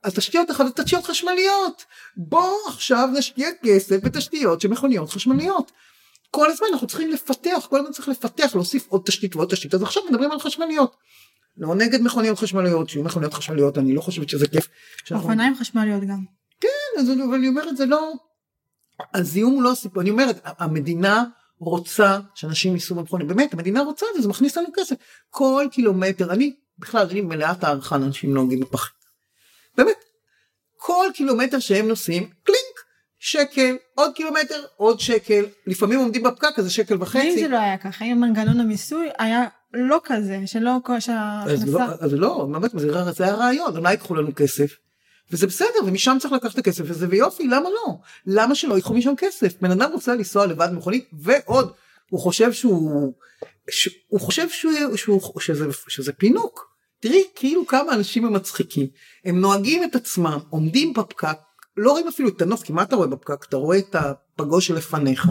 Speaker 1: אז תשתיות אחת תשתיות חשמליות. בואו עכשיו נשקיע כסף בתשתיות של מכוניות חשמליות. כל הזמן אנחנו צריכים לפתח, כל הזמן צריך לפתח, להוסיף עוד תשתית ועוד תשתית, אז עכשיו מדברים על חשמליות. לא נגד מכוניות חשמליות, שיהיו מכוניות חשמליות, אני לא חושבת שזה כיף.
Speaker 2: אופניים חשמליות גם.
Speaker 1: כן, אז אני, אבל אני אומרת, זה לא... הזיהום הוא לא הסיפור, אני אומרת, המדינה רוצה שאנשים ייסעו במכונית, באמת, המדינה רוצה את זה, זה מכניס לנו כסף. כל קילומטר, אני, בכלל, אני מלאת הערכה לאנשים נוהגים בפחים. באמת, כל קילומטר שהם נוסעים, קלינק, שקל, עוד קילומטר, עוד שקל, לפעמים עומדים בפקק, אז זה שקל
Speaker 2: ואם
Speaker 1: וחצי.
Speaker 2: זה לא היה ככה, אם מנגנון המיסוי היה לא כזה, שלא כל
Speaker 1: אז לא. אז לא, באמת, זה, היה רעיון, אולי ייקחו לנו כסף, וזה בסדר, ומשם צריך לקחת את הכסף הזה, ויופי, למה לא? למה שלא ייקחו משם כסף? בן אדם רוצה לנסוע לבד במכונית, ועוד, הוא חושב שהוא, ש, הוא חושב שהוא, שהוא, שזה, שזה פינוק, תראי כאילו כמה אנשים הם מצחיקים. הם נוהגים את עצמם, עומדים בפקק, לא רואים אפילו את הנוף, כי מה אתה רואה בפקק? אתה רואה את הפגוש שלפניך,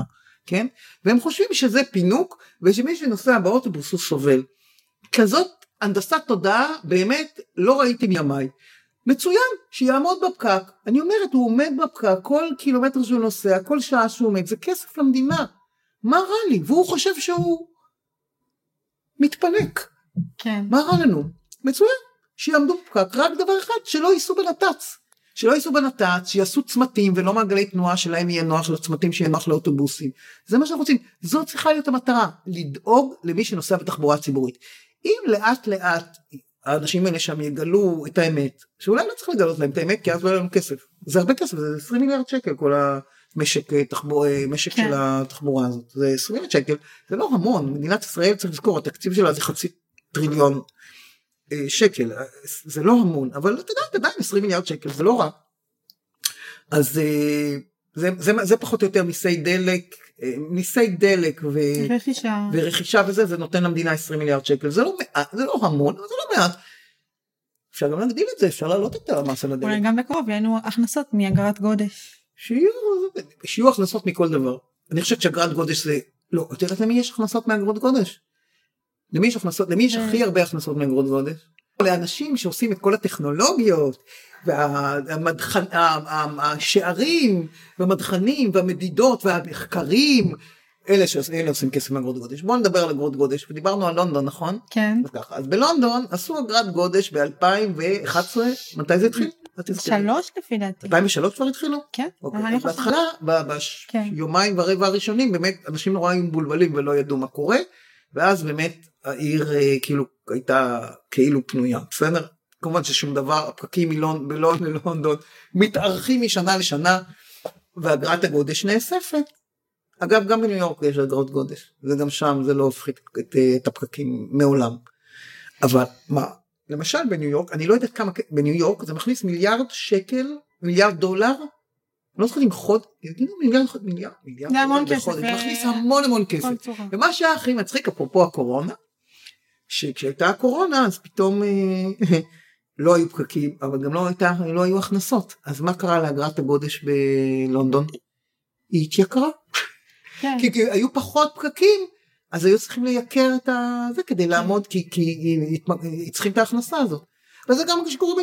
Speaker 1: כן? והם חושבים שזה פינוק, ושמי שנוסע באוטובוס הוא סובל. כזאת הנדסת תודעה באמת לא ראיתי מימיי. מצוין, שיעמוד בפקק. אני אומרת, הוא עומד בפקק, כל קילומטר שהוא נוסע, כל שעה שהוא עומד, זה כסף למדינה. מה רע לי? והוא חושב שהוא מתפנק.
Speaker 2: כן.
Speaker 1: מה רע לנו? מצוין, שיעמדו בפקק, רק דבר אחד, שלא ייסעו בנת"צ. שלא ייסעו בנת"צ, שיעשו צמתים ולא מעגלי תנועה שלהם יהיה נוח לצמתים שיהיה נוח לאוטובוסים. זה מה שאנחנו רוצים, זאת צריכה להיות המטרה, לדאוג למי שנוסע בתחבורה ציבורית. אם לאט לאט האנשים האלה שם יגלו את האמת, שאולי לא צריך לגלות להם את האמת כי אז לא יהיה לנו כסף. זה הרבה כסף, זה 20 מיליארד שקל כל המשק אה, תחבור, אה, משק
Speaker 2: כן.
Speaker 1: של התחבורה הזאת. זה 20 מיליארד שקל, זה לא המון, מדינת ישראל צריך לזכור, התקציב שלה זה חצי טריליון שקל, אה, זה לא המון, אבל אתה יודע, עדיין 20 מיליארד שקל, זה לא רע. אז אה, זה, זה, זה פחות או יותר מיסי דלק, אה, מיסי דלק ו...
Speaker 2: רכישה.
Speaker 1: ורכישה וזה, זה נותן למדינה 20 מיליארד שקל, זה לא מעט, זה לא המון, אבל זה לא מעט. אפשר גם להגדיל את זה, אפשר להעלות את המס על הדלק.
Speaker 2: אולי גם בקרוב יהיו הכנסות מאגרת גודש.
Speaker 1: שיהיו, שיהיו הכנסות מכל דבר. אני חושבת שאגרת גודש זה, לא, את יודעת למי יש הכנסות מאגרות גודש? למי יש הכנסות, למי יש
Speaker 2: אה.
Speaker 1: הכי הרבה הכנסות מאגרות גודש? לאנשים שעושים את כל הטכנולוגיות, והשערים, והמדחנים, והמדידות, והמחקרים, אלה שאלה עושים כסף מאגרות גודש. בואו נדבר על אגרות גודש, ודיברנו על לונדון, נכון?
Speaker 2: כן.
Speaker 1: אז ככה, אז בלונדון עשו אגרת גודש ב-2011, מתי זה התחיל?
Speaker 2: שלוש לפי דעתי.
Speaker 1: 2003 כבר התחילו?
Speaker 2: כן.
Speaker 1: אוקיי. בהתחלה,
Speaker 2: כן.
Speaker 1: ביומיים ורבע הראשונים, באמת אנשים נורא היו מבולבלים ולא ידעו מה קורה, ואז באמת העיר אה, כאילו הייתה כאילו פנויה, בסדר? כמובן ששום דבר, הפקקים מלונד- בלונד- ללונדון מתארכים משנה לשנה, ואגרת הגודש נאספת. אגב, גם בניו יורק יש אגרות גודש, וגם שם זה לא הפחית את, אה, את הפקקים מעולם. אבל מה, למשל בניו יורק, אני לא יודעת כמה, בניו יורק זה מכניס מיליארד שקל, מיליארד דולר, לא זוכר למחוד, יגידו מיליארד, מיליארד, מיליארד
Speaker 2: זה המון כסף,
Speaker 1: מכניס המון המון כסף. ומה שהיה הכי מצחיק אפרופו הקורונה, שכשהייתה הקורונה אז פתאום אה, לא היו פקקים אבל גם לא, הייתה, לא היו הכנסות אז מה קרה לאגרת הגודש בלונדון? היא התייקרה
Speaker 2: כן.
Speaker 1: כי, היו פחות פקקים אז היו צריכים לייקר את. זה כדי לעמוד כי, כי צריכים את ההכנסה הזאת. וזה גם מה שקורה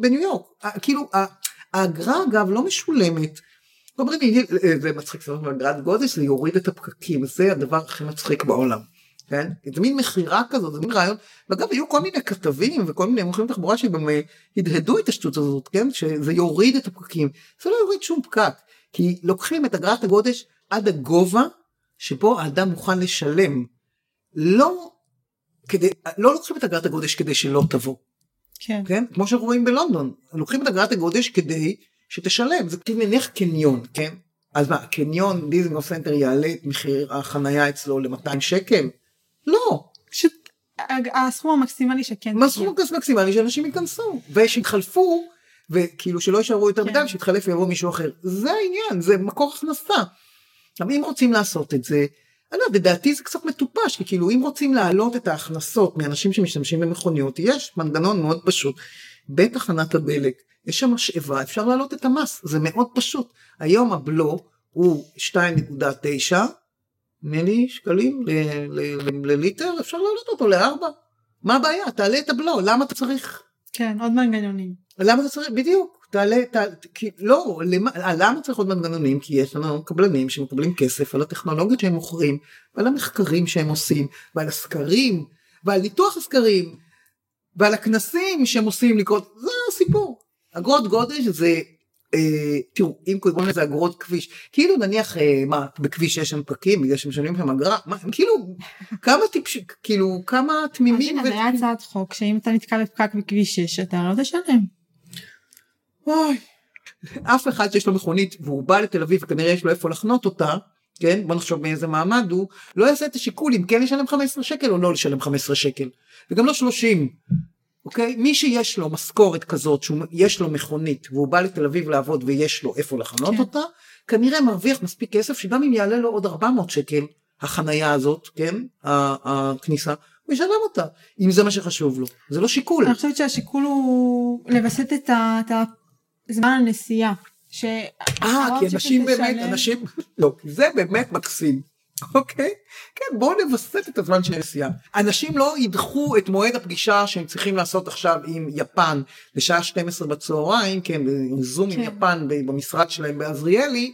Speaker 1: בניו, יורק כאילו האגרה אגב לא משולמת. אומרים לי "אה, זה מצחיק אומרת, אגרת גודש זה יוריד את הפקקים זה הדבר הכי מצחיק בעולם. כן? זה מין מכירה כזאת זה מין רעיון ואגב היו כל מיני כתבים וכל מיני מומחים לתחבורה שגם אה, הדהדו את השטות הזאת כן שזה יוריד את הפקקים זה לא יוריד שום פקק כי לוקחים את אגרת הגודש עד הגובה שבו האדם מוכן לשלם לא כדי לא לוקחים את אגרת הגודש כדי שלא תבוא
Speaker 2: כן.
Speaker 1: כן כמו שאנחנו רואים בלונדון לוקחים את אגרת הגודש כדי שתשלם זה כאילו נניח קניון כן אז מה קניון דיזנגוף סנטר יעלה את מחיר החנייה אצלו ל-200 שקל לא
Speaker 2: פשוט הסכום המקסימלי שכן.
Speaker 1: מה סכום הכסף מקסימלי שאנשים ייכנסו ושיתחלפו וכאילו שלא יישארו יותר
Speaker 2: כן.
Speaker 1: מדי שיתחלף ויבוא מישהו אחר זה העניין זה מקור הכנסה. עכשיו אם רוצים לעשות את זה אני לא יודע, לדעתי זה קצת מטופש כי כאילו אם רוצים להעלות את ההכנסות מאנשים שמשתמשים במכוניות יש מנגנון מאוד פשוט. בתחנת הדלק יש שם משאבה אפשר להעלות את המס זה מאוד פשוט. היום הבלו הוא 2.9 נדמה לי שקלים לליטר אפשר להעלות אותו לארבע. מה הבעיה? תעלה את הבלו למה אתה צריך
Speaker 2: כן, עוד מנגנונים.
Speaker 1: למה אתה צריך בדיוק תעלה תעלה כי לא למה, למה צריך עוד מנגנונים כי יש לנו קבלנים שמקבלים כסף על הטכנולוגיות שהם מוכרים ועל המחקרים שהם עושים ועל הסקרים ועל ניתוח הסקרים ועל הכנסים שהם עושים לקרות זה הסיפור אגרות גודש זה תראו אם קוראים לזה אגרות כביש כאילו נניח אה, מה בכביש יש שם פקקים בגלל שמשלמים שם אגרה מה הם כאילו כמה טיפש כאילו כמה
Speaker 2: אז
Speaker 1: תמימים
Speaker 2: הנה, זה היה הצעת חוק שאם אתה נתקע בפקק בכביש 6 אתה לא תשלם.
Speaker 1: אוי. אף אחד שיש לו מכונית והוא בא לתל אביב וכנראה יש לו איפה לחנות אותה, כן, בוא נחשוב מאיזה מעמד הוא, לא יעשה את השיקול אם כן לשלם 15 שקל או לא לשלם 15 שקל, וגם לא 30, אוקיי? מי שיש לו משכורת כזאת, שיש לו מכונית והוא בא לתל אביב לעבוד ויש לו איפה לחנות
Speaker 2: כן.
Speaker 1: אותה, כנראה מרוויח מספיק כסף שגם אם יעלה לו עוד 400 שקל החנייה הזאת, כן, הכניסה, הוא ישלם אותה, אם זה מה שחשוב לו. זה לא שיקול.
Speaker 2: אני חושבת שהשיקול הוא לווסת את ה- את הזמן הנסיעה. ש-
Speaker 1: אה, כי אנשים באמת. אנשים, לא, זה באמת מקסים, אוקיי? כן, בואו נווסת את הזמן של הנסיעה. אנשים לא ידחו את מועד הפגישה שהם צריכים לעשות עכשיו עם יפן לשעה 12 בצהריים, כן, עם זום עם
Speaker 2: כן.
Speaker 1: יפן ב- במשרד שלהם בעזריאלי,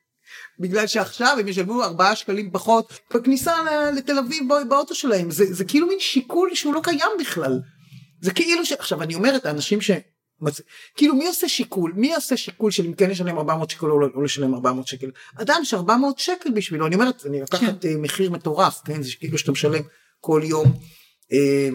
Speaker 1: בגלל שעכשיו הם ישלמו 4 שקלים פחות בכניסה לתל אביב בא- באוטו שלהם. זה, זה כאילו מין שיקול שהוא לא קיים בכלל. זה כאילו ש... עכשיו אני אומרת, האנשים ש... מצ... כאילו מי עושה שיקול? מי עושה שיקול של אם כן לשלם 400 שקל או לא, או לשלם 400 שקל? אדם ש-400 שקל בשבילו, אני אומרת, אני לקחת אה, מחיר מטורף, כן? זה כאילו שאתה משלם כל יום. אה,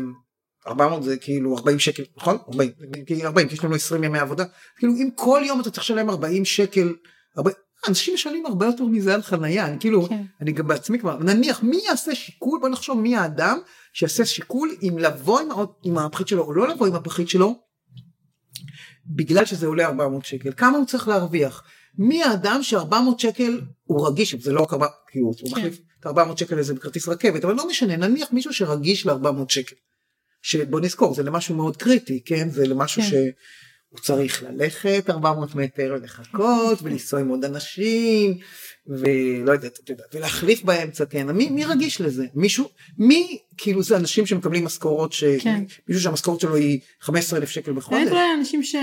Speaker 1: 400 זה כאילו 40 שקל, נכון? 40, כי 40, כי יש לנו 20 ימי עבודה. כאילו אם כל יום אתה צריך לשלם 40 שקל, 40, אנשים משלמים הרבה יותר מזה על חנייה, אני כאילו,
Speaker 2: כן.
Speaker 1: אני גם בעצמי כבר, נניח מי יעשה שיקול, בוא נחשוב מי האדם שיעשה שיקול אם לבוא עם, עם הפחית שלו או לא לבוא עם הפחית שלו, בגלל שזה עולה 400 שקל, כמה הוא צריך להרוויח? מי האדם ש-400 שקל הוא רגיש, זה לא רק 400, כי הוא,
Speaker 2: כן.
Speaker 1: מחליף את 400 שקל לזה בכרטיס רכבת, אבל לא משנה, נניח מישהו שרגיש ל-400 שקל, שבוא נזכור, זה למשהו מאוד קריטי, כן? זה למשהו
Speaker 2: כן.
Speaker 1: שהוא צריך ללכת 400 מטר, לחכות, ולנסוע עם עוד אנשים, ולא יודעת, את יודעת, ולהחליף באמצע, כן? מי, מי רגיש לזה? מישהו, מי, כאילו זה אנשים שמקבלים משכורות, ש...
Speaker 2: כן.
Speaker 1: מישהו שהמשכורת שלו היא 15,000 שקל בחודש.
Speaker 2: אולי אנשים ש...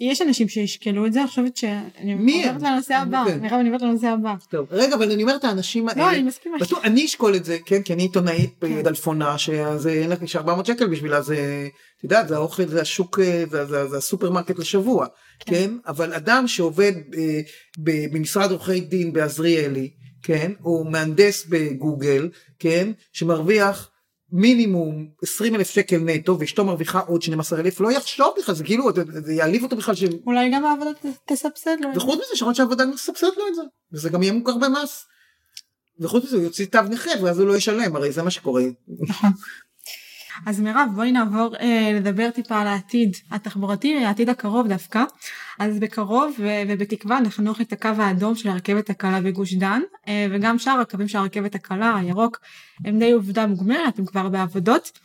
Speaker 2: יש אנשים שישקלו את זה, אני חושבת שאני? עוברת לנושא הבא. מירב אני עוברת לנושא הבא.
Speaker 1: טוב, רגע, אבל אני אומרת האנשים האלה,
Speaker 2: לא, אני מסכימה.
Speaker 1: בטוח, אני אשקול את זה, כן, כי אני עיתונאית
Speaker 2: כן.
Speaker 1: בדלפונה, שזה אין לה 400 שקל בשבילה, זה, את יודעת, זה האוכל, זה השוק, אה, זה, הסופרמרקט לשבוע,
Speaker 2: כן.
Speaker 1: כן, אבל אדם שעובד אה, במשרד עורכי דין בעזריאלי, כן, או מהנדס בגוגל, כן, שמרוויח מינימום 20 אלף שקל נטו ואשתו מרוויחה עוד 12 אלף לא יחשוב בכלל זה כאילו זה יעליב אותו בכלל ש...
Speaker 2: אולי גם העבודה תסבסד לו. את זה.
Speaker 1: וחוץ מזה שמעת שהעבודה תסבסד לו את זה וזה גם יהיה מוכר במס. וחוץ מזה הוא יוציא תו נכה ואז הוא לא ישלם הרי זה מה שקורה.
Speaker 2: אז מירב בואי נעבור אה, לדבר טיפה על העתיד התחבורתי, העתיד הקרוב דווקא. אז בקרוב ו- ובתקווה נחנוך את הקו האדום של הרכבת הקלה בגוש דן אה, וגם שאר הקווים של הרכבת הקלה הירוק הם די עובדה מוגמרת הם כבר בעבודות.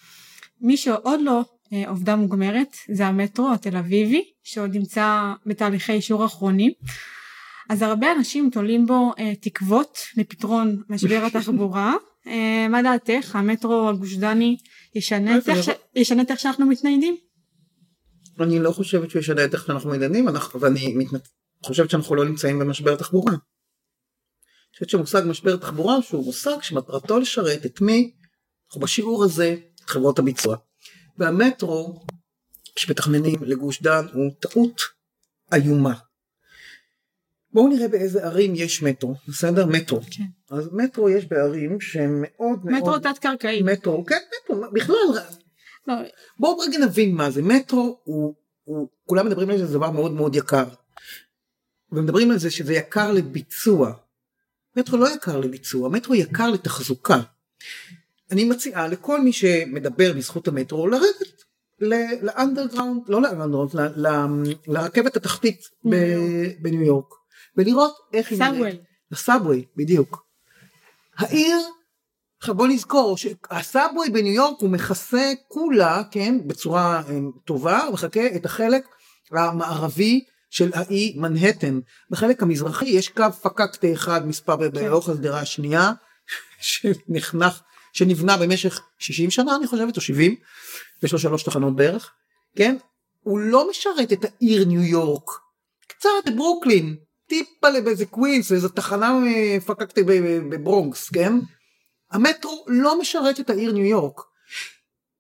Speaker 2: מי שעוד לא אה, עובדה מוגמרת זה המטרו התל אביבי שעוד נמצא בתהליכי אישור אחרונים. אז הרבה אנשים תולים בו אה, תקוות לפתרון משבר התחבורה. אה, מה דעתך המטרו הגוש דני ישנה את איך שאנחנו מתניידים?
Speaker 1: אני לא חושבת שהוא ישנה את איך שאנחנו אנחנו ואני. חושבת שאנחנו לא נמצאים במשבר תחבורה. אני חושבת שמושג משבר תחבורה שהוא מושג שמטרתו לשרת את מי? אנחנו בשיעור הזה חברות הביצוע. והמטרו שמתכננים לגוש דן הוא טעות איומה. בואו נראה באיזה ערים יש מטרו, בסדר? מטרו.
Speaker 2: כן.
Speaker 1: אז מטרו יש בערים שהם מאוד מאוד...
Speaker 2: מטרו תת קרקעי.
Speaker 1: מטרו, כן, מטרו, בכלל,
Speaker 2: לא,
Speaker 1: בואו רגע נבין מה זה מטרו הוא, הוא כולם מדברים על זה זה דבר מאוד מאוד יקר. ומדברים על זה שזה יקר לביצוע. מטרו לא יקר לביצוע מטרו יקר לתחזוקה. אני מציעה לכל מי שמדבר בזכות המטרו לרדת לאנדרגראונד לא לאנדרגראונד לרכבת התחתית בניו יורק ולראות איך היא נראית.
Speaker 2: סאבווי.
Speaker 1: לסאבווי בדיוק. העיר עכשיו בוא נזכור שהסאבווי בניו יורק הוא מכסה כולה כן בצורה אה, טובה הוא מחכה את החלק המערבי של האי מנהטן בחלק המזרחי יש קו פקקטה אחד מספר באורך השדרה השנייה שנחנך שנבנה במשך 60 שנה אני חושבת או 70 יש לו שלוש תחנות בערך כן הוא לא משרת את העיר ניו יורק קצת ברוקלין טיפה באיזה קווינס איזה תחנה פקקטה בברונקס כן המטרו לא משרת את העיר ניו יורק.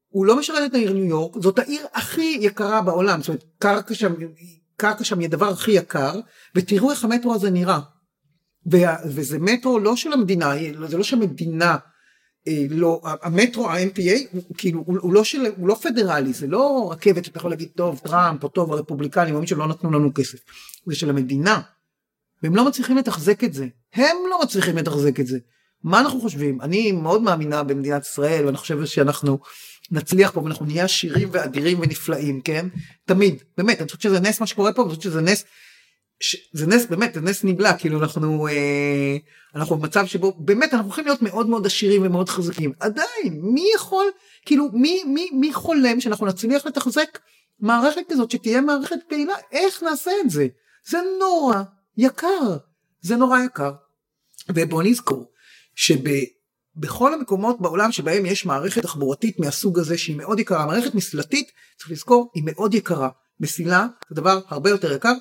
Speaker 1: הוא לא משרת את העיר ניו יורק, זאת העיר הכי יקרה בעולם, זאת אומרת קרקע שם, קרקע שם היא הדבר הכי יקר, ותראו איך המטרו הזה נראה. וזה מטרו לא של המדינה, זה לא שהמדינה, אה, לא, המטרו ה-MTA הוא כאילו הוא, הוא, לא של, הוא לא פדרלי, זה לא רכבת שאתה יכול להגיד טוב טראמפ או טוב הרפובליקנים או מי שלא נתנו לנו כסף, זה של המדינה. והם לא מצליחים לתחזק את זה, הם לא מצליחים לתחזק את זה. מה אנחנו חושבים? אני מאוד מאמינה במדינת ישראל ואני חושבת שאנחנו נצליח פה ואנחנו נהיה עשירים ואדירים ונפלאים, כן? תמיד, באמת, אני חושבת שזה נס מה שקורה פה, אני חושבת שזה נס זה נס באמת זה נס נבלע. כאילו אנחנו אה, אנחנו במצב שבו באמת אנחנו הולכים להיות מאוד מאוד עשירים ומאוד חזקים. עדיין מי יכול כאילו מי מי מי חולם שאנחנו נצליח לתחזק מערכת כזאת שתהיה מערכת פעילה? איך נעשה את זה? זה נורא יקר. זה נורא יקר. ובוא נזכור שבכל המקומות בעולם שבהם יש מערכת תחבורתית מהסוג הזה שהיא מאוד יקרה מערכת מסילתית צריך לזכור היא מאוד יקרה. מסילה זה דבר הרבה יותר יקר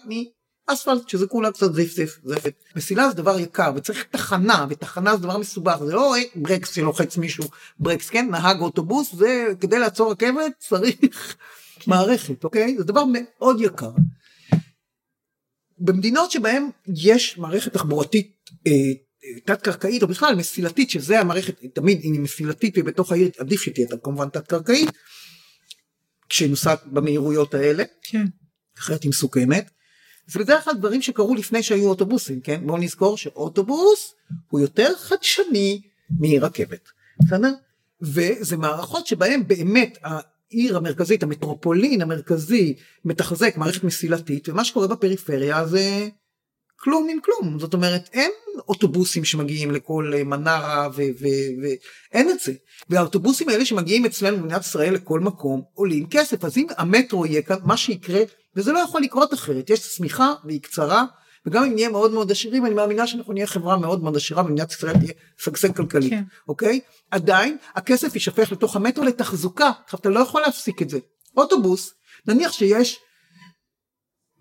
Speaker 1: אספלט שזה כולה קצת זיף זיף זפת. מסילה זה דבר יקר וצריך תחנה ותחנה זה דבר מסובך. זה לא ברקס שלוחץ מישהו. ברקס כן? נהג אוטובוס זה כדי לעצור רכבת צריך כן. מערכת אוקיי? זה דבר מאוד יקר. במדינות שבהם יש מערכת תחבורתית אה, תת קרקעית או בכלל מסילתית שזה המערכת תמיד היא מסילתית ובתוך העיר עדיף שתהיה כמובן תת קרקעית כשהיא נוסעת במהירויות האלה
Speaker 2: כן.
Speaker 1: אחרת היא מסוכנת זה בדרך כלל דברים שקרו לפני שהיו אוטובוסים, כן? בואו נזכור שאוטובוס הוא יותר חדשני מרכבת, בסדר? וזה מערכות שבהם באמת העיר המרכזית, המטרופולין המרכזי מתחזק מערכת מסילתית, ומה שקורה בפריפריה זה כלום עם כלום, זאת אומרת אין אוטובוסים שמגיעים לכל מנרה ואין את זה. והאוטובוסים האלה שמגיעים אצלנו במדינת ישראל לכל מקום עולים כסף, אז אם המטרו יהיה כאן, מה שיקרה וזה לא יכול לקרות אחרת, יש צמיחה והיא קצרה, וגם אם נהיה מאוד מאוד עשירים, אני מאמינה שאנחנו נהיה חברה מאוד מאוד עשירה ומדינת ישראל תהיה שגשג כלכלית, כן. אוקיי? עדיין הכסף יישפך לתוך המטרו לתחזוקה, עכשיו אתה לא יכול להפסיק את זה. אוטובוס, נניח שיש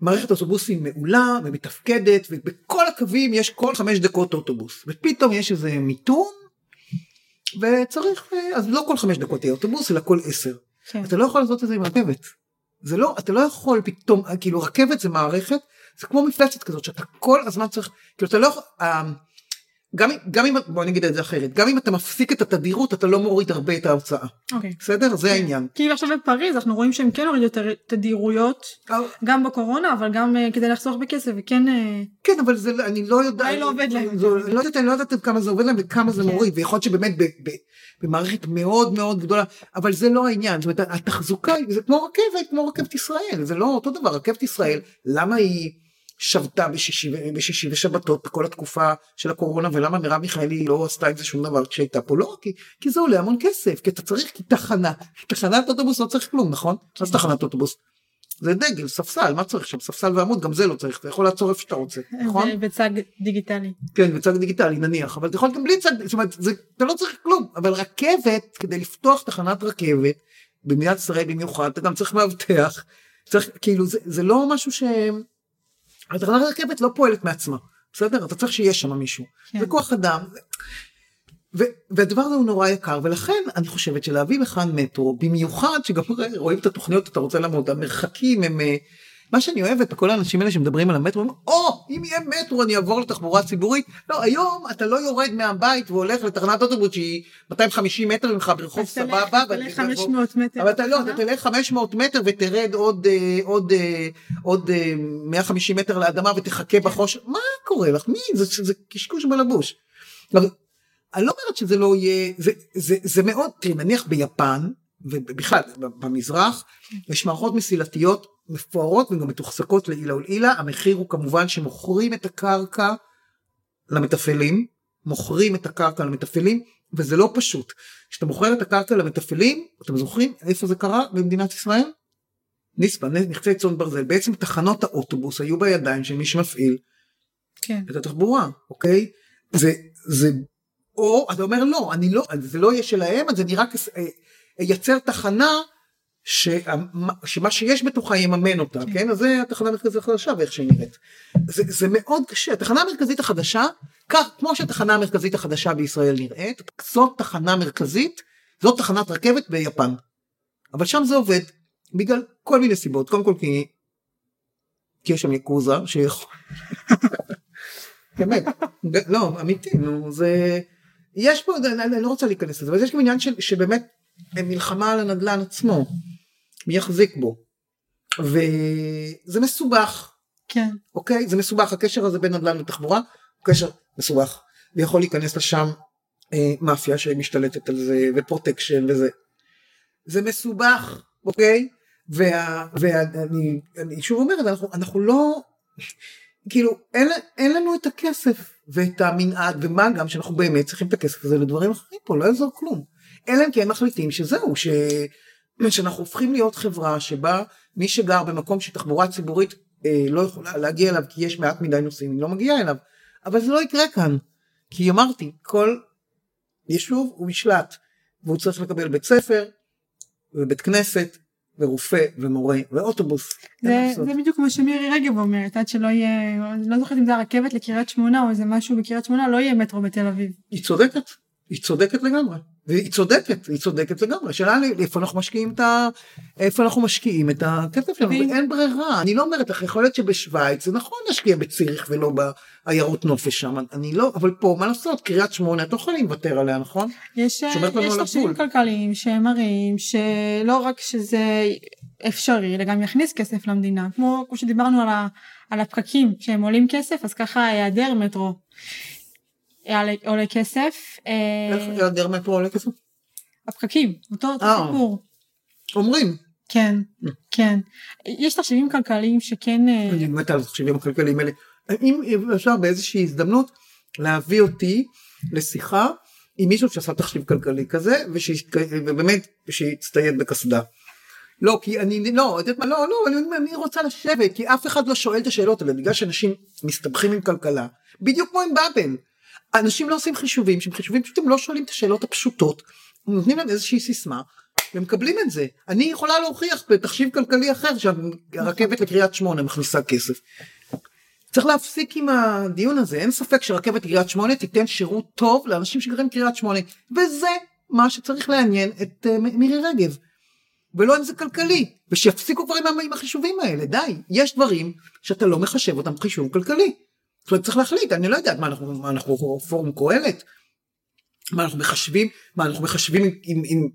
Speaker 1: מערכת אוטובוסים מעולה ומתפקדת ובכל הקווים יש כל חמש דקות אוטובוס ופתאום יש איזה מיתון וצריך אז לא כל חמש דקות יהיה אוטובוס אלא כל עשר. כן. אתה לא יכול לעשות את זה עם רכבת. זה לא, אתה לא יכול פתאום, כאילו רכבת זה מערכת, זה כמו מפלצת כזאת שאתה כל הזמן צריך, כאילו אתה לא יכול, אה, גם, גם אם, בוא נגיד את זה אחרת, גם אם אתה מפסיק את התדירות אתה לא מוריד הרבה את ההוצאה.
Speaker 2: אוקיי.
Speaker 1: בסדר? זה כן. העניין.
Speaker 2: כאילו עכשיו בפריז אנחנו רואים שהם כן הורידו תדירויות, אה. גם בקורונה אבל גם uh, כדי לחסוך בכסף וכן... Uh...
Speaker 1: כן אבל זה, אני לא יודע,
Speaker 2: אולי לא עובד להם.
Speaker 1: זה, אני לא יודעת, אני לא יודעת כמה זה עובד להם וכמה זה כן. מוריד, ויכול להיות שבאמת ב, ב, במערכת מאוד מאוד גדולה, אבל זה לא העניין, זאת אומרת התחזוקה זה כמו רכבת, כמו רכבת ישראל, זה לא אותו דבר, רכבת ישראל, למה היא... שבתה בשישי, בשישי ושבתות בכל התקופה של הקורונה ולמה מרב מיכאלי לא עשתה עם זה שום דבר כשהייתה פה לא כי, כי זה עולה המון כסף כי אתה צריך כי תחנה תחנת אוטובוס לא צריך כלום נכון? מה זה תחנת אוטובוס? זה דגל ספסל מה צריך שם ספסל ועמוד גם זה לא צריך אתה יכול לעצור איפה שאתה רוצה נכון?
Speaker 2: בצג דיגיטלי.
Speaker 1: כן בצג דיגיטלי נניח אבל אתה יכול גם בלי צג זאת אומרת זה, אתה לא צריך כלום אבל רכבת כדי לפתוח תחנת רכבת במדינת ישראל במיוחד אתה גם צריך מאבטח צריך כאילו זה, זה לא משהו שהם התחנת הרכבת לא פועלת מעצמה, בסדר? אתה צריך שיהיה שם מישהו. כן. זה כוח אדם. ו- והדבר הזה הוא נורא יקר ולכן אני חושבת שלהביא לכאן מטרו במיוחד שגם רואים את התוכניות אתה רוצה לעמוד המרחקים הם אה, מה שאני אוהבת בכל האנשים האלה שמדברים על המטרו, או oh, אם יהיה מטרו אני אעבור לתחבורה ציבורית, לא היום אתה לא יורד מהבית והולך לתחנת אוטובוס שהיא 250 מטר ממך ברחוב סבבה,
Speaker 2: אתה תלך 500 מטר,
Speaker 1: אבל אתה לא, אתה תלך 500 מטר ותרד עוד אה, עוד אה, עוד 150 אה, מטר לאדמה ותחכה בחושך, מה קורה לך? מי? זה, זה קשקוש בלבוש. אני לא אומרת שזה לא יהיה, זה, זה, זה מאוד, תראי נניח ביפן ובכלל במזרח יש מערכות מסילתיות מפוארות וגם מתוחזקות לעילה ולעילה המחיר הוא כמובן שמוכרים את הקרקע למתפעלים מוכרים את הקרקע למתפעלים וזה לא פשוט כשאתה מוכר את הקרקע למתפעלים אתם זוכרים איפה זה קרה במדינת ישראל? ניספה נכסי צאן ברזל בעצם תחנות האוטובוס היו בידיים של מי שמפעיל
Speaker 2: כן.
Speaker 1: את התחבורה אוקיי זה זה או אתה אומר לא אני לא זה לא יהיה שלהם אז אני רק אייצר תחנה שמה, שמה שיש בתוכה יממן אותה, כן? כן? אז זה התחנה המרכזית החדשה ואיך שהיא נראית. זה, זה מאוד קשה, התחנה המרכזית החדשה, כך כמו שהתחנה המרכזית החדשה בישראל נראית, זאת תחנה מרכזית, זאת תחנת רכבת ביפן. אבל שם זה עובד, בגלל כל מיני סיבות, קודם כל כי, כי יש שם יקוזה שיכול... באמת, לא, אמיתי, נו, זה... יש פה, אני לא רוצה להיכנס לזה, אבל יש גם עניין של, שבאמת מלחמה על הנדלן עצמו. מי יחזיק בו. וזה מסובך.
Speaker 2: כן.
Speaker 1: אוקיי? זה מסובך, הקשר הזה בין נדל"ן לתחבורה הוא קשר מסובך. ויכול להיכנס לשם אה, מאפיה שמשתלטת על זה ופרוטקשן וזה. זה מסובך, אוקיי? ואני וה, אני שוב אומרת, אנחנו, אנחנו לא... כאילו אין, אין לנו את הכסף ואת המנעד ומה גם שאנחנו באמת צריכים את הכסף הזה לדברים אחרים פה לא יעזור כלום. אלא אם כן מחליטים שזהו ש... שאנחנו הופכים להיות חברה שבה מי שגר במקום שתחבורה ציבורית אה, לא יכולה להגיע אליו כי יש מעט מדי נוסעים היא לא מגיעה אליו אבל זה לא יקרה כאן כי אמרתי כל יישוב הוא משלט והוא צריך לקבל בית ספר ובית כנסת ורופא ומורה ואוטובוס.
Speaker 2: זה, זה בדיוק כמו שמירי רגב אומרת עד שלא יהיה לא זוכרת אם זה הרכבת לקריית שמונה או איזה משהו בקריית שמונה לא יהיה מטרו בתל אביב.
Speaker 1: היא צודקת היא צודקת לגמרי. והיא צודקת, היא צודקת לגמרי, השאלה היא איפה אנחנו משקיעים את ה... איפה אנחנו משקיעים את הכסף שלנו, ואין ברירה, אני לא אומרת לך, יכול להיות שבשוויץ זה נכון להשקיע בציריך ולא בעיירות נופש שם, אני לא, אבל פה מה לעשות, קריית שמונה, את לא יכולים לוותר עליה, נכון?
Speaker 2: יש, יש תחשיבים כלכליים שמראים שלא רק שזה אפשרי, אלא גם יכניס כסף למדינה, כמו, כמו שדיברנו על, ה, על הפקקים שהם עולים כסף, אז ככה היעדר מטרו. עולה כסף.
Speaker 1: אה, איך היעדר מטרו עולה כסף?
Speaker 2: הפקקים, אותו אה. סיפור.
Speaker 1: אומרים.
Speaker 2: כן, אה. כן. יש תחשיבים כלכליים שכן...
Speaker 1: אני מת על התחשיבים הכלכליים האלה. אם אפשר באיזושהי הזדמנות להביא אותי לשיחה עם מישהו שעשה תחשיב כלכלי כזה ובאמת שיצטייד בקסדה. לא כי אני לא יודעת מה לא לא אני, אני רוצה לשבת כי אף אחד לא שואל את השאלות האלה בגלל שאנשים מסתבכים עם כלכלה בדיוק כמו עם באבל אנשים לא עושים חישובים שהם חישובים פשוט הם לא שואלים את השאלות הפשוטות נותנים להם איזושהי סיסמה ומקבלים את זה אני יכולה להוכיח בתחשיב כלכלי אחר שהרכבת לקריית שמונה מכניסה כסף. צריך להפסיק עם הדיון הזה אין ספק שרכבת לקריית שמונה תיתן שירות טוב לאנשים שגרים בקריית שמונה וזה מה שצריך לעניין את uh, מירי רגב. ולא אם זה כלכלי ושיפסיקו כבר עם החישובים האלה די יש דברים שאתה לא מחשב אותם חישוב כלכלי. זאת אומרת צריך להחליט אני לא יודעת מה אנחנו מה אנחנו פורום קהלת. מה אנחנו מחשבים מה אנחנו מחשבים עם, עם, עם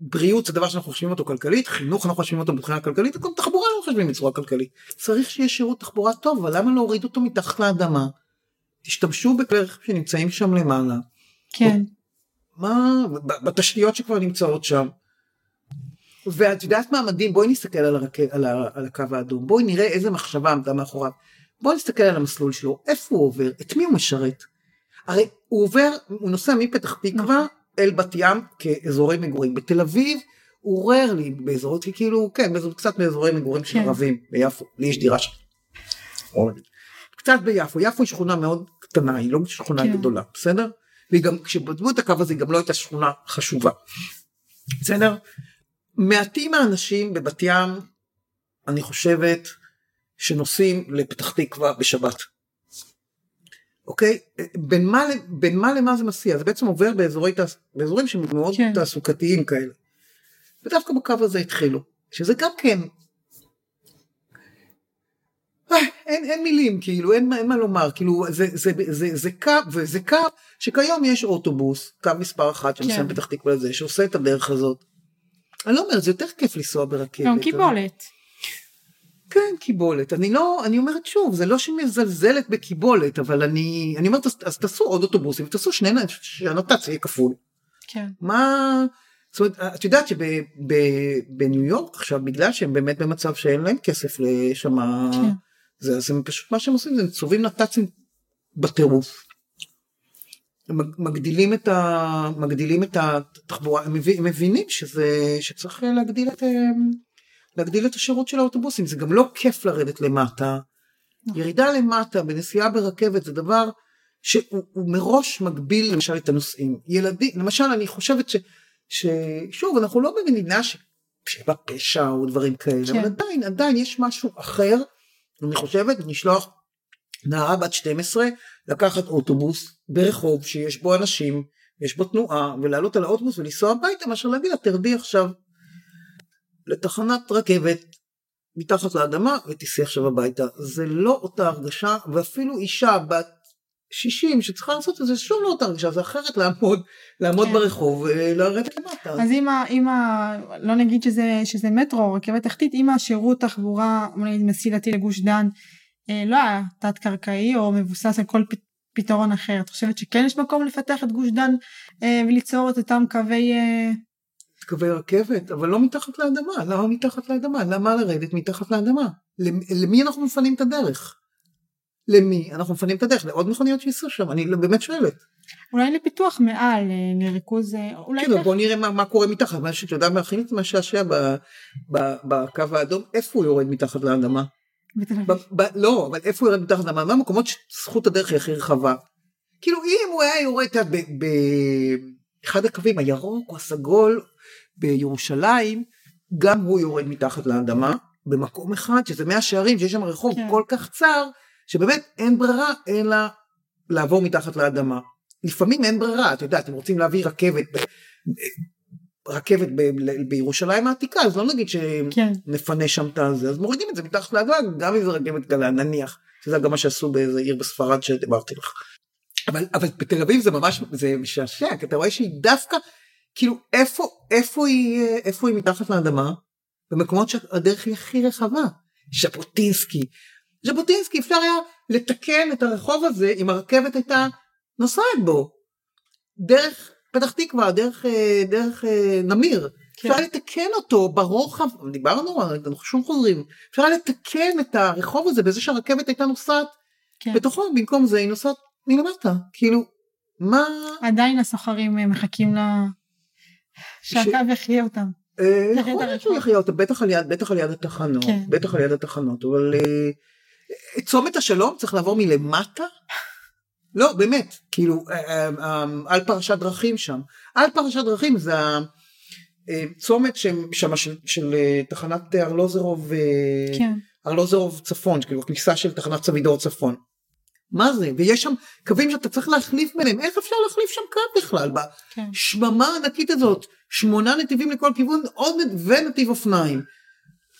Speaker 1: בריאות זה דבר שאנחנו חושבים אותו כלכלית חינוך אנחנו חושבים אותו מבחינה כלכלית גם תחבורה אנחנו חושבים בצורה כלכלית צריך שיהיה שירות תחבורה טוב אבל למה להוריד אותו מתחת לאדמה. תשתמשו בכלי רכב שנמצאים שם למעלה.
Speaker 2: כן.
Speaker 1: מה בתשתיות שכבר נמצאות שם. ואת יודעת מה מדהים בואי נסתכל על, הרק... על, ה... על הקו האדום בואי נראה איזה מחשבה עמדה מאחוריו. בוא נסתכל על המסלול שלו, איפה הוא עובר, את מי הוא משרת. הרי הוא עובר, הוא נוסע מפתח תקווה נכון. אל בת ים כאזורי מגורים. בתל אביב הוא עורר לי באזורות, כאילו, כן, באזור, קצת באזורי מגורים של כן. ערבים ביפו, לי יש דירה שם. קצת ביפו, יפו היא שכונה מאוד קטנה, היא לא שכונה כן. גדולה, בסדר? והיא גם, כשבדמו את הקו הזה, היא גם לא הייתה שכונה חשובה. בסדר? מעטים האנשים בבת ים, אני חושבת, שנוסעים לפתח תקווה בשבת. אוקיי? בין מה, בין מה למה זה מסיע? זה בעצם עובר באזורי, באזורים שהם מאוד כן. תעסוקתיים כאלה. ודווקא בקו הזה התחילו, שזה גם כן אה, אין, אין מילים כאילו אין, אין מה לומר כאילו זה, זה, זה, זה, זה קו וזה קו שכיום יש אוטובוס קו מספר אחת שנוסע כן. פתח תקווה לזה שעושה את הדרך הזאת. אני לא אומרת זה יותר כיף לנסוע ברכבת.
Speaker 2: גם קיבולת.
Speaker 1: כן קיבולת אני לא אני אומרת שוב זה לא שמזלזלת בקיבולת אבל אני אני אומרת אז תעשו עוד אוטובוסים תעשו שני שהנת"צ יהיה כפול.
Speaker 2: כן.
Speaker 1: מה זאת אומרת את יודעת שבניו יורק עכשיו בגלל שהם באמת במצב שאין להם כסף לשם כן. זה אז הם פשוט מה שהם עושים זה צובעים נת"צים בטירוף. מגדילים את ה... מגדילים את התחבורה הם מבינים שזה שצריך להגדיל את להגדיל את השירות של האוטובוסים זה גם לא כיף לרדת למטה. נכון. ירידה למטה בנסיעה ברכבת זה דבר שהוא מראש מגביל למשל את הנוסעים. ילדים, למשל אני חושבת ש, ששוב אנחנו לא במדינה ש, שבה פשע או דברים כאלה, כן. אבל עדיין עדיין יש משהו אחר, אני חושבת לשלוח נערה בת 12 לקחת אוטובוס ברחוב שיש בו אנשים, יש בו תנועה ולעלות על האוטובוס ולנסוע הביתה מאשר להגיד לה תרדי עכשיו לתחנת רכבת מתחת לאדמה ותיסעי עכשיו הביתה. זה לא אותה הרגשה ואפילו אישה בת 60 שצריכה לעשות את זה שוב לא אותה הרגשה זה אחרת לעמוד לעמוד כן. ברחוב ולרדת למטה.
Speaker 2: אז אם, ה, לא נגיד שזה, שזה מטרו רכבת תחתית אם השירות תחבורה נגיד מסילתי לגוש דן אה, לא היה תת קרקעי או מבוסס על כל פתרון אחר את חושבת שכן יש מקום לפתח את גוש דן אה, וליצור את אותם קווי אה,
Speaker 1: קווי רכבת, אבל לא מתחת לאדמה. למה מתחת לאדמה? למה לרדת מתחת לאדמה? למי אנחנו מפנים את הדרך? למי אנחנו מפנים את הדרך לעוד מכוניות שייסעו שם אני לא- באמת שואלת.
Speaker 2: אולי לפיתוח מעל, אה, לריכוז, אה, אולי...
Speaker 1: כאילו בוא נראה מה, מה קורה מתחת מה שאתה יודע מה הכי משעשע בקו האדום איפה הוא יורד מתחת לאדמה. ב- ב- לא אבל איפה הוא יורד מתחת לאדמה מה המקומות שזכות הדרך היא הכי רחבה. כאילו אם הוא היה יורד באחד הקווים הירוק או הסגול בירושלים גם הוא יורד מתחת לאדמה במקום אחד שזה מאה שערים שיש שם רחוב
Speaker 2: כן.
Speaker 1: כל כך צר שבאמת אין ברירה אלא לעבור מתחת לאדמה. לפעמים אין ברירה אתה יודע אתם רוצים להביא רכבת ב- רכבת ב- בירושלים העתיקה אז לא נגיד
Speaker 2: כן,
Speaker 1: שנפנה שם את הזה אז מורידים את זה מתחת לאדמה גם אם זה רכבת קלה נניח שזה גם מה שעשו באיזה עיר בספרד שדיברתי לך. אבל אבל בתל אביב זה ממש זה משעשע כי אתה רואה שהיא דווקא כאילו איפה איפה היא איפה היא מתחת לאדמה? במקומות שהדרך היא הכי רחבה. ז'בוטינסקי. ז'בוטינסקי אפשר היה לתקן את הרחוב הזה אם הרכבת הייתה נוסעת בו. דרך פתח תקווה דרך אה, דרך אה, נמיר.
Speaker 2: כן.
Speaker 1: אפשר לתקן אותו ברוחב דיברנו אנחנו שוב חוזרים. אפשר לתקן את הרחוב הזה בזה שהרכבת הייתה נוסעת
Speaker 2: כן.
Speaker 1: בתוכו במקום זה היא נוסעת מלמטה. כאילו מה
Speaker 2: עדיין הסוחרים אה, מחכים לה... שהקו יחיה אותם.
Speaker 1: אה, יכול להיות. שהוא יחיה אותה בטח על יד בטח על יד התחנות
Speaker 2: כן.
Speaker 1: בטח על יד התחנות אבל אה, צומת השלום צריך לעבור מלמטה לא באמת כאילו אה, אה, אה, על פרשת דרכים שם על פרשת דרכים זה הצומת שם של, של אה, תחנת ארלוזרוב אה,
Speaker 2: כן.
Speaker 1: ארלוזרוב צפון כאילו הכניסה של תחנת סבידור צפון. מה זה ויש שם קווים שאתה צריך להחליף ביניהם איך אפשר להחליף שם קו בכלל
Speaker 2: כן.
Speaker 1: בשממה הענקית הזאת שמונה נתיבים לכל כיוון עוד. ונתיב אופניים.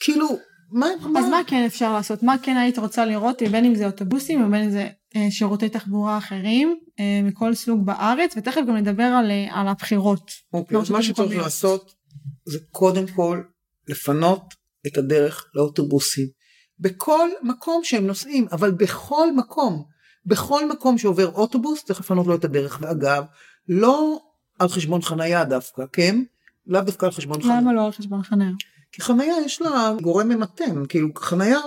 Speaker 1: כאילו מה
Speaker 2: אז מה כן אפשר לעשות? מה כן היית רוצה לראות, בין אם זה אוטובוסים ובין אם זה אה, שירותי תחבורה אחרים אה, מכל סוג בארץ, ותכף גם נדבר על, אה, על הבחירות.
Speaker 1: אוקיי, אז מה שצריך. לעשות זה קודם כל לפנות את הדרך לאוטובוסים בכל מקום שהם נוסעים אבל בכל מקום בכל מקום שעובר אוטובוס צריך לפנות לו את הדרך. ואגב לא על חשבון חנייה דווקא כן? לאו דווקא על חשבון חנייה
Speaker 2: למה לא על חשבון חניה?
Speaker 1: כי חנייה יש לה גורם ממתן. כאילו חנייה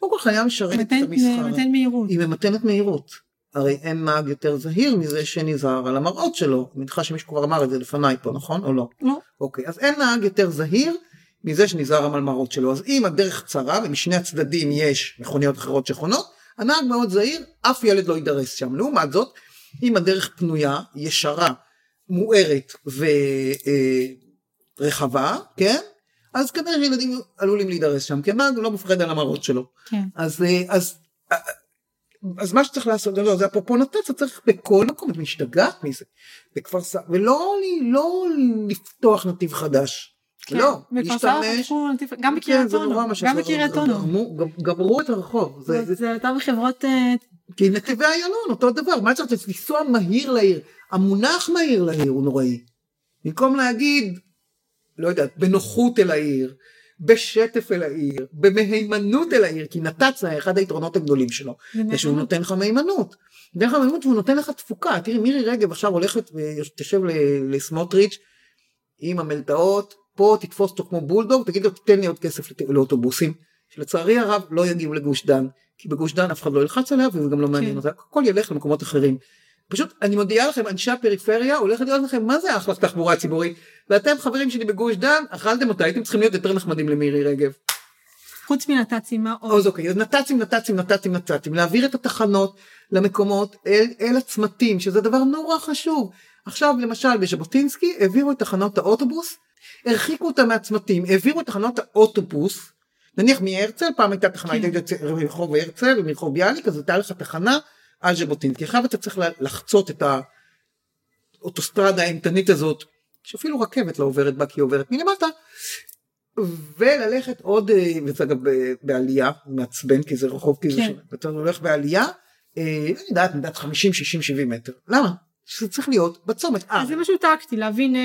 Speaker 1: קודם כל חנייה משרתת את המסחר.
Speaker 2: נותן מהירות.
Speaker 1: היא ממתנת מהירות. הרי אין נהג יותר זהיר מזה שנזהר על המראות שלו. אני מניחה שמישהו כבר אמר את זה לפניי פה נכון? או לא?
Speaker 2: לא.
Speaker 1: אוקיי אז אין נהג יותר זהיר מזה שנזהר על המראות שלו. אז אם הדרך קצרה ומשני הצדדים יש מכוניות אחרות שחונות הנהג מאוד זהיר אף ילד לא יידרס שם לעומת זאת אם הדרך פנויה ישרה מוארת ורחבה כן אז כנראה שילדים עלולים להידרס שם כי הנהג לא מפחד על המראות שלו
Speaker 2: כן.
Speaker 1: אז אה, אז אה, אז מה שצריך לעשות לא זה אפרופו נת"צ צריך בכל מקום את משתגעת מזה בכפר סבא ולא לא לפתוח נתיב חדש.
Speaker 2: כן.
Speaker 1: לא, להשתמש,
Speaker 2: גם
Speaker 1: כן,
Speaker 2: בקריית אונו, גם בקריית אונו.
Speaker 1: גמרו- גמ- גמרו את הרחוב, זה-
Speaker 2: זה-
Speaker 1: זה-
Speaker 2: זה אותם חברות, אה,
Speaker 1: כי נתיבי איילון אותו דבר, מה צריך לנסוע מהיר לעיר, המונח מהיר לעיר הוא נוראי, במקום להגיד, לא יודעת, בנוחות אל העיר, בשטף אל העיר, במהימנות אל העיר, כי נת"צ זה אחד היתרונות הגדולים שלו, זה שהוא נותן לך מהימנות. נותן לך מהימנות והוא נותן לך תפוקה. תראי מירי רגב עכשיו הולכת ותשב ל- לסמוטריץ' עם המלטעות, פה תתפוס אותו כמו בולדוג, תגיד לו תתן לי עוד כסף לאוטובוסים, שלצערי הרב לא יגיעו לגוש דן, כי בגוש דן אף אחד לא ילחץ עליה וזה גם לא מעניין
Speaker 2: כן.
Speaker 1: אותה, הכל ילך למקומות אחרים. פשוט אני מודיעה לכם אנשי הפריפריה הולכת להיות לכם מה זה אחלה תחבורה ציבורית ואתם חברים שלי בגוש דן אכלתם אותה הייתם צריכים להיות יותר נחמדים למירי רגב.
Speaker 2: חוץ מנת"צים, מה עוד?
Speaker 1: אז אוקיי, נת"צים, נת"צים, נת"צים, נת"צים, להעביר את התחנות למקומות אל, אל הצמתים, שזה דבר נורא חשוב. עכשיו למשל בז'בוטינסקי העבירו את תחנות האוטובוס, הרחיקו אותם מהצמתים, העבירו את תחנות האוטובוס, נניח מהרצל, פעם הייתה תחנה,
Speaker 2: כן.
Speaker 1: הייתה יוצא מרחוב הרצל ומרחוב ביאליק, אז הייתה לך תחנה על ז'בוטינסקי. עכשיו אתה צריך לחצות את האוטוסטרדה האימתנית הזאת, שאפילו רכבת לא עוברת בה כי היא עוברת מלמטה, וללכת עוד, אה, וזה אגב בעלייה, מעצבן כי זה רחוב כזה,
Speaker 2: כן.
Speaker 1: אתה הולך בעלייה, אה, אני יודעת, אני יודעת 50, 60, 70 מטר, למה? שזה צריך להיות בצומת, אה,
Speaker 2: אז זה משהו טקטי, להבין,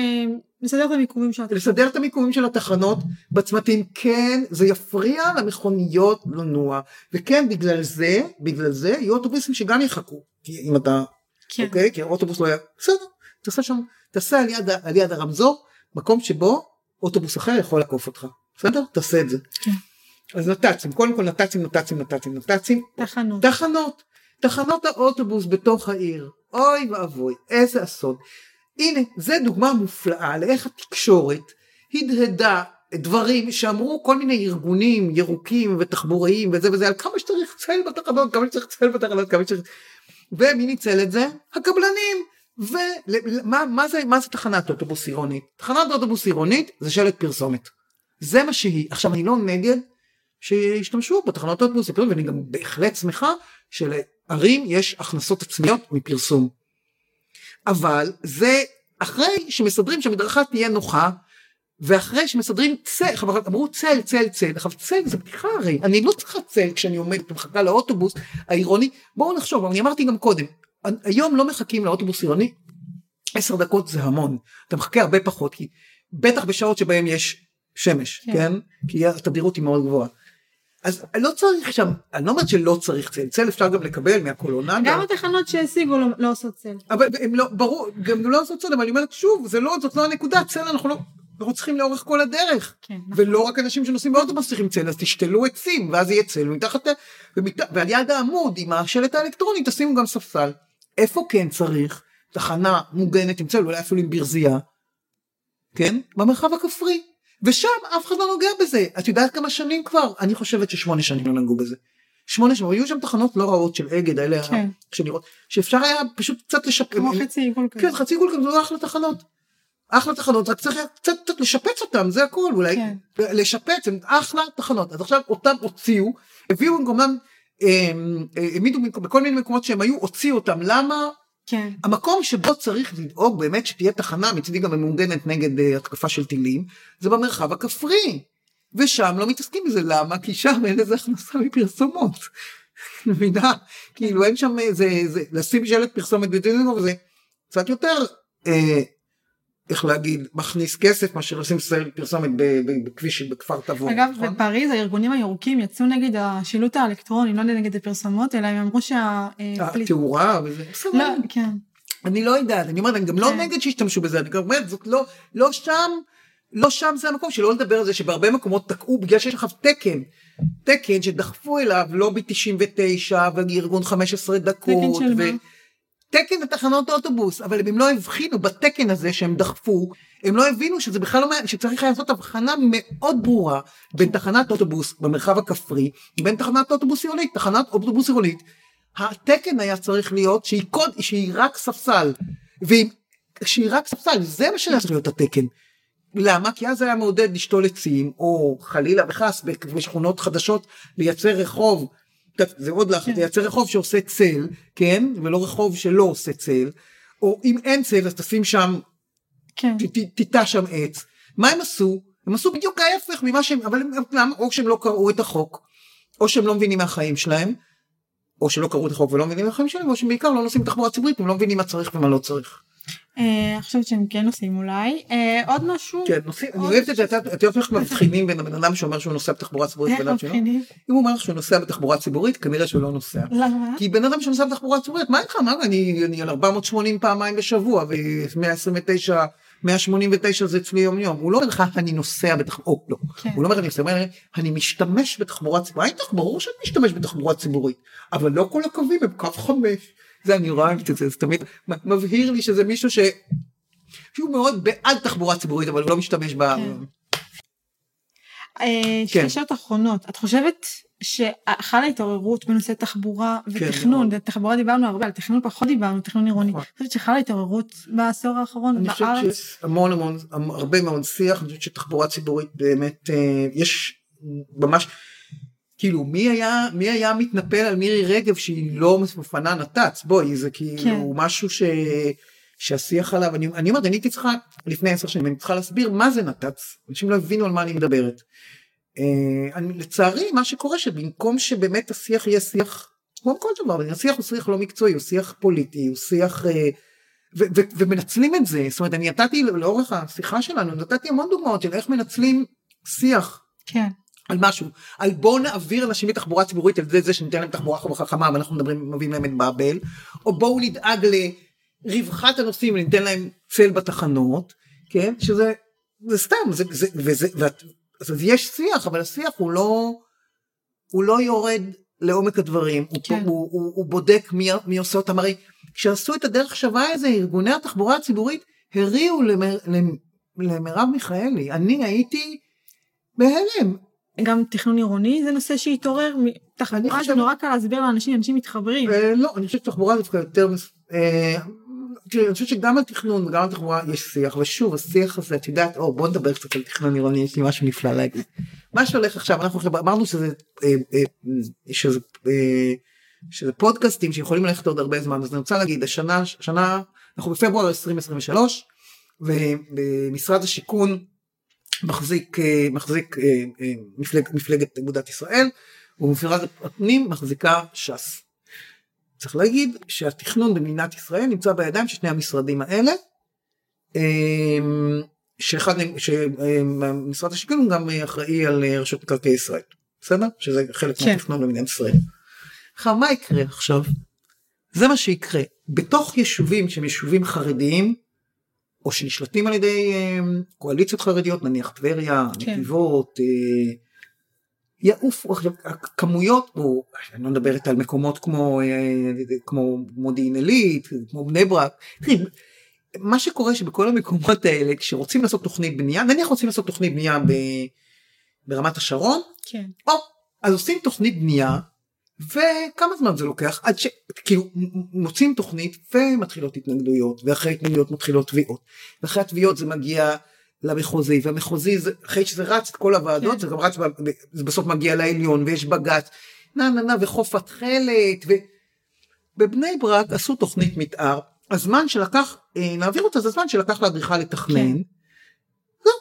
Speaker 2: לסדר את המיקומים של התחנות.
Speaker 1: לסדר את המיקומים של התחנות בצמתים, כן, זה יפריע למכוניות לנוע, וכן, בגלל זה, בגלל זה, יהיו אוטובוסים שגם יחכו, כי אם אתה,
Speaker 2: כן.
Speaker 1: אוקיי, כי האוטובוס לא היה, בסדר, תעשה שם, תעשה על יד, על יד הרמזור, מקום שבו אוטובוס אחר יכול לעקוף אותך, בסדר? תעשה את זה.
Speaker 2: כן.
Speaker 1: אז נת"צים, קודם כל נת"צים, נת"צים, נת"צים, נת"צים,
Speaker 2: תחנות.
Speaker 1: תחנות, תחנות האוטובוס בתוך העיר, אוי ואבוי, איזה אסון. הנה, זה דוגמה מופלאה לאיך התקשורת הדהדה דברים שאמרו כל מיני ארגונים ירוקים ותחבוריים וזה וזה על כמה שצריך צל בתחנות, כמה שצריך צל בתחנות, כמה שצריך... ומי ניצל את זה? הקבלנים. ומה מה זה, מה זה תחנת אוטובוס עירונית? תחנת אוטובוס עירונית זה שלט פרסומת. זה מה שהיא. עכשיו אני לא נגד שישתמשו בתחנות אוטובוס ואני גם בהחלט שמחה שלערים יש הכנסות עצמיות מפרסום. אבל זה אחרי שמסדרים שהמדרכה תהיה נוחה ואחרי שמסדרים צל, אמרו צל, צל, צל, עכשיו צל זה בדיחה הרי, אני לא צריכה צל כשאני עומדת ומחכה לאוטובוס העירוני, בואו נחשוב, אני אמרתי גם קודם, היום לא מחכים לאוטובוס עירוני, עשר דקות זה המון, אתה מחכה הרבה פחות, כי בטח בשעות שבהם יש שמש, כן, כן? כי התדירות היא מאוד גבוהה. אז לא צריך שם, אני לא אומרת שלא צריך צל, צל אפשר גם לקבל מהקולונדה.
Speaker 2: גם התחנות שהשיגו לא, לא עושות צל.
Speaker 1: אבל הם לא, ברור, גם לא עושות צל, אבל אני אומרת שוב, זה לא, זאת לא הנקודה, צל אנחנו לא, אנחנו צריכים לאורך כל הדרך. כן. נכון. ולא רק אנשים שנוסעים באוטובוס צריכים צל, אז תשתלו עצים, ואז יהיה צל, ומתחת, ומת, ועל יד העמוד עם השלט האלקטרוני תשימו גם ספסל. איפה כן צריך תחנה מוגנת עם צל, אולי אפילו עם ברזייה, כן? במרחב הכפרי. ושם אף אחד לא נוגע בזה. את יודעת כמה שנים כבר? אני חושבת ששמונה שנים לא נגעו בזה. שמונה שנים, היו שם תחנות לא רעות של אגד, האלה כן. שנראות, שאפשר היה פשוט קצת לשפץ.
Speaker 2: כמו חצי עיגול כזה.
Speaker 1: כן, חצי עיגול כזה, זה אחלה תחנות. אחלה תחנות, רק צריך קצת, קצת לשפץ אותם, זה הכל, אולי. כן. לשפץ, הם אחלה תחנות. אז עכשיו אותם הוציאו, הביאו במקומם, אמ, העמידו בכל מיני מקומות שהם היו, הוציאו אותם. למה?
Speaker 2: כן.
Speaker 1: המקום שבו צריך לדאוג באמת שתהיה תחנה מצידי גם ממוגנת נגד uh, התקפה של טילים זה במרחב הכפרי ושם לא מתעסקים בזה למה כי שם אין לזה הכנסה מפרסומות. מבינה כאילו אין שם איזה זה לשים שלט פרסומת בטלוויזיה וזה קצת יותר אה, איך להגיד מכניס כסף מאשר לשים סרט פרסומת בכביש בכפר תבור.
Speaker 2: אגב נכון? בפריז הארגונים הירוקים יצאו נגד השילוט האלקטרוני לא נגד הפרסומות אלא הם אמרו שה...
Speaker 1: התאורה וזה בסדר.
Speaker 2: לא, כן.
Speaker 1: אני לא יודעת אני אומרת אני גם לא כן. נגד שישתמשו בזה אני גם אומרת זאת לא לא שם לא שם זה המקום שלא לדבר על זה שבהרבה מקומות תקעו בגלל שיש לך תקן תקן שדחפו אליו לובי 99 וארגון 15 דקות. תקן של מה? תקן לתחנות אוטובוס, אבל הם לא הבחינו בתקן הזה שהם דחפו, הם לא הבינו שזה בכלל לא מעניין, שצריך לעשות הבחנה מאוד ברורה בין תחנת אוטובוס במרחב הכפרי, בין תחנת אוטובוס עירונית, תחנת אוטובוס עירונית. התקן היה צריך להיות שהיא, קוד, שהיא רק ספסל, שהיא רק ספסל, זה מה שהיה צריך להיות התקן. למה? כי אז היה מעודד לשתול עצים, או חלילה וחס בשכונות חדשות לייצר רחוב זה עוד לך, כן. תייצר רחוב שעושה צל, כן? ולא רחוב שלא עושה צל, או אם אין צל אז תשים שם, כן. תיטע שם עץ. מה הם עשו? הם עשו בדיוק ההפך ממה שהם, אבל הם, למה? או שהם לא קראו את החוק, או שהם לא מבינים מהחיים שלהם, או שלא קראו את החוק ולא מבינים מהחיים שלהם, או שהם בעיקר לא נוסעים בתחבורה ציבורית, הם לא מבינים מה צריך ומה לא צריך.
Speaker 2: אה, אני חושבת שהם כן נוסעים אולי. אה, עוד משהו?
Speaker 1: כן, נוסעים, אני אוהבת את זה, את יודעת איך מבחינים בין הבן אדם שאומר שהוא נוסע בתחבורה ציבורית
Speaker 2: איך מבחינים?
Speaker 1: אם הוא אומר שהוא נוסע בתחבורה ציבורית, כנראה שהוא לא נוסע.
Speaker 2: למה?
Speaker 1: כי בן אדם שנוסע בתחבורה ציבורית, מה איתך? מה אני על 480 פעמיים בשבוע ו-129 189 זה אצלי יום יום, הוא לא אומר לך אני נוסע בתחבורה, לא, כן. הוא לא אומר אני נוסע, אני משתמש בתחבורה ציבורית, ברור שאני משתמש בתחבורה ציבורית, אבל לא כל הקווים הם קו חמש, זה אני רואה את זה, תמיד מבהיר לי שזה מישהו ש... שהוא מאוד בעד תחבורה ציבורית אבל הוא לא משתמש ב... כן.
Speaker 2: אה, כן. שאלות אחרונות, את חושבת שחלה התעוררות בנושא תחבורה כן, ותכנון, כן, תחבורה דיברנו הרבה, על תכנון פחות דיברנו, תכנון עירוני, נכון. אני חושבת שחלה התעוררות בעשור האחרון
Speaker 1: בארץ? אני חושבת שיש המון המון, הרבה מאוד שיח, אני חושבת שתחבורה ציבורית באמת, אה, יש ממש, כאילו מי היה מי היה מתנפל על מירי רגב שהיא לא מפנה נת"צ בואי זה כאילו כן. משהו ש... שהשיח עליו אני, אני אומרת אני הייתי צריכה לפני עשר שנים אני צריכה להסביר מה זה נת"צ אנשים לא הבינו על מה אני מדברת. Uh, אני, לצערי מה שקורה שבמקום שבאמת השיח יהיה שיח כמו כל דבר השיח הוא שיח לא מקצועי הוא שיח פוליטי הוא שיח uh, ו- ו- ומנצלים את זה זאת אומרת אני נתתי לאורך השיחה שלנו נתתי המון דוגמאות של איך מנצלים שיח.
Speaker 2: כן.
Speaker 1: על משהו, על בואו נעביר אנשים מתחבורה ציבורית על זה, זה שניתן להם תחבורה חכמה ואנחנו מדברים, מביאים להם את באבל, או בואו נדאג לרווחת הנוסעים וניתן להם צל בתחנות, כן, שזה זה סתם, זה, זה, וזה, ואת, אז יש שיח, אבל השיח הוא לא, הוא לא יורד לעומק הדברים, הוא,
Speaker 2: כן.
Speaker 1: הוא, הוא, הוא בודק מי, מי עושה אותם, הרי כשעשו את הדרך שווה הזה, ארגוני התחבורה הציבורית הריעו למר, למרב מיכאלי, אני הייתי בהלם,
Speaker 2: גם תכנון עירוני זה נושא שהתעורר, תחבורה זה נורא קל להסביר לאנשים, אנשים מתחברים.
Speaker 1: אה, לא, אני חושבת שתחבורה דווקא יותר, אה, תראי, אני חושבת שגם על תכנון וגם על תחבורה יש שיח, ושוב השיח הזה, את יודעת, או בוא נדבר קצת על תכנון עירוני, יש לי משהו נפלא להגיד. מה שהולך עכשיו, אנחנו אמרנו שזה, אה, שזה, שזה פודקאסטים שיכולים ללכת עוד הרבה זמן, אז אני רוצה להגיד, השנה, השנה, אנחנו בפברואר 2023, ומשרד השיכון מחזיק, אה, מחזיק אה, אה, מפלג, מפלגת אגודת ישראל, ומשרד הפנים מחזיקה ש"ס. צריך להגיד שהתכנון במדינת ישראל נמצא בידיים של שני המשרדים האלה, שאחד, שמשרד השיכון הוא גם אחראי על רשות מקרקעי ישראל, בסדר? שזה חלק
Speaker 2: כן.
Speaker 1: מהתכנון במדינת ישראל. עכשיו מה יקרה עכשיו? זה מה שיקרה. בתוך יישובים שהם יישובים חרדיים, או שנשלטים על ידי אמ, קואליציות חרדיות, נניח טבריה,
Speaker 2: כן.
Speaker 1: נתיבות, אה, יעופו עכשיו הכמויות פה, אני לא מדברת על מקומות כמו, אה, כמו מודיעין עילית, כמו בני ברק, מה שקורה שבכל המקומות האלה כשרוצים לעשות תוכנית בנייה, נניח רוצים לעשות תוכנית בנייה ב, ברמת השרון,
Speaker 2: כן.
Speaker 1: או, אז עושים תוכנית בנייה, וכמה זמן זה לוקח עד ש... כאילו מ- מוצאים תוכנית ומתחילות התנגדויות, ואחרי התנגדויות מתחילות תביעות, ואחרי התביעות זה מגיע למחוזי, והמחוזי זה, אחרי שזה רץ את כל הוועדות,
Speaker 2: כן.
Speaker 1: זה גם רץ, זה בסוף מגיע לעליון, ויש בג"ץ, נה נה נה, וחוף התכלת, ובבני ברק עשו תוכנית מתאר, הזמן שלקח אה, להעביר אותה זה הזמן שלקח לאדריכל לתכנן,
Speaker 2: כן.
Speaker 1: זהו,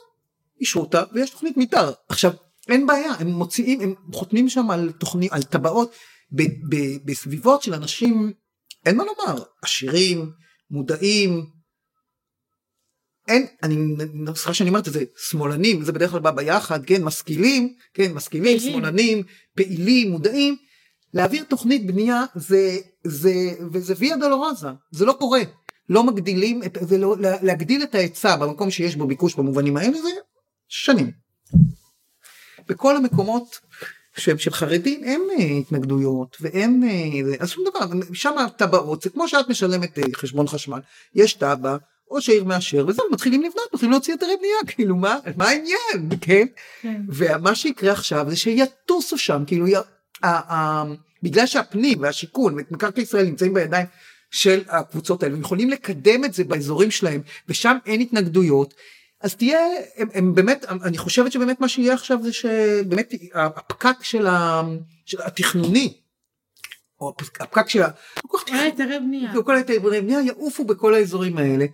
Speaker 1: אישרו אותה ויש תוכנית מתאר. עכשיו אין בעיה הם מוציאים הם חותמים שם על תוכנית על טבעות ב- ב- בסביבות של אנשים אין מה לומר עשירים מודעים. אין אני סליחה שאני אומרת את זה שמאלנים זה בדרך כלל בא ביחד כן משכילים כן משכילים
Speaker 2: פעילים.
Speaker 1: שמאלנים פעילים מודעים להעביר תוכנית בנייה זה זה וזה ויה דולורוזה זה לא קורה לא מגדילים את זה לא להגדיל את ההיצע במקום שיש בו ביקוש במובנים האלה זה שנים. בכל המקומות שהם של חרדים אין אה, התנגדויות ואין אה, אז שום דבר שם טבעות זה כמו שאת משלמת אה, חשבון חשמל יש תב"ע או שהעיר מאשר וזהו מתחילים לבנות מתחילים להוציא היתרי בנייה כאילו מה מה העניין כן
Speaker 2: כן.
Speaker 1: ומה שיקרה עכשיו זה שיטוסו שם כאילו י... ה... ה... בגלל שהפנים והשיכון ומקרקעי ישראל נמצאים בידיים של הקבוצות האלה הם יכולים לקדם את זה באזורים שלהם ושם אין התנגדויות אז תהיה הם, הם באמת אני חושבת שבאמת מה שיהיה עכשיו זה שבאמת הפקק של, ה... של התכנוני או הפק- הפקק של ה... כל
Speaker 2: היתרי בנייה.
Speaker 1: וכל היתרי בנייה יעופו בכל האזורים האלה.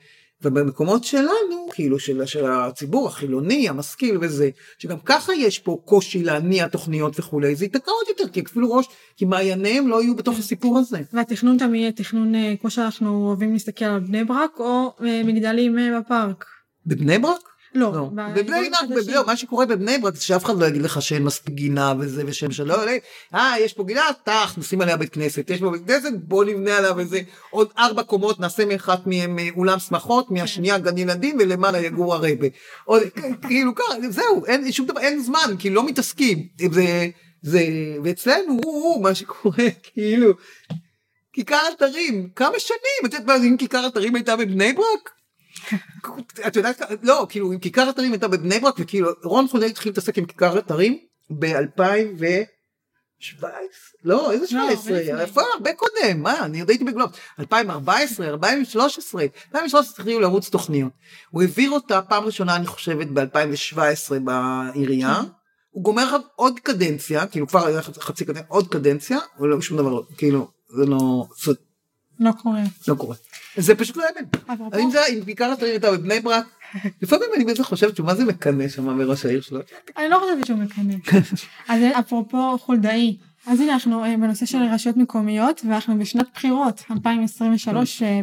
Speaker 1: ובמקומות שלנו כאילו של, של הציבור החילוני המשכיל וזה שגם ככה יש פה קושי להניע תוכניות וכולי זה ייתקע עוד יותר כי אפילו ראש כי מעייניהם לא יהיו בתוך הסיפור הזה.
Speaker 2: והתכנון תמיד יהיה תכנון אה, כמו שאנחנו אוהבים להסתכל על בני ברק או אה, מגדלים אה, בפארק.
Speaker 1: בבני ברק?
Speaker 2: לא,
Speaker 1: לא. בבני ברק,
Speaker 2: חדשים.
Speaker 1: לא, מה שקורה בבני ברק זה שאף אחד לא יגיד לך שאין מספיק גינה וזה ושם שלא עולה, אה יש פה גינה, טח נשים עליה בית כנסת, יש פה בית כנסת בוא נבנה עליו איזה עוד ארבע קומות נעשה מאחת מהן אה, אולם שמחות, מהשנייה גן ילדים ולמעלה יגור הרבה. עוד, כאילו ככה, זהו, אין שום דבר, אין זמן, כי לא מתעסקים. זה, זה, ואצלנו הוא, הוא מה שקורה, כאילו, כיכר אתרים, כמה שנים, את יודעת מה, אם כיכר אתרים הייתה בבני ברק? את יודעת, לא, כאילו, אם כיכר אתרים הייתה בבני ברק, וכאילו, רון חולדאי התחיל להתעסק עם כיכר אתרים ב-2017, לא, איזה 17,
Speaker 2: לפני.
Speaker 1: איפה, הרבה קודם, מה, אני עוד הייתי בגלוב, 2014, 2013, 2013 התחילו לרוץ תוכניות. הוא העביר אותה פעם ראשונה, אני חושבת, ב-2017 בעירייה. הוא גומר עוד קדנציה, כאילו כבר היה חצי קדנציה, עוד קדנציה, ולא שום דבר, לא, כאילו, זה לא, זה
Speaker 2: לא קורה.
Speaker 1: לא קורה. זה פשוט לא אז אם זה, אם כיכר אתרים הייתה בבני ברק, לפעמים אני בזה חושבת שמה זה מקנא שם בראש העיר שלו.
Speaker 2: אני לא חושבת שהוא מקנא. אז אפרופו חולדאי, אז הנה אנחנו אה, בנושא של רשויות מקומיות ואנחנו בשנת בחירות 2023 אה,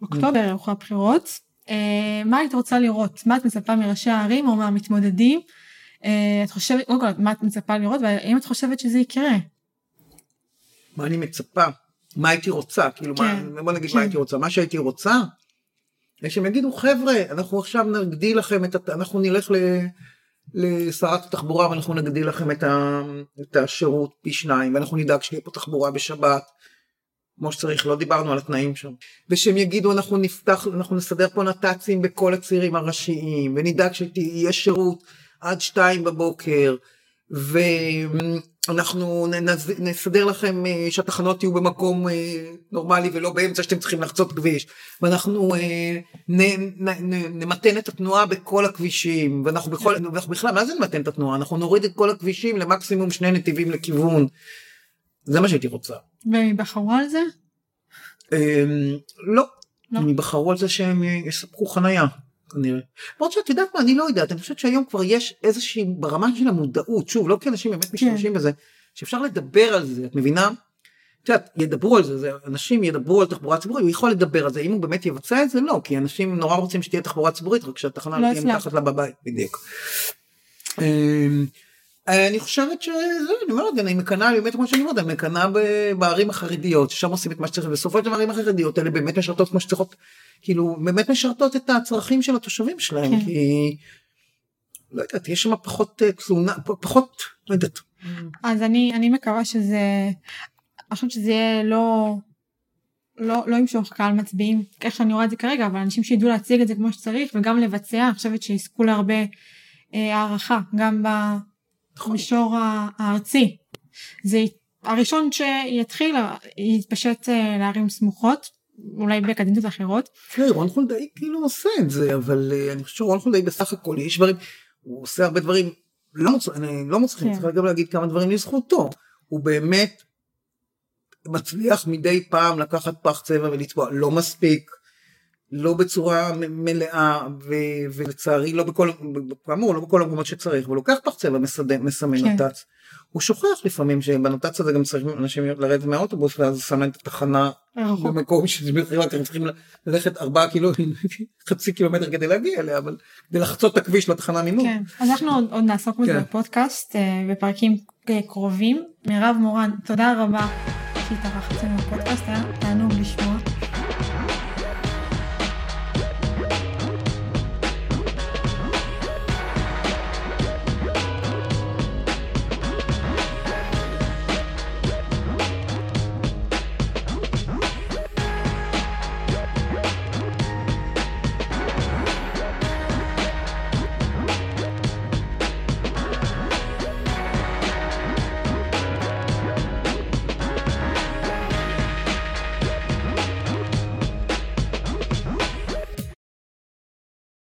Speaker 2: באוקטובר הלכו הבחירות. אה, מה היית רוצה לראות? מה את מצפה מראשי הערים או מהמתמודדים? את חושבת, קודם כל מה את מצפה לראות והאם את חושבת שזה יקרה?
Speaker 1: מה אני מצפה? מה הייתי רוצה? כאילו,
Speaker 2: כן,
Speaker 1: מה, בוא נגיד
Speaker 2: כן.
Speaker 1: מה הייתי רוצה. מה שהייתי רוצה, זה שהם יגידו, חבר'ה, אנחנו עכשיו נגדיל לכם את, אנחנו נלך ל... לשרת התחבורה ואנחנו נגדיל לכם את, ה, את השירות פי שניים ואנחנו נדאג שתהיה פה תחבורה בשבת כמו שצריך לא דיברנו על התנאים שם ושהם יגידו אנחנו נפתח אנחנו נסדר פה נת"צים בכל הצירים הראשיים ונדאג שיהיה שירות עד שתיים בבוקר ואנחנו נסדר לכם אה, שהתחנות יהיו במקום אה, נורמלי ולא באמצע שאתם צריכים לחצות כביש ואנחנו אה, נמתן את התנועה בכל הכבישים ואנחנו בכל, ואנחנו בכלל מה זה נמתן את התנועה אנחנו נוריד את כל הכבישים למקסימום שני נתיבים לכיוון זה מה שהייתי רוצה.
Speaker 2: והם בחרו על זה?
Speaker 1: אמ, לא, הם יבחרו על זה שהם יספקו חנייה. כנראה. למרות שאת יודעת מה, אני לא יודעת, אני חושבת שהיום כבר יש איזושהי, ברמה של המודעות, שוב, לא כי אנשים באמת כן. משתמשים בזה, שאפשר לדבר על זה, את מבינה? את יודעת, ידברו על זה, זה, אנשים ידברו על תחבורה ציבורית, הוא יכול לדבר על זה, אם הוא באמת יבצע את זה, לא, כי אנשים נורא רוצים שתהיה תחבורה ציבורית, רק שהתחנה לא תהיה מתחת לה בבית, בדיוק. אמ, אני חושבת שזה, אני אומרת, אני מקנאה, באמת כמו שאני אומרת, אני מקנאה בערים החרדיות, ששם עושים את מה שצריך, בסופו של דבר הערים החרדיות האלה באמת משרתות כמו שצריכות, כאילו, באמת משרתות את הצרכים של התושבים שלהם, כן. כי, לא יודעת, יש שם פחות אה, תלונה, פחות, לא יודעת.
Speaker 2: אז אני, אני מקווה שזה, אני חושבת שזה יהיה לא, לא, לא ימשוך קהל מצביעים, איך שאני רואה את זה כרגע, אבל אנשים שידעו להציג את זה כמו שצריך, וגם לבצע, אני חושבת שיזכו להרבה אה, הערכה, גם. במישור הארצי. זה הראשון שיתחיל יתפשט אה, לערים סמוכות, אולי בקדנציות אחרות.
Speaker 1: תראי, רון חולדאי כאילו עושה את זה, אבל אה, אני חושב שרון חולדאי בסך הכל יש דברים, הוא עושה הרבה דברים לא, מוצ... לא מוצלחים, כן. צריך גם להגיד כמה דברים לזכותו. הוא באמת מצליח מדי פעם לקחת פח צבע ולצבוע, לא מספיק. לא בצורה מלאה ו- ולצערי לא בכל, כאמור לא בכל המקומות שצריך, הוא לוקח פח צבע מסמן כן. נת"צ, הוא שוכח לפעמים שבנת"צ הזה גם צריך אנשים לרדת מהאוטובוס ואז שם את התחנה במקום שבכלל אתם צריכים ללכת ארבעה קילו, חצי קילומטר כדי להגיע אליה, אבל כדי לחצות את הכביש לתחנה ממול.
Speaker 2: כן, אז אנחנו עוד, נעסוק בזה כן. בפודקאסט אה, בפרקים אה, קרובים. מירב מורן, תודה רבה שהתארחת בפודקאסט, היה תענוג.